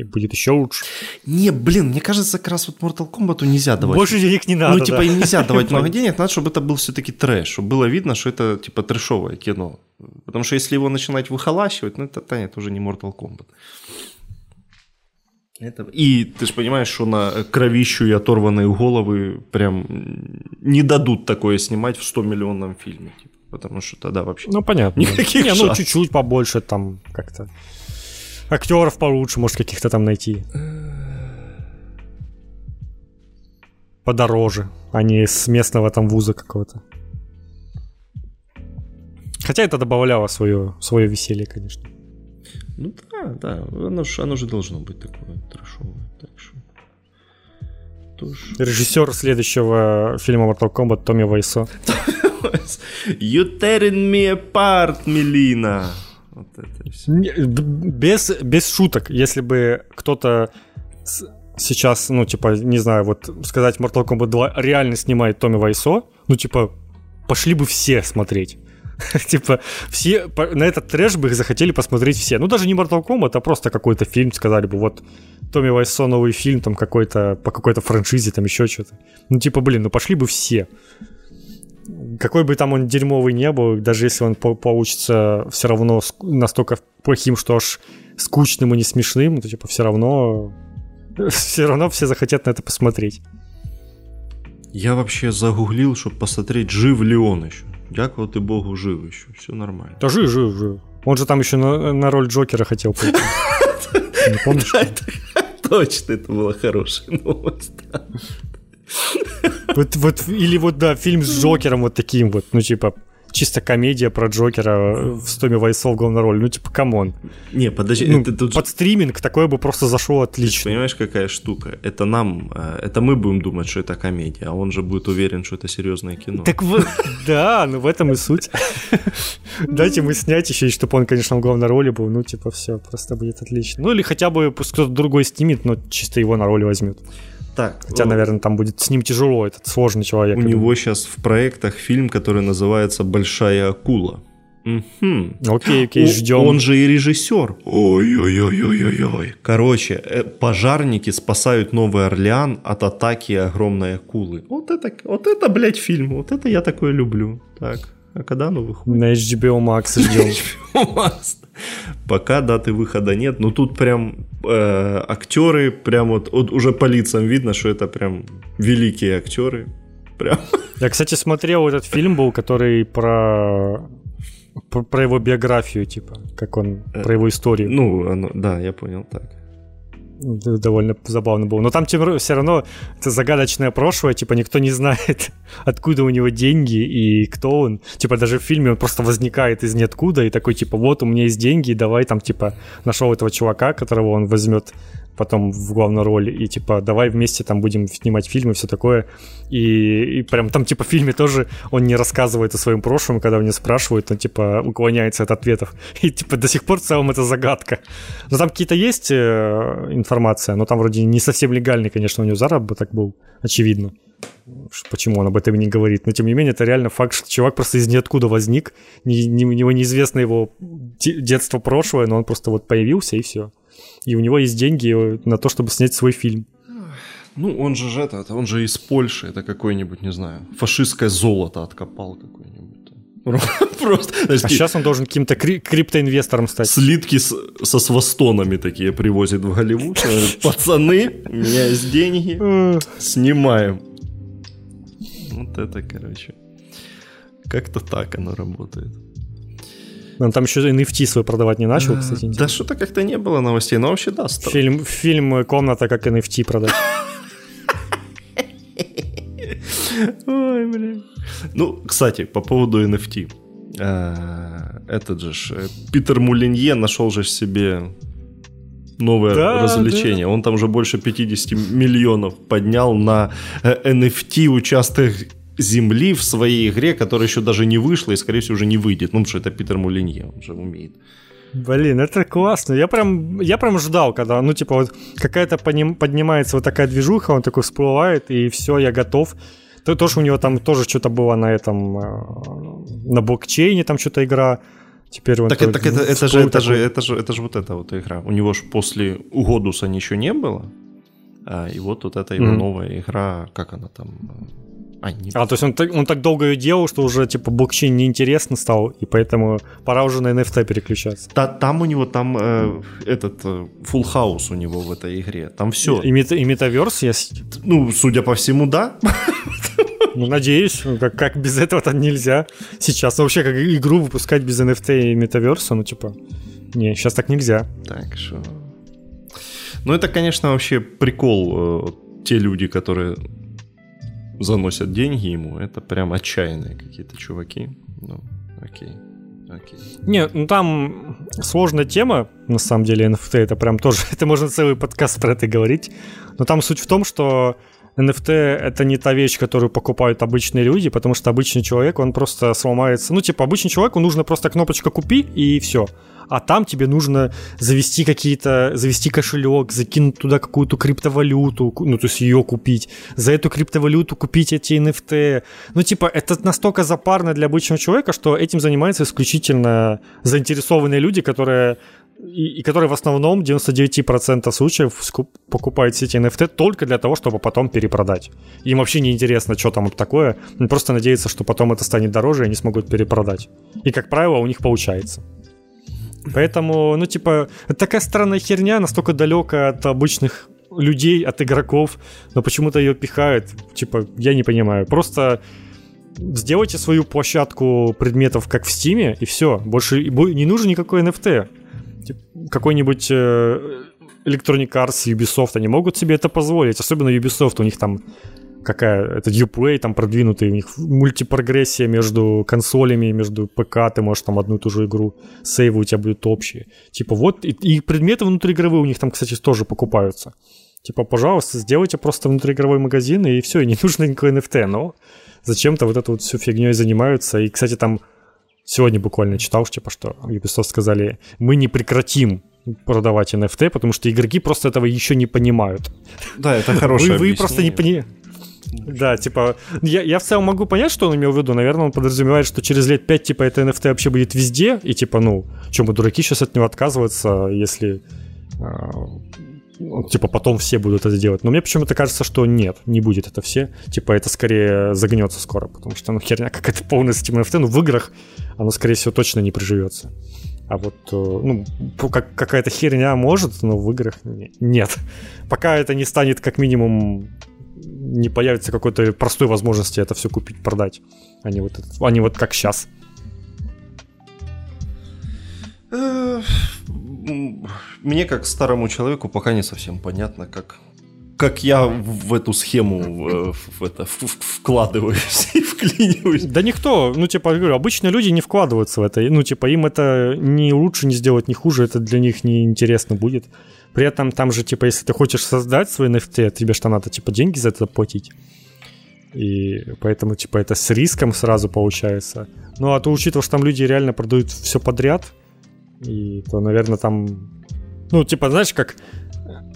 и будет еще лучше. Не, блин, мне кажется, как раз вот Mortal Kombat нельзя давать. Больше денег не надо. Ну, типа, да. им нельзя давать много денег, надо, чтобы это был все-таки трэш, чтобы было видно, что это типа трэшовое кино. Потому что если его начинать выхолащивать, ну это, да, это уже не Mortal Kombat. Это... И ты же понимаешь, что на кровищу и оторванные головы прям не дадут такое снимать в 100-миллионном фильме. Типа, потому что тогда вообще... Ну, понятно. Никаких не, ну, чуть-чуть побольше там как-то актеров получше, может, каких-то там найти. Подороже, а не с местного там вуза какого-то. Хотя это добавляло свое, свое веселье, конечно. Ну да, да, оно же, оно же должно быть такое трешовое. Так что... Тоже... Режиссер следующего фильма Mortal Kombat Томми Вайсо. You tearing me apart, Мелина. Вот это все. Без, без шуток, если бы кто-то сейчас, ну, типа, не знаю, вот сказать Mortal Kombat 2 реально снимает Томми Вайсо, ну, типа, пошли бы все смотреть. типа, все на этот трэш бы их захотели посмотреть все. Ну, даже не Mortal Kombat, а просто какой-то фильм, сказали бы, вот, Томми Вайсо новый фильм, там, какой-то, по какой-то франшизе, там, еще что-то. Ну, типа, блин, ну, пошли бы все какой бы там он дерьмовый не был, даже если он получится все равно настолько плохим, что аж скучным и не смешным, то типа все равно все равно все захотят на это посмотреть. Я вообще загуглил, чтобы посмотреть, жив ли он еще. Дякую ты богу, жив еще. Все нормально. Да жив, жив, жив. Он же там еще на, на роль Джокера хотел пойти. Не помнишь? Точно, это была хорошая новость. Вот, вот, или вот, да, фильм с Джокером вот таким вот, ну, типа, чисто комедия про Джокера в с Томми Вайсо в главной роли. Ну, типа, come on. Не, подожди. Ну, это тут... Под стриминг такое бы просто зашло отлично. Ты понимаешь, какая штука? Это нам, э, это мы будем думать, что это комедия, а он же будет уверен, что это серьезное кино. Так вот, да, ну в этом и суть. Дайте ему снять еще, чтобы он, конечно, в главной роли был. Ну, типа, все, просто будет отлично. Ну, или хотя бы пусть кто-то другой снимет, но чисто его на роли возьмет. Так. Хотя, о... наверное, там будет с ним тяжело, этот сложный человек. У него сейчас в проектах фильм, который называется «Большая акула». Угу. Окей, окей, ждем. Он же и режиссер. Ой-ой-ой-ой-ой-ой. Короче, э, пожарники спасают Новый Орлеан от атаки огромной акулы. Вот это, вот это, блядь, фильм. Вот это я такое люблю. Так, а когда оно выходит? На HBO Max ждем. HBO Max. Пока даты выхода нет, но тут прям э, актеры, прям вот, вот уже по лицам видно, что это прям великие актеры. Прям. Я, кстати, смотрел этот фильм был, который про про, его биографию, типа, как он, э, про его историю. Ну, оно, да, я понял так довольно забавно было. Но там тем, все равно это загадочное прошлое, типа никто не знает, откуда у него деньги и кто он. Типа даже в фильме он просто возникает из ниоткуда и такой, типа, вот у меня есть деньги, давай там, типа, нашел этого чувака, которого он возьмет потом в главную роль, и типа давай вместе там будем снимать фильмы, все такое. И, и прям там типа в фильме тоже он не рассказывает о своем прошлом, когда него спрашивают, он типа уклоняется от ответов. И типа до сих пор в целом это загадка. Но там какие-то есть э, информация, но там вроде не совсем легальный, конечно, у него заработок был, очевидно. почему он об этом не говорит. Но тем не менее, это реально факт, что чувак просто из ниоткуда возник. Не, не, у него неизвестно его детство прошлое, но он просто вот появился и все. И у него есть деньги на то, чтобы снять свой фильм. Ну, он же это, он же из Польши, это какой-нибудь, не знаю, фашистское золото откопал какое-нибудь. Просто. А сейчас он должен каким-то кри- криптоинвестором стать. Слитки со свастонами такие привозит в Голливуд. Пацаны, у меня есть деньги, снимаем. Вот это, короче. Как-то так оно работает. Он там еще NFT свой продавать не начал, кстати. Да что-то как-то не было новостей, но вообще да. Фильм, фильм «Комната» как NFT продать. Ой, блин. Ну, кстати, по поводу NFT. Э, этот же э, Питер Мулинье нашел же себе новое да, развлечение. Да. Он там уже больше 50 миллионов поднял на NFT э, участок земли в своей игре, которая еще даже не вышла и, скорее всего, уже не выйдет. Ну, потому что это Питер Мулинье, он же умеет. Блин, это классно. Я прям, я прям ждал, когда, ну, типа, вот какая-то поднимается вот такая движуха, он такой всплывает, и все, я готов. То, тоже у него там тоже что-то было на этом, э, на блокчейне там что-то игра. Теперь он так, то, так это, это, же, это, же, это, же, это же вот эта вот игра. У него же после Угодуса ничего не было. А, и вот вот эта его mm-hmm. новая игра, как она там, а, не... а, то есть он, он так долго ее делал, что уже типа блокчейн неинтересно стал, и поэтому пора уже на NFT переключаться. Та, там у него там э, этот э, full house у него в этой игре. Там все. И, и, и метаверс есть? Ну, судя по всему, да. Ну, надеюсь, как, как без этого-то нельзя сейчас. Ну, вообще, как игру выпускать без NFT и метаверса, ну, типа, не, сейчас так нельзя. Так, что... Ну, это, конечно, вообще прикол. Э, те люди, которые заносят деньги ему, это прям отчаянные какие-то чуваки. Ну, окей. Окей. Не, ну там сложная тема, на самом деле, NFT, это прям тоже, это можно целый подкаст про это говорить. Но там суть в том, что NFT это не та вещь, которую покупают обычные люди, потому что обычный человек, он просто сломается. Ну, типа, обычный человеку нужно просто кнопочка купи и все а там тебе нужно завести какие-то, завести кошелек, закинуть туда какую-то криптовалюту, ну, то есть ее купить, за эту криптовалюту купить эти NFT. Ну, типа, это настолько запарно для обычного человека, что этим занимаются исключительно заинтересованные люди, которые и, и которые в основном 99% случаев скуп, покупают все NFT только для того, чтобы потом перепродать. Им вообще не интересно, что там такое. Они просто надеются, что потом это станет дороже, и они смогут перепродать. И, как правило, у них получается. Поэтому, ну, типа, это такая странная херня, настолько далека от обычных людей, от игроков, но почему-то ее пихают. Типа, я не понимаю. Просто сделайте свою площадку предметов, как в Стиме, и все. Больше не нужен никакой NFT. Какой-нибудь э, Electronic Arts, Ubisoft, они могут себе это позволить. Особенно Ubisoft, у них там какая это Uplay там продвинутый, у них мультипрогрессия между консолями, между ПК, ты можешь там одну и ту же игру, сейвы у тебя будут общие. Типа вот, и, и предметы внутриигровые у них там, кстати, тоже покупаются. Типа, пожалуйста, сделайте просто внутриигровой магазин, и все, и не нужно никакой NFT, но зачем-то вот эту вот всю фигней занимаются. И, кстати, там сегодня буквально читал, типа, что Ubisoft сказали, мы не прекратим продавать NFT, потому что игроки просто этого еще не понимают. Да, это хорошее Вы, вы просто не понимаете. Да, типа, я, я в целом могу понять, что он имел в виду. Наверное, он подразумевает, что через лет пять, типа, это NFT вообще будет везде. И, типа, ну, чем мы дураки сейчас от него отказываться, если ну, типа, потом все будут это делать. Но мне почему-то кажется, что нет, не будет это все. Типа, это скорее загнется скоро, потому что, ну, херня какая-то полная с этим NFT. Ну, в играх оно, скорее всего, точно не приживется. А вот, э, ну, как, какая-то херня может, но в играх нет. Пока это не станет как минимум не появится какой-то простой возможности это все купить, продать. Они вот, они вот как сейчас. Э, мне, как старому человеку, пока не совсем понятно, как, как я в эту схему в, в это, в, вкладываюсь и вклиниваюсь. Да никто, ну, типа, говорю, обычные люди не вкладываются в это. Ну, типа, им это не лучше не сделать, не хуже, это для них не интересно будет. При этом там же, типа, если ты хочешь создать свой NFT, тебе что надо, типа, деньги за это платить. И поэтому, типа, это с риском сразу получается. Ну, а то, учитывая, что там люди реально продают все подряд, и то, наверное, там... Ну, типа, знаешь, как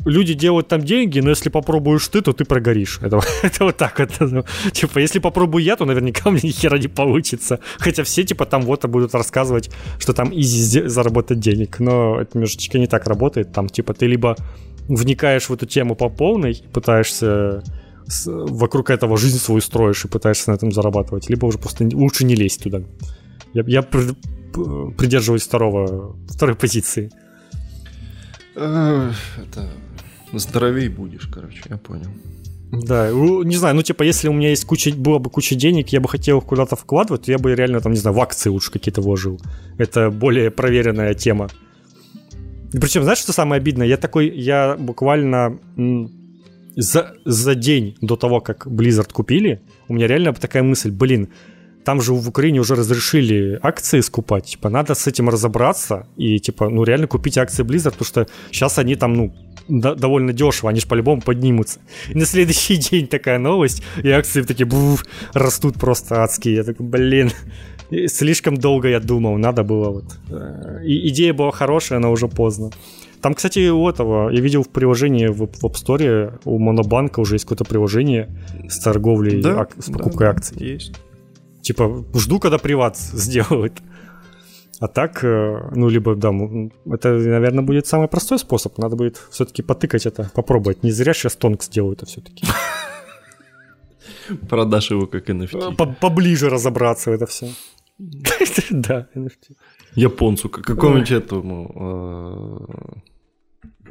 люди делают там деньги, но если попробуешь ты, то ты прогоришь. Это, это вот так вот. Ну, типа, если попробую я, то наверняка меня ни хера не получится. Хотя все, типа, там вот будут рассказывать, что там изи заработать денег. Но это немножечко не так работает. Там, типа, ты либо вникаешь в эту тему по полной, пытаешься вокруг этого жизнь свою строишь и пытаешься на этом зарабатывать, либо уже просто лучше не лезть туда. Я, я придерживаюсь второго, второй позиции. Э, это здоровей будешь, короче, я понял. Да, не знаю, ну типа, если у меня есть куча, было бы куча денег, я бы хотел их куда-то вкладывать, то я бы реально там, не знаю, в акции лучше какие-то вложил. Это более проверенная тема. Причем, знаешь, что самое обидное? Я такой, я буквально за, за день до того, как Blizzard купили, у меня реально такая мысль, блин, там же в Украине уже разрешили акции скупать, типа, надо с этим разобраться и, типа, ну, реально купить акции Blizzard, потому что сейчас они там, ну, до- довольно дешево, они же по-любому поднимутся. И на следующий день такая новость, и акции такие буф, растут просто адские. Я такой, блин, слишком долго я думал, надо было вот. Э, и идея была хорошая, но уже поздно. Там, кстати, у этого, я видел в приложении в, в App Store, у Монобанка уже есть какое-то приложение с торговлей, да, ак- с покупкой да, акций. Есть. Типа, жду, когда приват сделают. А так, э, ну, либо, да, это, наверное, будет самый простой способ. Надо будет все-таки потыкать это, попробовать. Не зря сейчас Тонкс делают это все-таки. Продашь его как NFT. Э, поближе разобраться в это все. Да, NFT. Японцу, какому-нибудь этому э,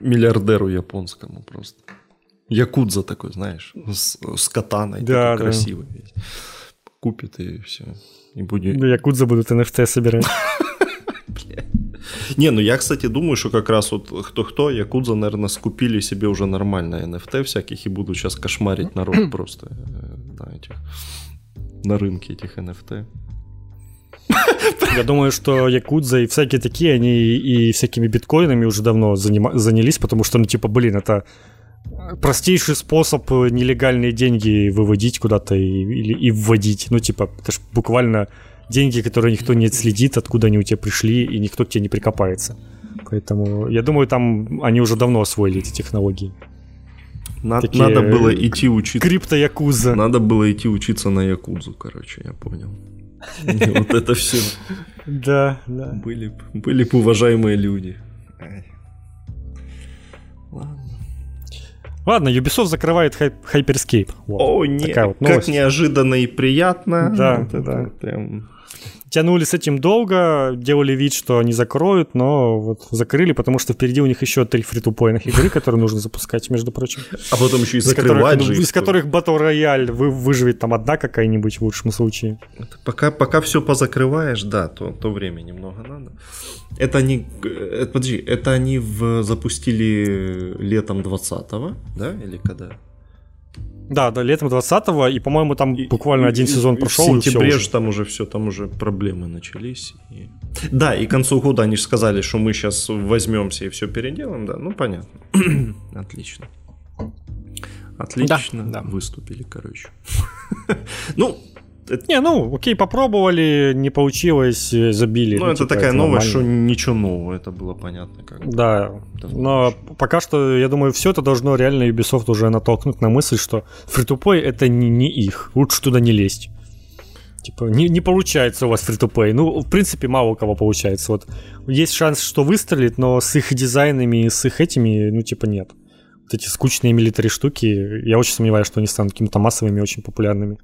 миллиардеру японскому просто. Якудза такой, знаешь, с, с катаной, да, такой красивый весь. Купит и все. И будет... Ну, Якудза будут NFT собирать. Не, ну я, кстати, думаю, что как раз вот кто-кто, Якудза, наверное, скупили себе уже нормально NFT всяких и будут сейчас кошмарить народ просто на э, этих на рынке этих NFT. Я думаю, что Якудза и всякие такие, они и всякими биткоинами уже давно занялись, потому что, ну, типа, блин, это простейший способ нелегальные деньги выводить куда-то и, или, и вводить. Ну, типа, это ж буквально деньги, которые никто не следит, откуда они у тебя пришли, и никто к тебе не прикопается. Поэтому я думаю, там они уже давно освоили эти технологии. На, Такие... Надо было идти учиться. Крипто-якуза. Надо было идти учиться на якузу, короче, я понял. Вот это все. Да, да. Были, были бы уважаемые люди. Ладно. Ладно, Ubisoft закрывает Hyperscape. Вот. О, нет, вот как неожиданно и приятно. Да, вот да. Прям тянули с этим долго, делали вид, что они закроют, но вот закрыли, потому что впереди у них еще три фри-тупойных игры, которые нужно запускать, между прочим. А потом еще и закрывать же Из которых Battle Royale вы, выживет там одна какая-нибудь в лучшем случае. Пока, пока все позакрываешь, да, то, то время немного надо. Это они, это, подожди, это они в, запустили летом 20-го, да, или когда? Да, да, летом 20-го, и, по-моему, там и, буквально и, один сезон и, прошел. В сентябре же там уже все, там уже проблемы начались. И... Да, и к концу года они же сказали, что мы сейчас возьмемся и все переделаем, да, ну понятно. Отлично. Отлично да, да. выступили, короче. ну, не, ну, окей, попробовали, не получилось, э, забили. Ну, ну это типа, такая это новость, что ничего нового, это было понятно. Как да, но пока что, я думаю, все это должно реально Ubisoft уже натолкнуть на мысль, что фри это не, не их, лучше туда не лезть. Типа, не, не получается у вас фри Ну, в принципе, мало у кого получается. Вот есть шанс, что выстрелит, но с их дизайнами, с их этими, ну, типа, нет. Вот эти скучные милитари штуки, я очень сомневаюсь, что они станут какими-то массовыми, очень популярными.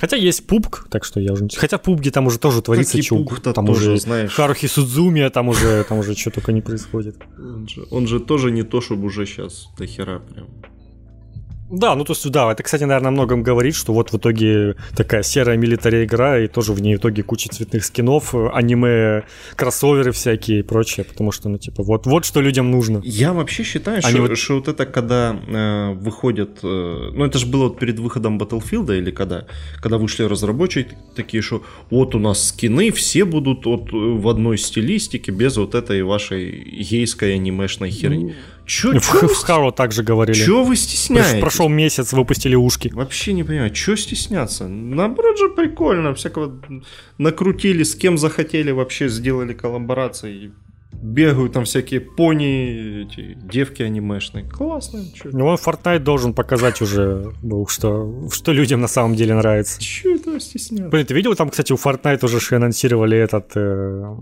Хотя есть пубг, так что я уже... Хотя пубги там уже тоже творится чук. Там тоже, уже знаешь... Харухи Судзуми, а там уже, там уже что только не происходит. Он же, он же тоже не то, чтобы уже сейчас до хера прям да, ну то есть, да, это, кстати, наверное, о многом говорит, что вот в итоге такая серая милитария игра, и тоже в ней в итоге куча цветных скинов, аниме, кроссоверы всякие и прочее, потому что, ну, типа, вот, вот что людям нужно. Я вообще считаю, Они что, вот... что вот это, когда э, выходят, э, ну, это же было вот перед выходом Battlefield или когда, когда вышли разработчики такие, что вот у нас скины, все будут вот в одной стилистике, без вот этой вашей гейской анимешной херни. Ну, Чё, в, чё в также говорили. Чего вы стесняетесь? Прошел месяц, выпустили ушки. Вообще не понимаю, что стесняться? Наоборот же прикольно, всякого накрутили, с кем захотели, вообще сделали коллаборации. бегают там всякие пони, эти девки анимешные. Классно. Чё? Ну, он Fortnite должен показать уже, был, что, что людям на самом деле нравится. Чё это стесняться? Блин, ты видел, там, кстати, у Fortnite уже же анонсировали этот, э,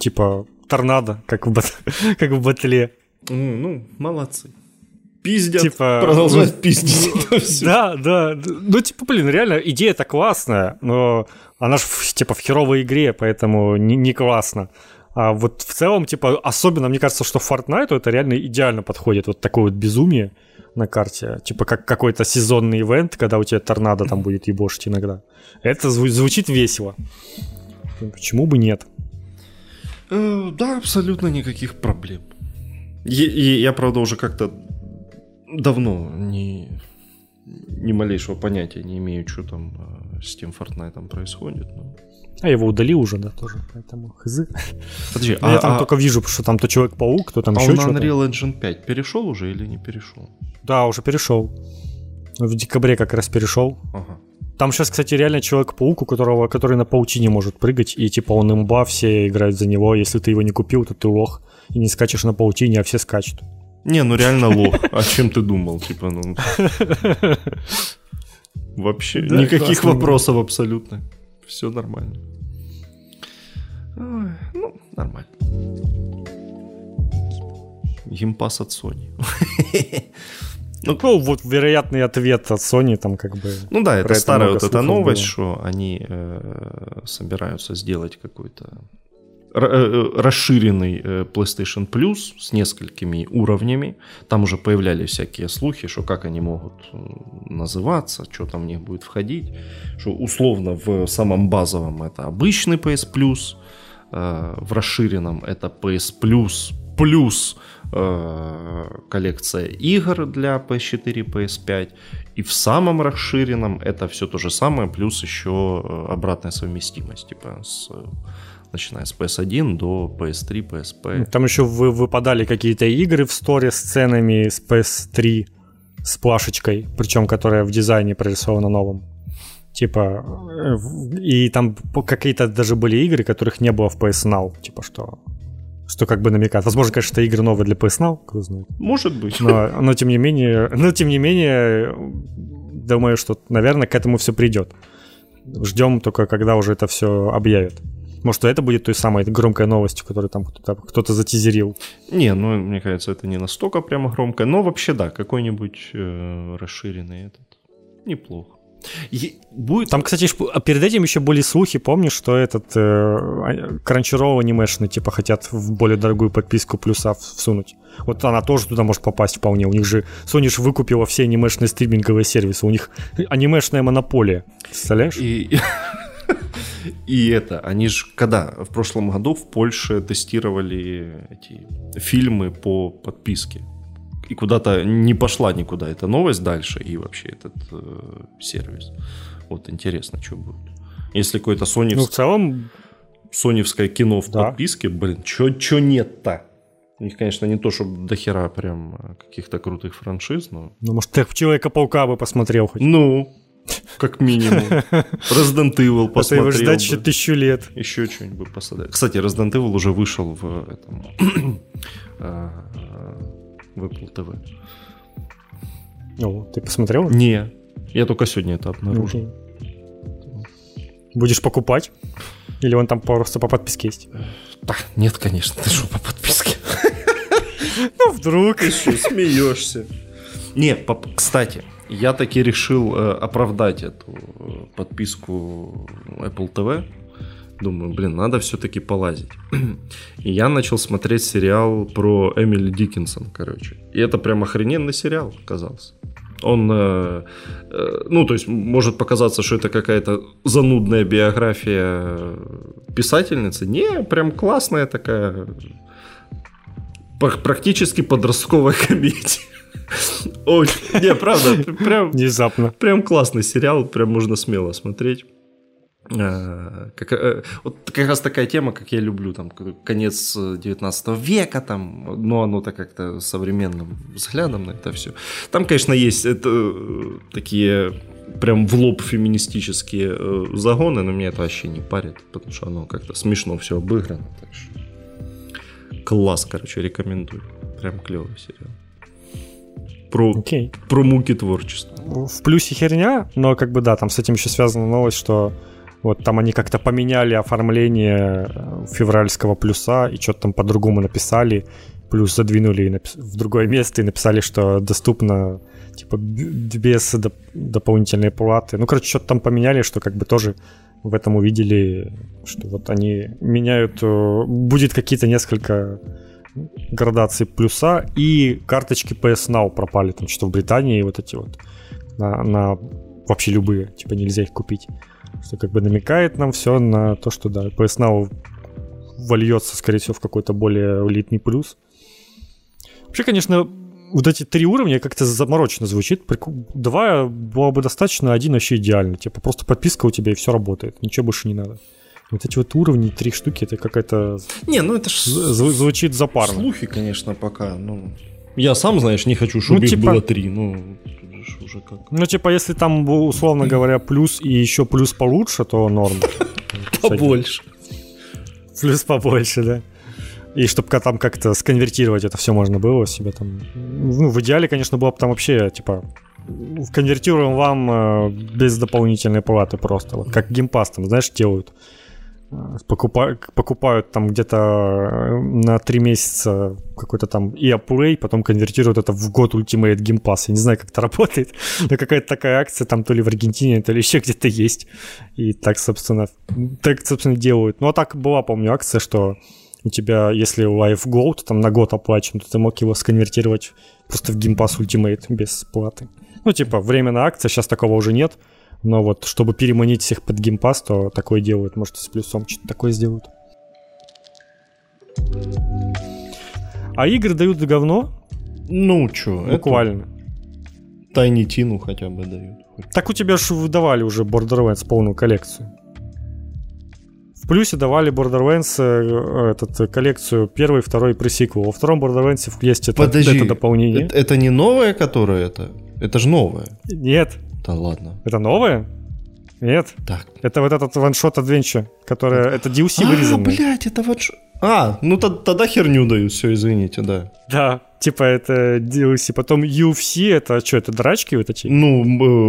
типа, торнадо, как в, бат... как в батле. Ну, ну, молодцы. Пиздят, Типа, продолжают ну, пиздить. это всё. Да, да. Ну, типа, блин, реально, идея-то классная, но она же, типа, в херовой игре, поэтому не, не классно. А вот в целом, типа, особенно, мне кажется, что Fortnite это реально идеально подходит. Вот такое вот безумие на карте. Типа, как какой-то сезонный ивент, когда у тебя торнадо там будет ебошить иногда. Это зву- звучит весело. Почему бы нет? Э, Да, абсолютно никаких проблем. И, и я, правда, уже как-то давно не, ни малейшего понятия не имею, что там э, с тем Fortnite происходит. но- А его удали уже, да, тоже. Поэтому хз. Подожди, Ну, я там только вижу, что там то Человек-паук, то там а еще он на что-то. Unreal Engine 5 перешел уже или не перешел? Да, уже перешел. В декабре как раз перешел. Ага. Там сейчас, кстати, реально Человек-паук, у которого, который на паутине может прыгать, и типа он имба, все играют за него. Если ты его не купил, то ты лох. И не скачешь на паутине, а все скачут. Не, ну реально лох. О чем ты думал? Типа, ну... Вообще, Да, никаких вопросов абсолютно. Все нормально. Ой, ну, нормально. Геймпас от Sony. Ну, вот вероятный ответ от Sony там как бы... Ну да, это старая вот эта новость, было. что они э, собираются сделать какой-то расширенный э, PlayStation Plus с несколькими уровнями. Там уже появлялись всякие слухи, что как они могут э, называться, что там в них будет входить. Что условно в самом базовом это обычный PS Plus, э, в расширенном это PS Plus плюс э, коллекция игр для PS4 PS5. И в самом расширенном это все то же самое, плюс еще э, обратная совместимость, типа с, э, начиная с PS1 до PS3, PSP. Там еще вы, выпадали какие-то игры в сторе с ценами с PS3 с плашечкой, причем которая в дизайне прорисована новым. Типа, э, и там какие-то даже были игры, которых не было в PS Now. Типа, что что как бы намекает. Возможно, конечно, это игры новые для PS Now, кто знает. Может быть. Но, но тем не менее, но тем не менее, думаю, что, наверное, к этому все придет. Ждем только, когда уже это все объявят. Может, это будет той самой громкой новостью, которую там кто-то, кто-то затизерил. Не, ну, мне кажется, это не настолько прямо громко. Но вообще, да, какой-нибудь э, расширенный этот. Неплохо. Е- будет Там, кстати, а перед этим еще были слухи, помнишь, что этот э, Crunchyroll анимешный, типа, хотят в более дорогую подписку плюса всунуть. Вот она тоже туда может попасть вполне. У них же, Sony ж выкупила все анимешные стриминговые сервисы. У них анимешная монополия. Представляешь? И, и это, они же когда в прошлом году в Польше тестировали эти фильмы по подписке. И куда-то не пошла никуда эта новость дальше и вообще этот э, сервис. Вот интересно, что будет. Если какое-то соневс- Ну, в целом, соневское кино в Да. подписке, блин, что нет-то? У них, конечно, не то, чтобы до хера прям э, каких-то крутых франшиз, но... ну, может, ты Человека-паука бы посмотрел хоть. Ну, как минимум. Resident Evil Это его посмотрел ждать бы. еще тысячу лет. Еще что-нибудь посадить. Кстати, Resident Evil уже вышел в этом э, в Apple TV. Ну, ты посмотрел? Не, я только сегодня это обнаружил. Будешь покупать? Или он там просто по подписке есть? Да, нет, конечно, ты что по подписке? Ну, вдруг. Что, смеешься? Не, кстати, я таки решил э, оправдать эту э, подписку Apple TV. Думаю, блин, надо все-таки полазить. И я начал смотреть сериал про Эмили Диккенсон, короче. И это прям охрененный сериал оказался. Он, э, э, ну, то есть, может показаться, что это какая-то занудная биография писательницы. Не, прям классная такая пр- практически подростковая комедия. Очень, не, правда, прям, Внезапно. прям классный сериал, прям можно смело смотреть. Э, Как, э, вот как раз такая тема, как я люблю, там, конец э, 19 века, там, но оно-то как-то современным взглядом на это все. Там, конечно, есть это, э, такие прям в лоб феминистические э, загоны, но меня это вообще не парит, потому что оно как-то смешно все обыграно. Так что класс, короче, рекомендую. Прям клевый сериал. Про, Окей. про муки творчества. В плюсе херня, но как бы да, там с этим еще связана новость, что вот там они как-то поменяли оформление э, февральского плюса и что-то там по-другому написали, плюс задвинули напис- в другое место и написали, что доступно типа без доп- дополнительной платы. Ну, короче, что-то там поменяли, что как бы тоже в этом увидели, что вот они меняют, э, будет какие-то несколько градаций плюса, и карточки PS Now пропали, там что в Британии вот эти вот на, на вообще любые, типа нельзя их купить. Что как бы намекает нам все на то, что да, PS Now вольется, скорее всего, в какой-то более элитный плюс. Вообще, конечно, вот эти три уровня как-то заморочено звучит. Два было бы достаточно, один вообще идеально. Типа просто подписка у тебя и все работает. Ничего больше не надо. Вот эти вот уровни, три штуки, это какая-то... Не, ну это ж з- зв- звучит запарно. слухи, конечно, пока. Ну, я сам, знаешь, не хочу, чтобы Ну, их типа- было три. Ну, тут же ж уже как. Ну, типа, если там, условно говоря, плюс и еще плюс получше, то норм. Побольше. Плюс побольше, да. И чтобы там как-то сконвертировать это все можно было себе там. Ну, в идеале, конечно, было бы там вообще, типа, конвертируем вам э, без дополнительной платы просто. Вот как геймпас там, знаешь, делают. Покупают, покупают там где-то э, на 3 месяца какой-то там EA Play, потом конвертируют это в год Ultimate Game Pass. Я не знаю, как это работает, но какая-то такая акция там то ли в Аргентине, то ли еще где-то есть. И так, собственно, так, собственно, делают. Ну, а так была, помню, акция, что у тебя, если Life Gold там на год оплачен, то ты мог его сконвертировать просто в Game Pass Ultimate без платы. Ну, типа, временная акция, сейчас такого уже нет. Но вот, чтобы переманить всех под Pass, то такое делают. Может, с плюсом что-то такое сделают. А игры дают говно, Ну, чё, буквально. Тайни Тину хотя бы дают. Так у тебя же выдавали уже Borderlands полную коллекцию. В плюсе давали Borderlands э, этот, э, коллекцию первый, второй пресиквел. Во втором Borderlands есть это, Подожди, это дополнение. Это, это не новое, которое это? Это же новое. Нет, Да ладно. это новое? Нет, Так. это вот этот ваншот Adventure, которое, это DLC А, вырезанный. блядь, это вот... ш- А, ну то- тогда херню дают, все, извините, да. Да, типа это DLC. Потом UFC, это что, это драчки вот эти? Ну,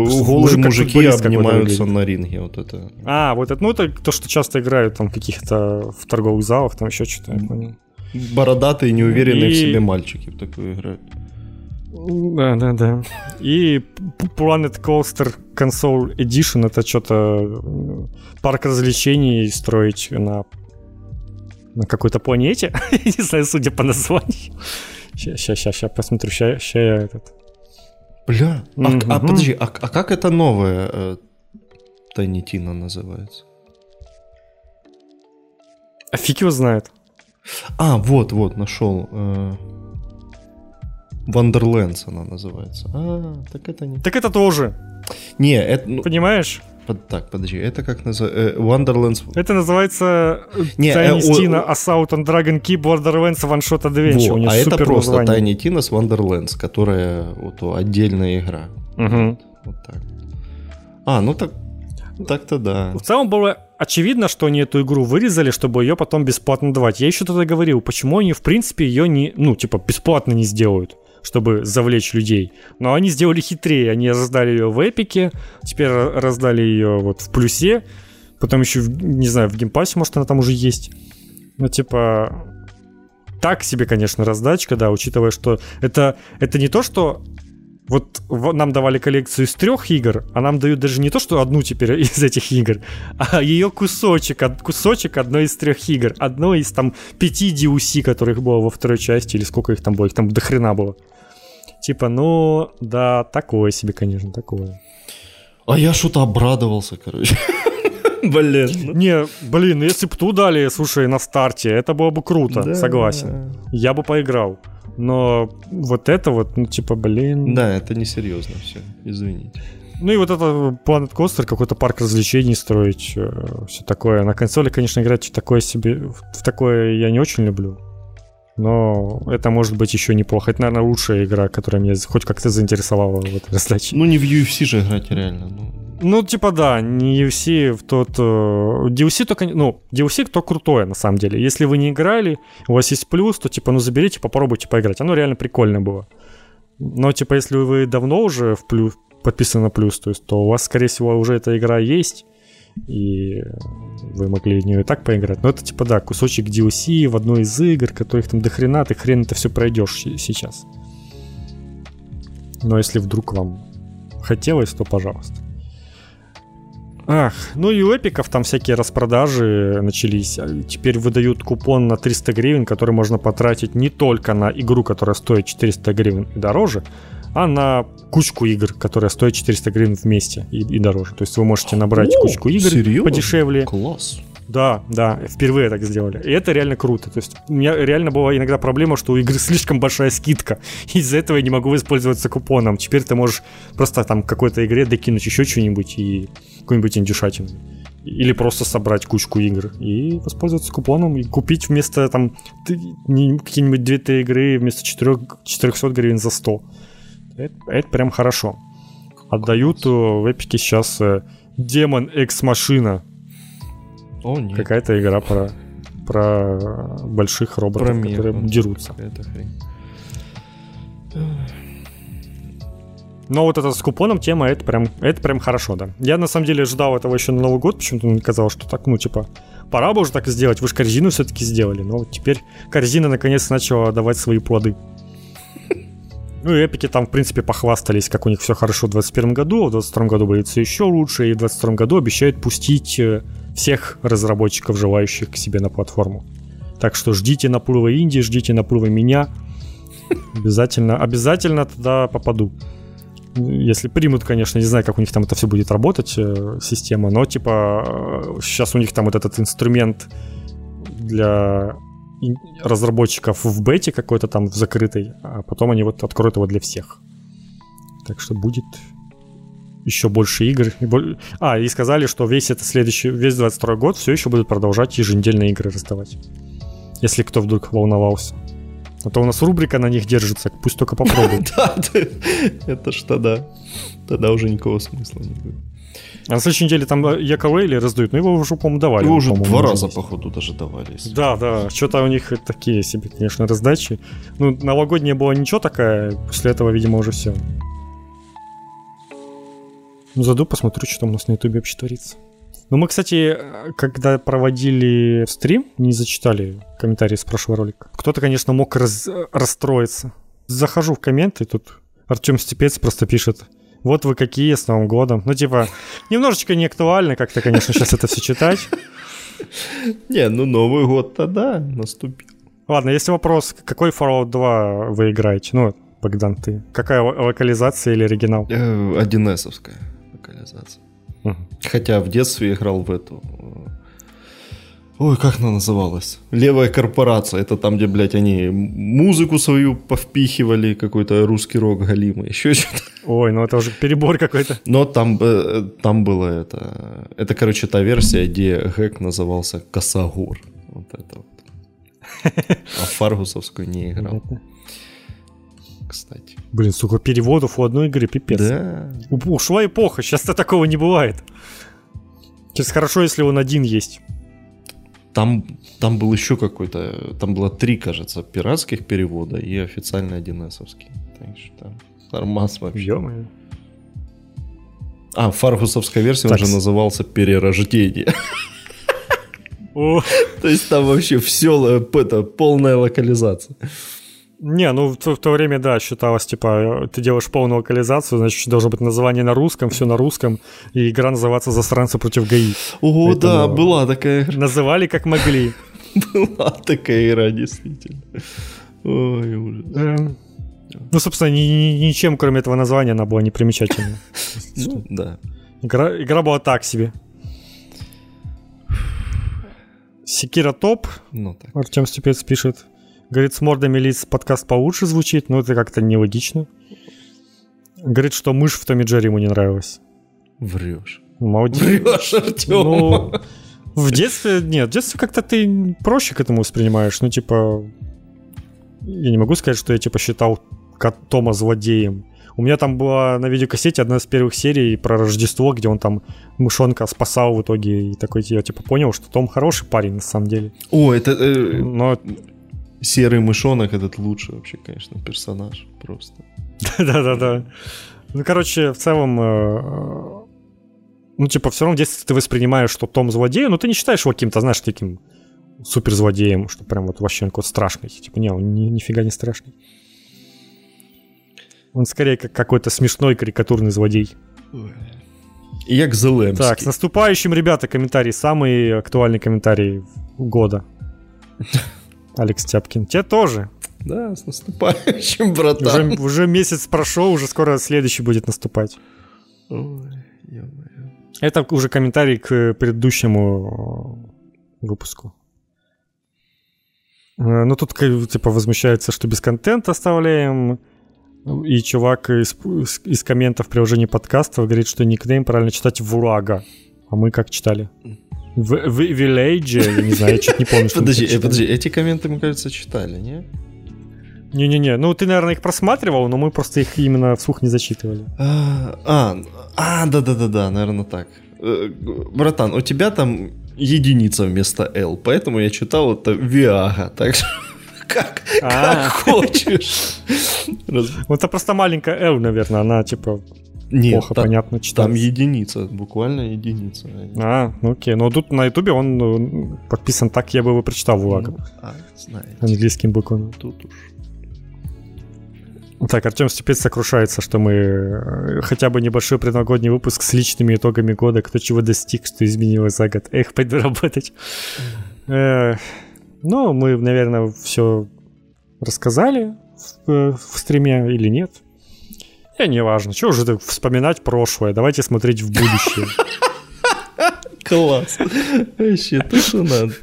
э, голые мужики обнимаются на ринге, вот это. А, вот это, ну это то, что часто играют там в каких-то в торговых залах, там еще что-то, я понял. Бородатые, неуверенные в И- себе мальчики в такую играют. Да, да, да. И Planet Coaster Console Edition это что-то парк развлечений строить на на какой-то планете. Не знаю, судя по названию. Сейчас, сейчас, сейчас, посмотрю. Сейчас я этот. Бля, а, а подожди, а, а как это новое э, Тайни Тина называется? А фиг его знает. А, вот, вот, нашел. Wonderlands она называется. А, так это не... Так это тоже, Не, это... ну, понимаешь? под- так, подожди, это как называется? Wonderlands... Это называется Не, э, Tiny о- Tina Assault on Dragon Key Borderlands One Shot Adventure. Во, У а это просто название. Tiny Tina с Wonderlands, которая вот о, отдельная игра. Мгм. Вот так. А, ну так... Так-то да. В целом было очевидно, что они эту игру вырезали, чтобы ее потом бесплатно давать. Я еще тогда говорил, почему они, в принципе, ее не, ну, типа, бесплатно не сделают, чтобы завлечь людей. Но они сделали хитрее. Они раздали ее в Эпике, теперь ра- раздали ее вот в плюсе, потом еще, не знаю, в Game Pass е, может, она там уже есть. Ну, типа, так себе, конечно, раздачка, да, учитывая, что это, это не то, что вот нам давали коллекцию из трех игр, а нам дают даже не то, что одну теперь из этих игр, а ее кусочек, кусочек одной из трех игр, одной из там пяти DLC, которых было во второй части, или сколько их там было, их там до хрена было. Типа, ну, да, такое себе, конечно, такое. А я что-то обрадовался, короче. Блин. ну Не, блин, если бы ту дали, слушай, на старте, это было бы круто, да. согласен. Я бы поиграл. Но вот это вот, ну, типа, блин. Да, это несерьезно все, извините. Ну и вот это Planet Coaster, какой-то парк развлечений строить, все такое. На консоли, конечно, играть такое себе, в такое я не очень люблю. Но это может быть еще неплохо. Это, наверное, лучшая игра, которая меня хоть как-то заинтересовала в этой раздаче. Ну, не в UFC же играть реально. Ну, ну типа да, не UFC в тот... Uh, DLC только... Ну, DLC то крутое, на самом деле. Если вы не играли, у вас есть плюс, то типа, ну заберите, попробуйте поиграть. Оно реально прикольно было. Но типа, если вы давно уже в плюс, подписаны на плюс, то есть, то у вас, скорее всего, уже эта игра есть, и вы могли в нее и так поиграть. Но это типа, да, кусочек DLC в одной из игр, которых там до хрена, ты хрен это все пройдешь сейчас. Но если вдруг вам хотелось, то пожалуйста. Ах, ну и у эпиков там всякие распродажи начались. Теперь выдают купон на 300 гривен, который можно потратить не только на игру, которая стоит 400 гривен и дороже, а на кучку игр, которая стоит 400 гривен вместе и, и дороже. То есть вы можете набрать О, кучку игр серьезно? подешевле. Класс. Да, да, впервые так сделали. И это реально круто. То есть у меня реально была иногда проблема, что у игры слишком большая скидка. Из-за этого я не могу воспользоваться купоном. Теперь ты можешь просто там какой-то игре докинуть еще что-нибудь и какую-нибудь индюшатину. Или просто собрать кучку игр и воспользоваться купоном и купить вместо там какие-нибудь 2-3 игры вместо 4, 400 гривен за 100. Это, это прям хорошо. Отдают э, в эпике сейчас Демон Экс Машина. О, нет. Какая-то игра про, про больших роботов, про мир, которые вот. дерутся. Это хрень. Но вот это с купоном тема, это прям, это прям хорошо, да. Я на самом деле ждал этого еще на Новый год, почему-то мне казалось, что так, ну, типа, пора бы уже так сделать. Вы же корзину все-таки сделали. Но вот теперь корзина наконец начала давать свои плоды. Ну и эпики там, в принципе, похвастались, как у них все хорошо в 2021 году, а в 2022 году будет все еще лучше, и в 2022 году обещают пустить э, всех разработчиков, желающих к себе на платформу. Так что ждите наплыва Индии, ждите наплыва меня. Обязательно, обязательно туда попаду. Если примут, конечно, не знаю, как у них там это все будет работать, э, система, но типа сейчас э, у них там вот этот инструмент для разработчиков в бете какой-то там в закрытой, а потом они вот откроют его для всех. Так что будет еще больше игр. А, и сказали, что весь это следующий, весь 22 год все еще будут продолжать еженедельные игры раздавать. Если кто вдруг волновался. А то у нас рубрика на них держится, пусть только попробуют. Да, это ж тогда. Тогда уже никакого смысла не будет. А на следующей неделе там Яковейли раздают, но его уже, по-моему, давали. Его уже два раза, здесь. походу, даже давались. Да, да, что-то у них такие себе, конечно, раздачи. Ну, новогодняя была ничего такая, после этого, видимо, уже все. Ну, зайду, посмотрю, что там у нас на ютубе вообще творится. Ну, мы, кстати, когда проводили стрим, не зачитали комментарии с прошлого ролика. Кто-то, конечно, мог раз... расстроиться. Захожу в комменты, тут Артем Степец просто пишет – вот вы какие с Новым годом. Ну, типа, немножечко не актуально как-то, конечно, сейчас это все читать. Не, ну Новый год-то да, наступил. Ладно, если вопрос, какой Fallout 2 вы играете? Ну, Богдан, ты. Какая локализация или оригинал? Э, 1 локализация. Угу. Хотя в детстве играл в эту Ой, как она называлась? Левая корпорация. Это там, где, блядь, они музыку свою повпихивали, какой-то русский рок галимый, еще что-то. Ой, ну это уже перебор какой-то. Но там, э, там было это... Это, короче, та версия, где гэк назывался Косогор. Вот это вот. А Фаргусовскую не играл. Кстати. Блин, сука, переводов у одной игры пипец. Да. Ушла эпоха, сейчас-то такого не бывает. Сейчас хорошо, если он один есть. Там, там был еще какой-то, там было три, кажется, пиратских перевода и официальный один эсовский. Так что нормас вообще. ё А, фаргусовская версия так. уже назывался «Перерождение». То есть там вообще все, это, полная локализация. Не, ну в то, в то время, да, считалось, типа, ты делаешь полную локализацию, значит, должно быть название на русском, все на русском, и игра называться «Засранцы против ГАИ». О, Поэтому да, была такая игра. Называли как могли. Была такая игра, действительно. Ой, ужас. Эм, ну, собственно, ни, ни, ничем, кроме этого названия, она была непримечательна. Да. Игра, игра была так себе. Секира топ. Ну, так. Артем Степец пишет. Говорит, с мордами лиц подкаст получше звучит, но это как-то нелогично. Говорит, что мышь в Томе Джерри ему не нравилась. Врешь. Молодец. Врешь, Артем. Ну, в детстве, нет, в детстве как-то ты проще к этому воспринимаешь. Ну, типа, я не могу сказать, что я типа считал Тома злодеем. У меня там была на видеокассете одна из первых серий про Рождество, где он там мышонка спасал в итоге. И такой я типа понял, что Том хороший парень на самом деле. О, это... Э, Но... Серый мышонок этот лучший вообще, конечно, персонаж просто. Да-да-да. Ну, короче, в целом... Э, ну, типа, все равно в детстве ты воспринимаешь, что Том злодей, но ты не считаешь его каким-то, знаешь, таким суперзлодеем, что прям вот вообще он какой-то страшный. Типа, не, он ни, нифига не страшный. Он скорее как какой-то смешной карикатурный злодей. Як Зелемский. Так, с наступающим, ребята, комментарий. Самый актуальный комментарий года. Алекс Тяпкин. Те тоже. Да, с наступающим, братан. Уже, уже месяц прошел, уже скоро следующий будет наступать. Ой, Это уже комментарий к предыдущему выпуску. Э, ну, тут типа возмущается, что без контента оставляем. И чувак из, из комментов приложения подкаста говорит, что никнейм правильно читать Вурага. А мы как читали? В, в Village, я не знаю, я чуть не помню. Что подожди, подожди, эти комменты, мы, кажется, читали, не? Не-не-не, ну ты, наверное, их просматривал, но мы просто их именно вслух не зачитывали. А, а, а да-да-да-да, наверное, так. Э, братан, у тебя там единица вместо L, поэтому я читал это Viaga, так что как, как а. хочешь. Вот это просто маленькая L, наверное, она типа нет, плохо та, понятно читается. Там единица, буквально единица. А, ну окей. Но тут на ютубе он ну, подписан так, я бы его прочитал в ну, а, знаете. Английским буквами. Тут уж. Так, Артем Степец сокрушается, что мы э, хотя бы небольшой предновогодний выпуск с личными итогами года, кто чего достиг, что изменилось за год. Эх, пойду работать. Э, ну, мы, наверное, все рассказали в, э, в стриме или нет. Я не важно. Чего уже вспоминать прошлое? Давайте смотреть в будущее. Класс. Вообще, то, что надо.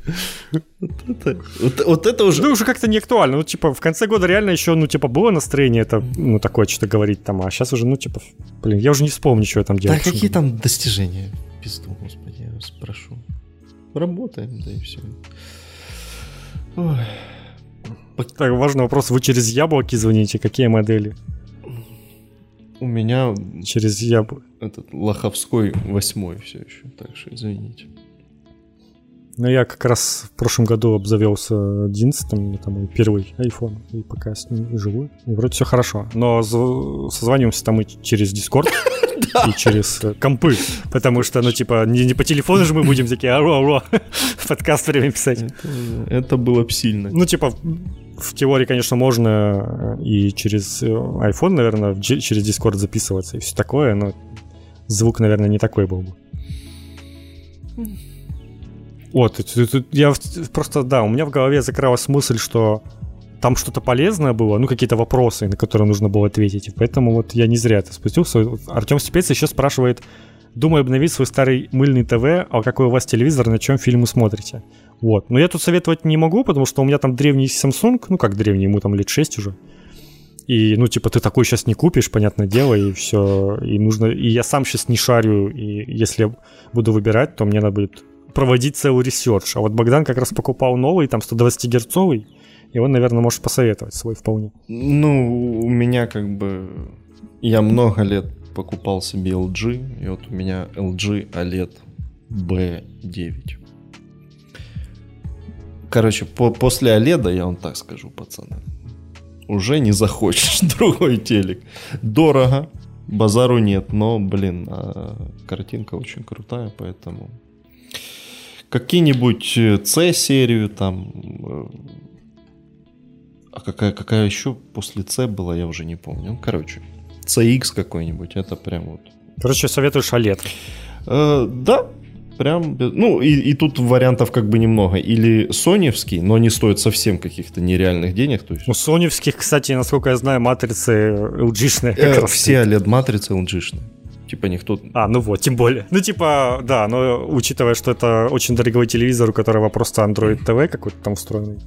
Вот это, вот, вот это уже... Ну, уже как-то не актуально. Ну, типа, в конце года реально еще, ну, типа, было настроение это, ну, такое что-то говорить там, а сейчас уже, ну, типа, блин, я уже не вспомню, что я там делал. Да какие там достижения? Пизду, господи, я вас прошу. Работаем, да и все. Ой. Так, важный вопрос. Вы через яблоки звоните? Какие модели? У меня через яблоко. Этот Лоховской восьмой все еще, так что извините. Ну, я как раз в прошлом году обзавелся 11 это мой первый iPhone, и пока с ним и живу, и вроде все хорошо. Но созваниваемся там и через Discord, и через компы, потому что, ну, типа, не, не по телефону же мы будем такие, алло, алло, подкаст время писать. Это, это было бы сильно. Ну, типа, в теории, конечно, можно э, и через э, iPhone, наверное, через Discord записываться и все такое, но звук, наверное, не такой был бы. Вот, я просто, да, у меня в голове закралась мысль, что там что-то полезное было, ну, какие-то вопросы, на которые нужно было ответить. Поэтому вот я не зря это спустился. Артем Степец еще спрашивает, думаю обновить свой старый мыльный ТВ, а какой у вас телевизор, на чем фильмы смотрите? Вот. Но я тут советовать не могу, потому что у меня там древний Samsung, ну как древний, ему там лет 6 уже. И, ну, типа, ты такой сейчас не купишь, понятное дело, и все. И нужно. И я сам сейчас не шарю. И если буду выбирать, то мне надо будет проводить целый research. А вот Богдан как раз покупал новый, там 120 герцовый, и он, наверное, может посоветовать свой вполне. Ну, у меня как бы... Я много лет покупал себе LG, и вот у меня LG OLED B9. Короче, по после OLED, я вам так скажу, пацаны, уже не захочешь другой телек. Дорого, базару нет, но, блин, а картинка очень крутая, поэтому какие-нибудь C-серию там, э, а какая, какая еще после C была, я уже не помню. Ну, короче, CX какой-нибудь, это прям вот. Короче, советуешь OLED. Э, да, Прям, ну, и, и тут вариантов как бы немного. Или соневский, но они стоят совсем каких-то нереальных денег. То есть... Ну, соневских, кстати, насколько я знаю, матрицы LG-шные э. Все OLED-матрицы LG-шные. Типа никто... А, ну вот, тем более. Ну, типа, да, но учитывая, что это очень дорогой телевизор, у которого просто Android TV какой-то там встроенный,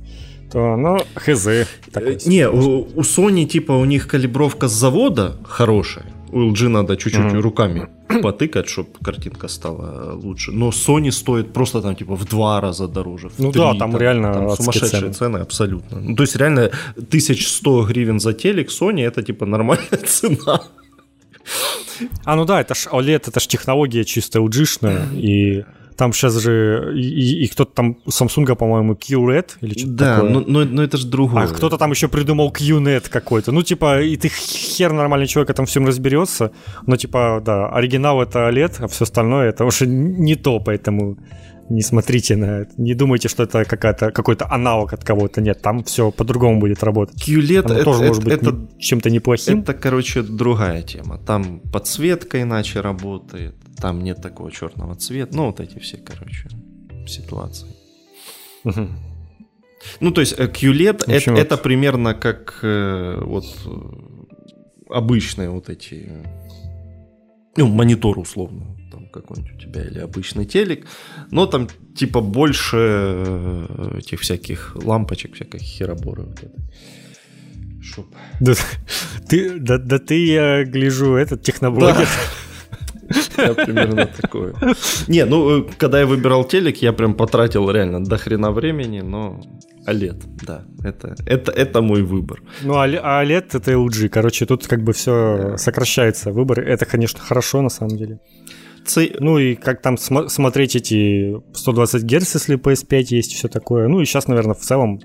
то, ну, хз. Такой, э, Не, у, у Sony, типа, у них калибровка с завода хорошая. У LG надо чуть-чуть mm-hmm. руками потыкать, чтобы картинка стала лучше. Но Sony стоит просто там типа в два раза дороже. Ну три, да, там, реально там сумасшедшие цены. цены абсолютно. Ну, то есть реально 1100 гривен за телек Sony это типа нормальная цена. А, ну да, это ж OLED, это ж технология чисто LG-шная, и там сейчас же и, и кто-то там Samsung, по-моему, QLED или что-то да, такое. но, но, но это же другое. А кто-то там еще придумал QNET какой-то. Ну, типа, и ты хер нормальный человек этом всем разберется. Но, типа, да, оригинал это OLED, а все остальное это уже не то, поэтому не смотрите на это. Не думайте, что это какая-то, какой-то аналог от кого-то. Нет, там все по-другому будет работать. QLED Оно это, тоже это, может быть это, не- чем-то неплохим. Это, короче, другая тема. Там подсветка иначе работает, там нет такого черного цвета. Ну, вот эти все, короче, ситуации. Ну, то есть э, QLED В общем, это, вот. это примерно как э, вот э, обычные вот эти, э, ну, монитор условно, какой-нибудь у тебя или обычный телек, но там типа больше э, этих всяких лампочек, всякой хероборы вот этой. Чтоб... Да, ты, да, да ты, я гляжу, этот техноблогер. Я примерно такое. Не, ну, э, когда я выбирал телек, я прям потратил реально до хрена времени, но OLED, да, это, это, это мой выбор. Ну, а ле- а OLED это LG. Короче, тут как бы все сокращается выбор. Это, конечно, хорошо на самом деле. Цей- Ну и как там смо- смотреть эти 120 Гц, если PS5 есть, все такое. Ну и сейчас, наверное, в целом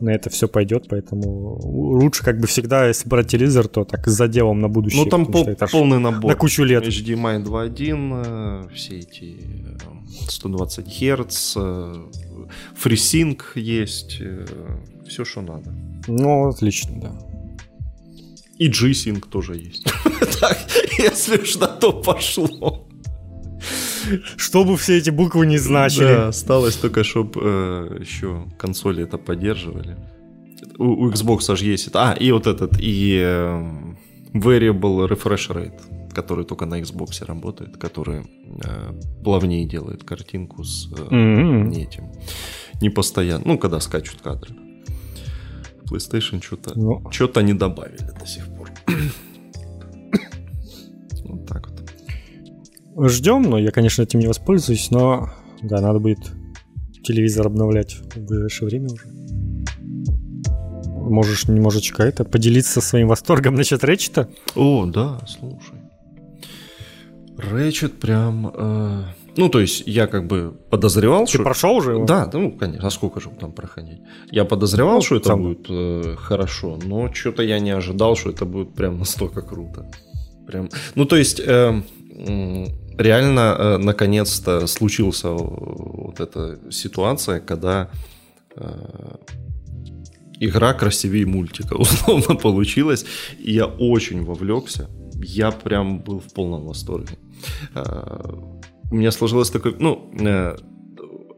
на это все пойдет, поэтому лучше как бы всегда, если брать телевизор, то так с заделом на будущее. Ну, там пол- это полный набор. на кучу лет. HDMI 2.1, э, все эти э, 120 Гц, э, FreeSync есть, все, что надо. Ну, отлично, да. И G-Sync тоже есть. Так, если уж на то пошло. Чтобы все эти буквы не значили. Да, осталось только, чтобы еще консоли это поддерживали. У, у Xbox же есть это. А, и вот этот, и э, Variable Refresh Rate, который только на Xbox работает, который э, плавнее делает картинку с э, М-м. не этим. Не постоянно. Ну, когда скачут кадры. PlayStation что-то Ну. что-то не добавили до сих пор. Ждем, но я, конечно, этим не воспользуюсь, но да, надо будет телевизор обновлять в ближайшее время уже. Можешь немножечко это поделиться своим восторгом насчет Рэчета? О, да, слушай. Рэчет прям... э, Ну, то есть я как бы подозревал, Ты что... прошел уже его? Да, ну, конечно, а сколько же там проходить? Я подозревал, Ну, что это сам. будет э, хорошо, но что-то я не ожидал, что это будет прям настолько круто. Прям... Ну, то есть... э, м, Реально, э, наконец-то случился э, вот эта ситуация, когда э, игра красивее мультика, условно получилась. И я очень вовлекся. Я прям был в полном восторге. У меня сложилось такое, ну,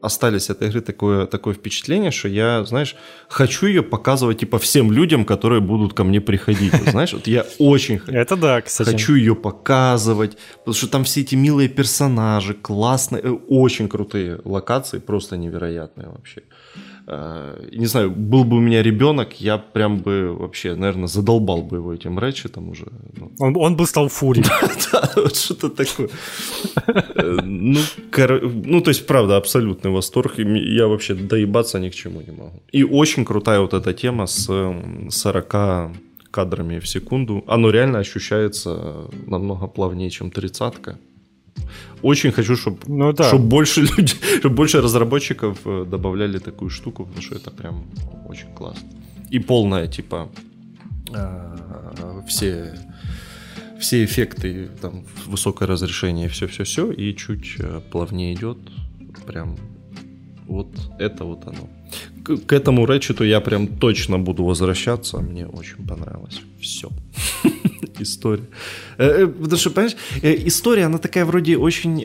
остались от игры такое, такое впечатление, что я, знаешь, хочу ее показывать типа всем людям, которые будут ко мне приходить. Знаешь, вот я очень хочу. Это да, кстати. Хочу ее показывать, потому что там все эти милые персонажи, классные, э, очень крутые локации, просто невероятные вообще. Э, Не знаю, был бы у меня ребенок, я прям бы вообще, наверное, задолбал бы его этим рэчетом уже. Ну, Он, он бы стал фурией. да, вот что-то такое. Э, Ну, ну, то есть, правда, абсолютный восторг. Я вообще доебаться ни к чему не могу. И очень крутая вот эта тема с эм, 40 кадрами в секунду. Оно реально ощущается намного плавнее, чем тридцатка. Очень хочу, чтобы Ну да. больше людей, чтобы больше разработчиков э, добавляли такую штуку, потому что это прям очень классно. И полная, типа, э, все, все эффекты, там, высокое разрешение, все-все-все, и чуть э, плавнее идет. Прям вот это вот оно. К, к этому рэчету я прям точно буду возвращаться. Мне очень понравилось. Все. История. Э, э, Потому что, понимаешь, э, история, она такая вроде очень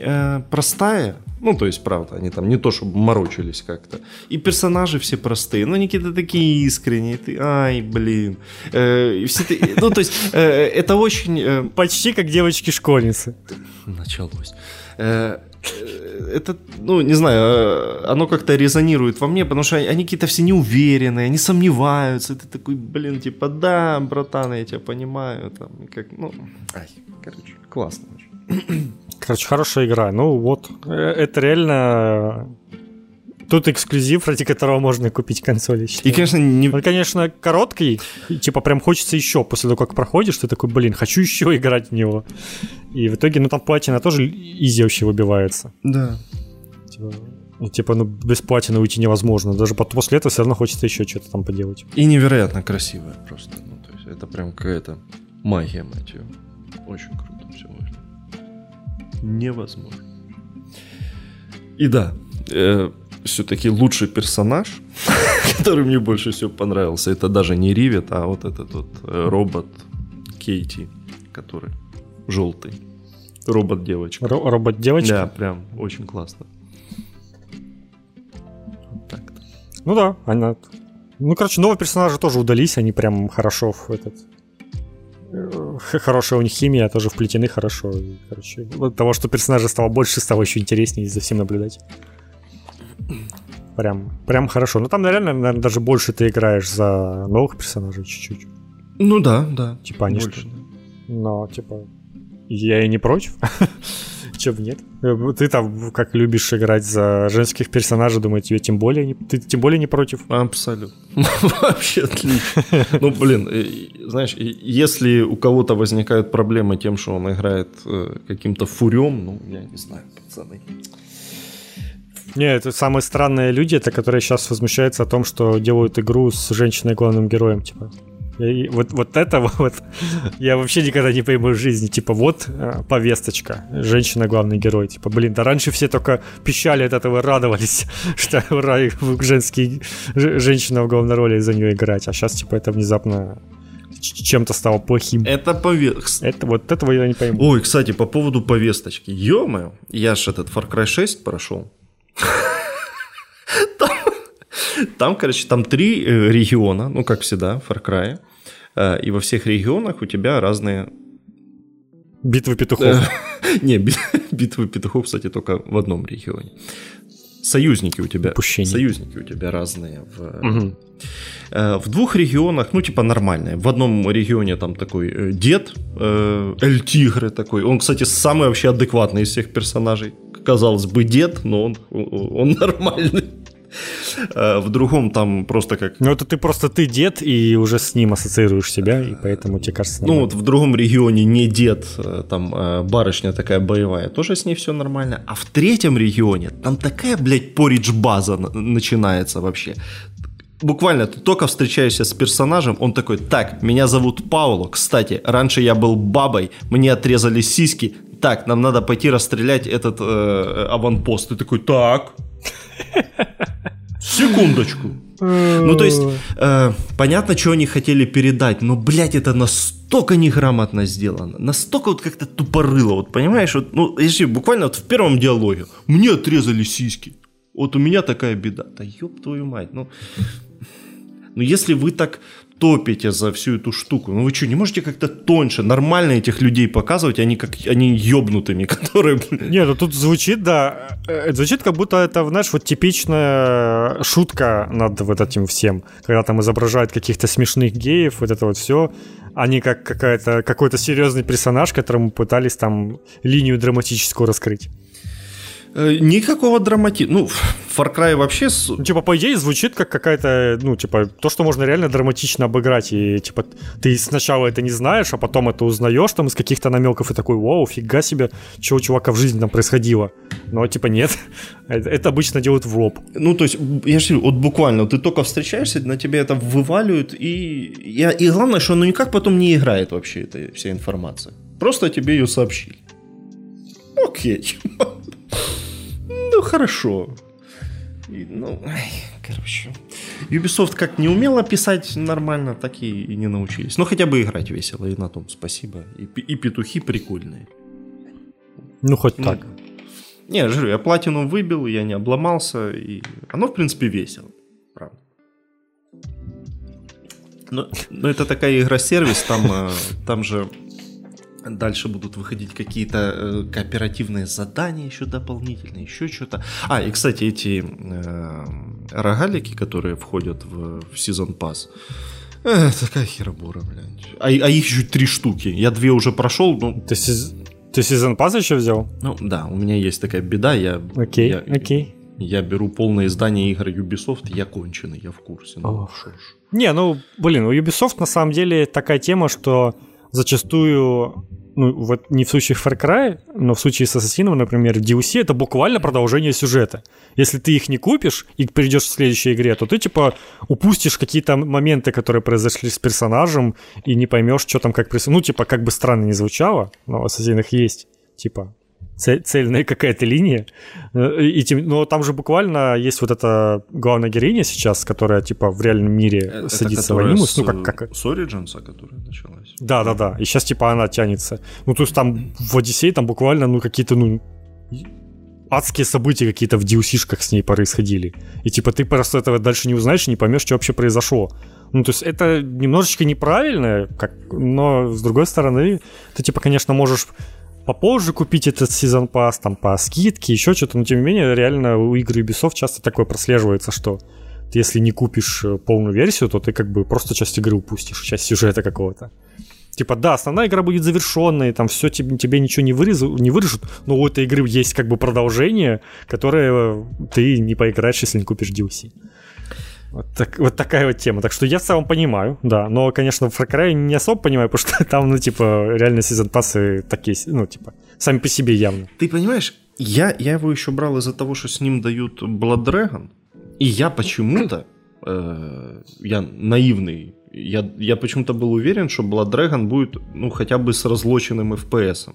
простая. Ну, то есть, правда, они там не то, чтобы морочились как-то. И персонажи все простые, но они какие-то такие искренние. Ты, ай, блин. Э, и все ты- ну, то есть, э, это очень... э, Почти как девочки-школьницы. началось. Э, Это, ну, не знаю, э, оно как-то резонирует во мне, потому что они какие-то все неуверенные, они сомневаются. Ты такой, блин, типа, да, братан, я тебя понимаю. Там, и как, ну, ай, короче, классно. Короче, хорошая игра. Ну вот, э, это реально Тут эксклюзив, ради которого можно купить консоли. И, конечно, не... Он, конечно, короткий, и, типа прям хочется еще. После того, как проходишь, ты такой, блин, хочу еще играть в него. И в итоге, ну там платина тоже изи вообще выбивается. Да. Типа, и, типа, ну без платины уйти невозможно. Даже после этого все равно хочется еще что-то там поделать. И невероятно красивая просто. Ну, то есть это прям какая-то магия, мать ее. Очень круто все выглядит. Невозможно. И да, э, все-таки лучший персонаж, который мне больше всего понравился, это даже не Ривет, а вот этот вот э, робот Кейти, который желтый. Робот-девочка. Ро- робот-девочка? Да, прям очень классно. Вот так -то. Ну да, она... Ну, короче, новые персонажи тоже удались, они прям хорошо в этот... Э, хорошая у них химия, тоже вплетены хорошо. И, короче, от того, что персонажа стало больше, стало еще интереснее за всем наблюдать. Прям, прям хорошо. Ну там, наверное, наверное, даже больше ты играешь за новых персонажей чуть-чуть. Ну да, да. Типа они больше, что... Но, типа, я и не против. Бы нет. Ты там как любишь играть за женских персонажей, думаю, тебе тем более не, ты тем более не против. Абсолютно. Вообще отлично. Ну, блин, знаешь, если у кого-то возникают проблемы тем, что он играет э, каким-то фурем, ну, я не знаю, пацаны. Не, это самые странные люди, это которые сейчас возмущаются о том, что делают игру с женщиной главным героем, типа. И вот, вот это вот я вообще никогда не пойму в жизни. Типа, вот э, повесточка, женщина главный герой. Типа, блин, да раньше все только пищали от этого, радовались, что ура, женский, женщина в главной роли за нее играть. А сейчас, типа, это внезапно чем-то стало плохим. Это повестка. Это, вот этого я не пойму. Ой, кстати, по поводу повесточки. ё я ж этот Far Cry 6 прошел. Там, там, короче, там три э, региона, ну, как всегда, в Far Cry. Э, и во всех регионах у тебя разные... Битвы петухов. Э, не, битвы петухов, кстати, только в одном регионе. Союзники у тебя. Упущение. Союзники у тебя разные. В, угу. в двух регионах, ну, типа нормальные. В одном регионе там такой дед, Эль Тигры такой. Он, кстати, самый вообще адекватный из всех персонажей казалось бы, дед, но он, он нормальный. А в другом там просто как... Ну, это ты просто ты дед, и уже с ним ассоциируешь себя, и поэтому тебе кажется нормально. Ну, вот в другом регионе не дед, э, там э, барышня такая боевая, тоже с ней все нормально. А в третьем регионе там такая, блядь, поридж-база начинается вообще буквально ты только встречаешься с персонажем, он такой, так, меня зовут Пауло, кстати, раньше я был бабой, мне отрезали сиськи, так, нам надо пойти расстрелять этот э, аванпост. Ты такой, так, секундочку. Ну, то есть, э, понятно, что они хотели передать, но, блядь, это настолько неграмотно сделано, настолько вот как-то тупорыло, вот понимаешь, вот, ну, если буквально вот в первом диалоге, мне отрезали сиськи, вот у меня такая беда, да ёб твою мать, ну, ну если вы так топите за всю эту штуку. Ну вы что, не можете как-то тоньше, нормально этих людей показывать, они как они ёбнутыми, которые... Не, ну тут звучит, да, э, звучит как будто это, знаешь, вот типичная шутка над вот этим всем, когда там изображают каких-то смешных геев, вот это вот все, они как какая-то, какой-то серьезный персонаж, которому пытались там линию драматическую раскрыть. Э, никакого драматизма. Ну, Far Cry вообще... Ну, типа, по идее, звучит как какая-то, ну, типа, то, что можно реально драматично обыграть. И, типа, ты сначала это не знаешь, а потом это узнаешь там из каких-то намеков и такой, вау, фига себе, что у чувака в жизни там происходило. Но, типа, нет. это обычно делают в лоб. Ну, то есть, я же вот буквально, ты только встречаешься, на тебе это вываливают, и, и, и главное, что оно никак потом не играет вообще, эта вся информация. Просто тебе ее сообщили. Окей ну хорошо. И, ну, ай, короче. Ubisoft как не умела писать нормально, так и, и не научились. Но хотя бы играть весело, и на том спасибо. И, и петухи прикольные. Ну, хоть ну, так. Не, говорю, я платину выбил, я не обломался, и оно, в принципе, весело. Правда. Но, но это такая игра-сервис, там, э, там же Дальше будут выходить какие-то э, кооперативные задания еще дополнительные, еще что-то. А, и, кстати, эти э, рогалики, которые входят в, в сезон пас, э, такая херобора, блядь. А, а их еще три штуки. Я две уже прошел, ну... То есть Ты сезон пас еще взял? Ну да, у меня есть такая беда, я... Окей, я, окей. Я беру полное издание игр Ubisoft, я конченый, я в курсе. Ну, ж. Не, ну, блин, у Ubisoft на самом деле такая тема, что зачастую, ну, вот не в случае Far Cry, но в случае с Ассасином, например, DLC это буквально продолжение сюжета. Если ты их не купишь и перейдешь в следующей игре, то ты, типа, упустишь какие-то моменты, которые произошли с персонажем, и не поймешь, что там как. Ну, типа, как бы странно не звучало, но в Ассасинах есть, типа, цель- цельная какая-то линия. Э, И, тем- но там же буквально есть вот эта главная героиня сейчас, которая, типа, в реальном мире Это садится в анимус. с, Ну, как, как, С Origins, которая началась. да, да, да. И сейчас, типа, она тянется. Ну, то есть там в Одиссее там буквально, ну, какие-то, ну, адские события какие-то в DLC-шках с ней происходили. И, типа, ты просто этого дальше не узнаешь и не поймешь, что вообще произошло. Ну, то есть это немножечко неправильно, как, но, с другой стороны, ты, типа, конечно, можешь попозже купить этот сезон пас, там, по скидке, еще что-то, но, тем не менее, реально у игр Ubisoft часто такое прослеживается, что ты, если не купишь э, полную версию, то ты как бы просто часть игры упустишь, часть сюжета какого-то. Типа, да, основная игра будет завершенной, там все тебе, тебе ничего не, вырезу, не вырежут, но у этой игры есть как бы продолжение, которое э, ты не поиграешь, если не купишь DLC. Вот, так, вот такая вот тема. Так что я в целом понимаю, да. Но, конечно, в Far Cry не особо понимаю, потому что там, ну, типа, реально сезон пассы такие, ну, типа, сами по себе явно. Ты понимаешь, я, я его еще брал из-за того, что с ним дают Blood Dragon, и я почему-то, э, я наивный, я, я почему-то был уверен, что Blood Dragon будет, ну, хотя бы с разлоченным FPS.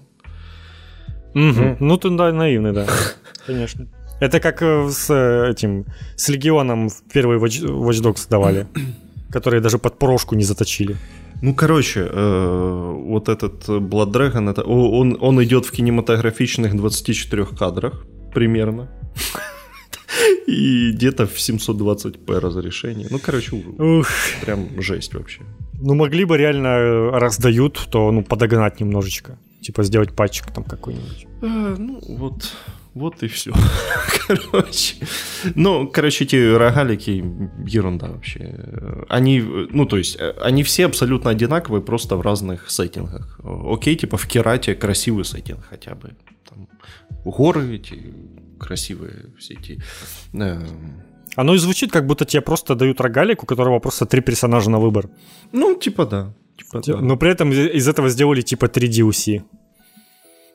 Мгм. Ну, ты да, наивный, да. Конечно. Это как э, с э, этим, с Легионом в первый Watch, Watch Dogs давали, которые даже под прошку не заточили. Ну, короче, э, вот этот Blood Dragon, это, он, он идет в кинематографичных 24 кадрах примерно. И где-то в 720p разрешении. Ну, короче, Ух, прям жесть вообще. ну могли бы реально э, раздают, то ну подогнать немножечко. Типа сделать патчик там какой-нибудь. А, ну, вот, вот и все. короче. Ну, короче, эти рогалики ерунда вообще. Они, ну, то есть, они все абсолютно одинаковые, просто в разных сеттингах. Окей, типа в Керате красивый сеттинг хотя бы. Там горы эти красивые все эти. э, Оно и звучит, как будто тебе просто дают рогалик, у которого просто три персонажа на выбор. ну, типа да. Типа, да. Но при этом из этого сделали типа 3 DLC.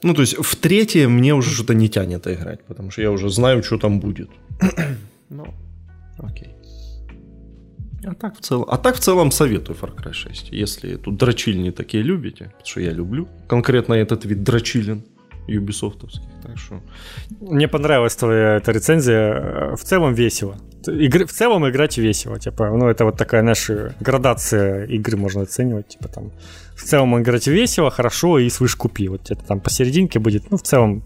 Ну, то есть в третье мне уже что-то не тянет играть, потому что я уже знаю, что там будет. ну, окей. А так, в целом, а так в целом советую Far Cry 6. Если тут дрочильни такие любите, потому что я люблю конкретно этот вид дрочилин юбисофтовских. Так что Мне понравилась твоя эта рецензия. Э, В целом весело. Игры, в целом играть весело. Типа, ну, это вот такая наша градация игры можно оценивать. Типа там в целом играть весело, хорошо и свыше купи. Вот это там посерединке будет. Ну, в целом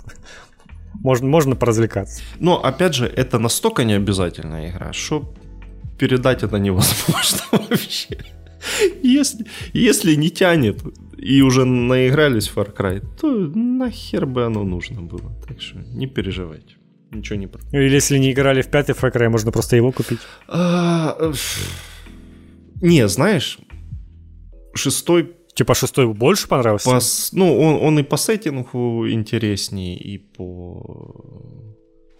можно, можно поразвлекаться. Но опять же, это настолько не обязательная игра, что передать это невозможно вообще. Если, если не тянет и уже наигрались в Far Cry, то нахер бы оно нужно было. Так что не переживайте. Ничего не про- Или если не играли в пятый Far Cry, можно просто его купить. А, э, Не, знаешь, шестой Типа шестой больше понравился? по, ну, он, он и по сеттингу интереснее, и по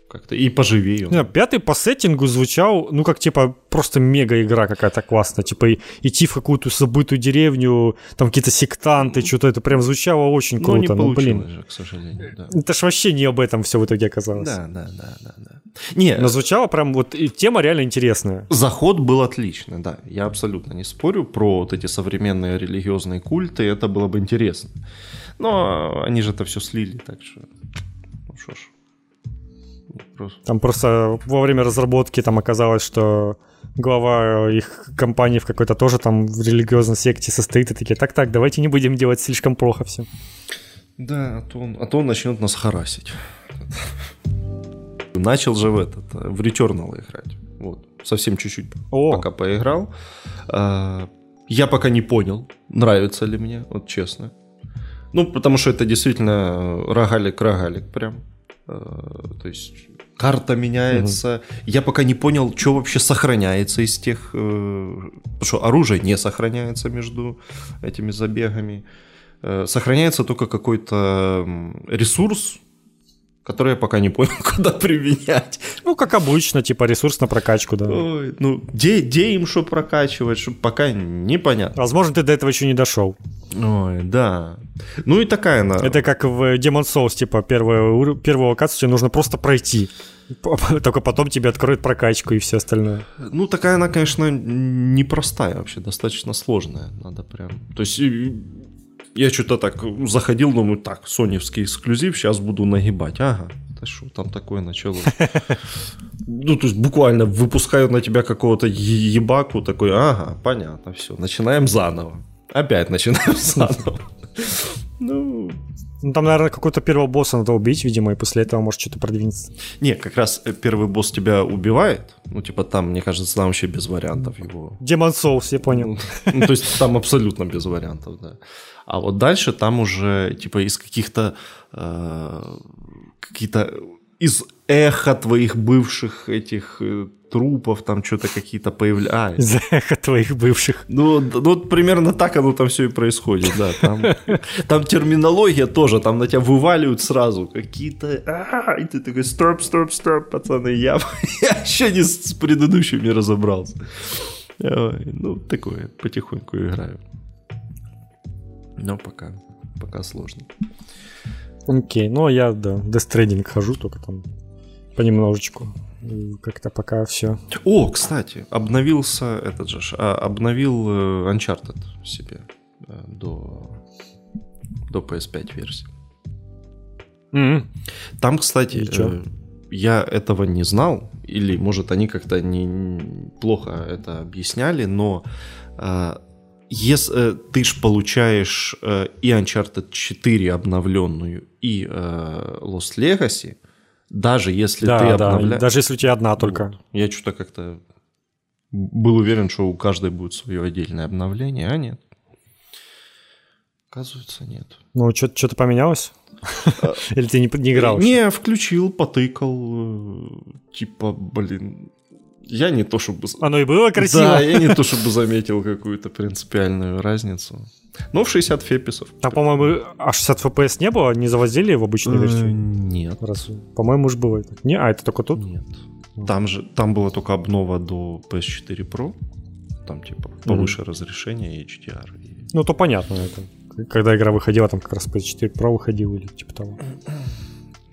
как-то и поживее. Не, пятый по сеттингу звучал, ну, как, типа, просто мега-игра какая-то классная. Типа, и- идти в какую-то забытую деревню, там какие-то сектанты, что-то это прям звучало очень Ну, не круто. Ну, получилось блин. же, к сожалению. Да. Это ж вообще не об этом все в итоге оказалось. Да, да, да, да, да. Не, Но звучало прям, вот, и тема реально интересная. заход был отличный, да. Я абсолютно не спорю про вот эти современные религиозные культы, это было бы интересно. Но они же это все слили, так что... Просто... Там просто во время разработки там оказалось, что глава их компании в какой-то тоже там в религиозной секте состоит, и такие, так-так, давайте не будем делать слишком плохо все. Да, а то он, а то он начнет нас харасить. Начал же в этот, в Returnal играть. Вот, совсем чуть-чуть О. пока поиграл. А, Я пока не понял, нравится ли мне, вот честно. Ну, потому что это действительно рогалик-рогалик прям. А, То есть карта меняется. Я пока не понял, что вообще сохраняется из тех... э, Потому что оружие не сохраняется между этими забегами. э, сохраняется только какой-то ресурс, который я пока не понял, куда применять. Ну, как обычно, типа ресурс на прокачку, да. Ой, ну, где, где им что прокачивать, что пока непонятно. Возможно, ты до этого еще не дошел. Ой, да. Ну и такая она. Это как в Demon Souls, типа, первую, первую локацию тебе нужно просто пройти. Только потом тебе откроют прокачку и все остальное. Ну, такая она, конечно, непростая вообще, достаточно сложная. Надо прям... То есть я что-то так заходил, думаю, так, соневский эксклюзив, сейчас буду нагибать. Ага, да что там такое началось? Ну, то есть буквально выпускают на тебя какого-то ебаку, такой, ага, понятно, все, начинаем заново. Опять начинаем заново. Ну, ну, там, наверное, какого-то первого босса надо убить, видимо, и после этого может что-то продвинуться. Не, как раз э, первый босс тебя убивает. Ну, типа, там, мне кажется, там вообще без вариантов его. Демон Соус, я понял. Ну, ну, то есть там абсолютно без вариантов, да. А вот дальше там уже, типа, из каких-то... Э, какие-то... Из эхо твоих бывших этих э, трупов, там что-то какие-то появляются. Из эхо твоих бывших. Ну, ну, примерно так оно там все и происходит, да. Там, там терминология тоже, там на тебя вываливают сразу какие-то... И ты такой, стоп, стоп, стоп, пацаны, я, я еще не с предыдущими разобрался. Ну, такое, потихоньку играю. Но пока, пока сложно. Окей, ну а я, да, Death Stranding хожу, только там понемножечку. Как-то пока все. О, кстати, обновился этот же, а, обновил э, Uncharted себе э, до, до PS5 версии. Mm-hmm. Там, кстати, э, я этого не знал, или, может, они как-то не, плохо это объясняли, но э, если э, ты ж получаешь э, и Uncharted 4 обновленную, и э, Lost Legacy, даже если да, ты да, обновляешь... даже если у тебя одна только. Вот. Я что-то как-то был уверен, что у каждой будет свое отдельное обновление, а нет. Оказывается, нет. Ну, что-то поменялось? Или ты не, не играл? Не, включил, потыкал. Типа, блин, я не то чтобы... Оно и было красиво. Да, я не то чтобы заметил какую-то принципиальную разницу. Но в 60 феписов. А, по-моему, а 60 FPS не было? Не завозили в обычную версию? Нет. Раз, по-моему, уж было это. Не, а это только тут? Нет. Там же, там была только обнова до PS4 Pro. Там, типа, повыше mm-hmm. разрешение HDR. Ну, то понятно это. Когда игра выходила, там как раз PS4 Pro выходил или типа того.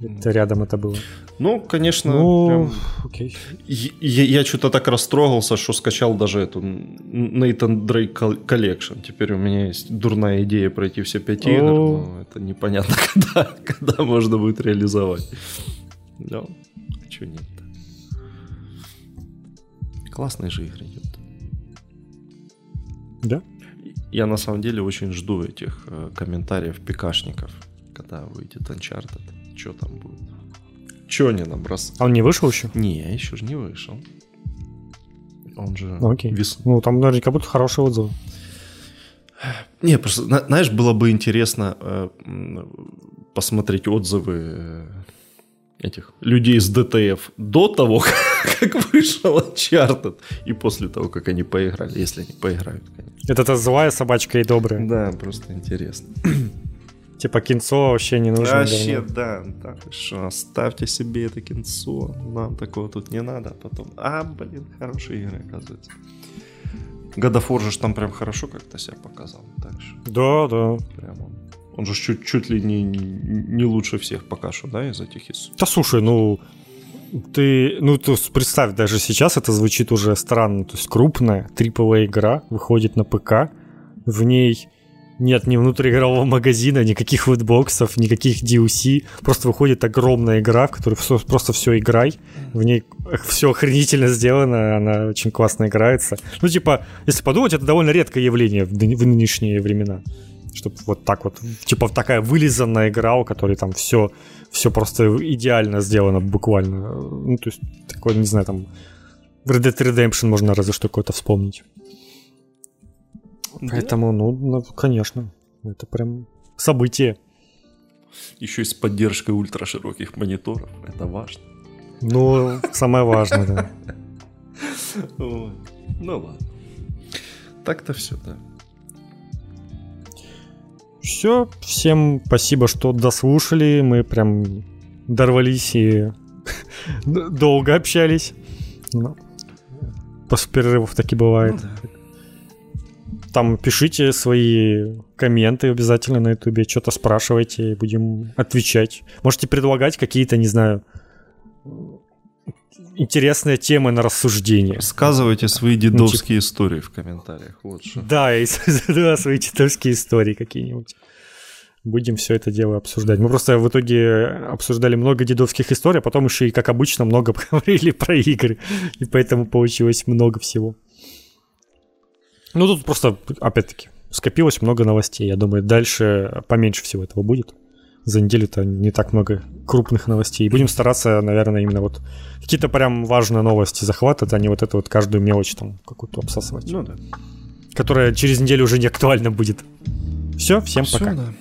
Это рядом это было. Ну, конечно, ну, прям... окей. Я, я что-то так растрогался, что скачал даже эту Nathan Drake Collection. Теперь у меня есть дурная идея пройти все пять игр, но это непонятно, когда, когда можно будет реализовать. Ну, а что нет-то? Классные же игры идут. Да? Я на самом деле очень жду этих э, комментариев пикашников, когда выйдет Uncharted что там будет. Что они нам раз... А он не вышел еще? Не, еще же не вышел. Он же... Ну, окей. Вес... Ну, там наверняка будут хорошие отзывы. Не, просто, знаешь, было бы интересно э, посмотреть отзывы э, этих людей с ДТФ до того, как вышел Uncharted, и после того, как они поиграли, если они поиграют, конечно. Это та злая собачка и добрая. Да, просто интересно. Типа кинцо вообще не нужно. Вообще, да, да. Что, оставьте себе это кинцо. Нам такого тут не надо. А потом, а, блин, хорошие игры, оказывается. God же там прям хорошо как-то себя показал. Так что. Да, да. Прям он. Он же чуть, чуть ли не, не лучше всех пока что, да, из этих из. Да слушай, ну ты, ну, то есть представь, даже сейчас это звучит уже странно. То есть крупная AAA игра выходит на ПК, в ней нет ни внутриигрового магазина, никаких лутбоксов, никаких DLC. Просто выходит огромная игра, в которую все, просто все играй. В ней все охренительно сделано, она очень классно играется. Ну, типа, если подумать, это довольно редкое явление в, в нынешние времена. Чтобы вот так вот, типа такая вылизанная игра, у которой там все, все просто идеально сделано буквально. Ну, то есть, такое, не знаю, там Red Dead Redemption можно разве что какое-то вспомнить. Поэтому, ну, ну, конечно, это прям событие. Еще и с поддержкой ультрашироких мониторов. Это важно. Ну, самое важное, да. Ну ладно. Так-то все, да. Все, всем спасибо, что дослушали. Мы прям дорвались и долго общались. Ну, после перерывов таки бывает. Ну, да. Там пишите свои комменты обязательно на ютубе, что-то спрашивайте, будем отвечать. Можете предлагать какие-то, не знаю, интересные темы на рассуждение. Рассказывайте свои дедовские ну, типа... истории в комментариях лучше. Да, и да, свои дедовские истории какие-нибудь. Будем все это дело обсуждать. Мы просто в итоге обсуждали много дедовских историй, а потом еще и, как обычно, много поговорили про игры. И поэтому получилось много всего. Ну, тут просто, опять-таки, скопилось много новостей. Я думаю, дальше поменьше всего этого будет. За неделю-то не так много крупных новостей. Будем стараться, наверное, именно вот какие-то прям важные новости захватывать, а не вот эту вот каждую мелочь там какую-то обсасывать. Ну да. Которая через неделю уже не актуальна будет. Все, всем Все, пока. Да.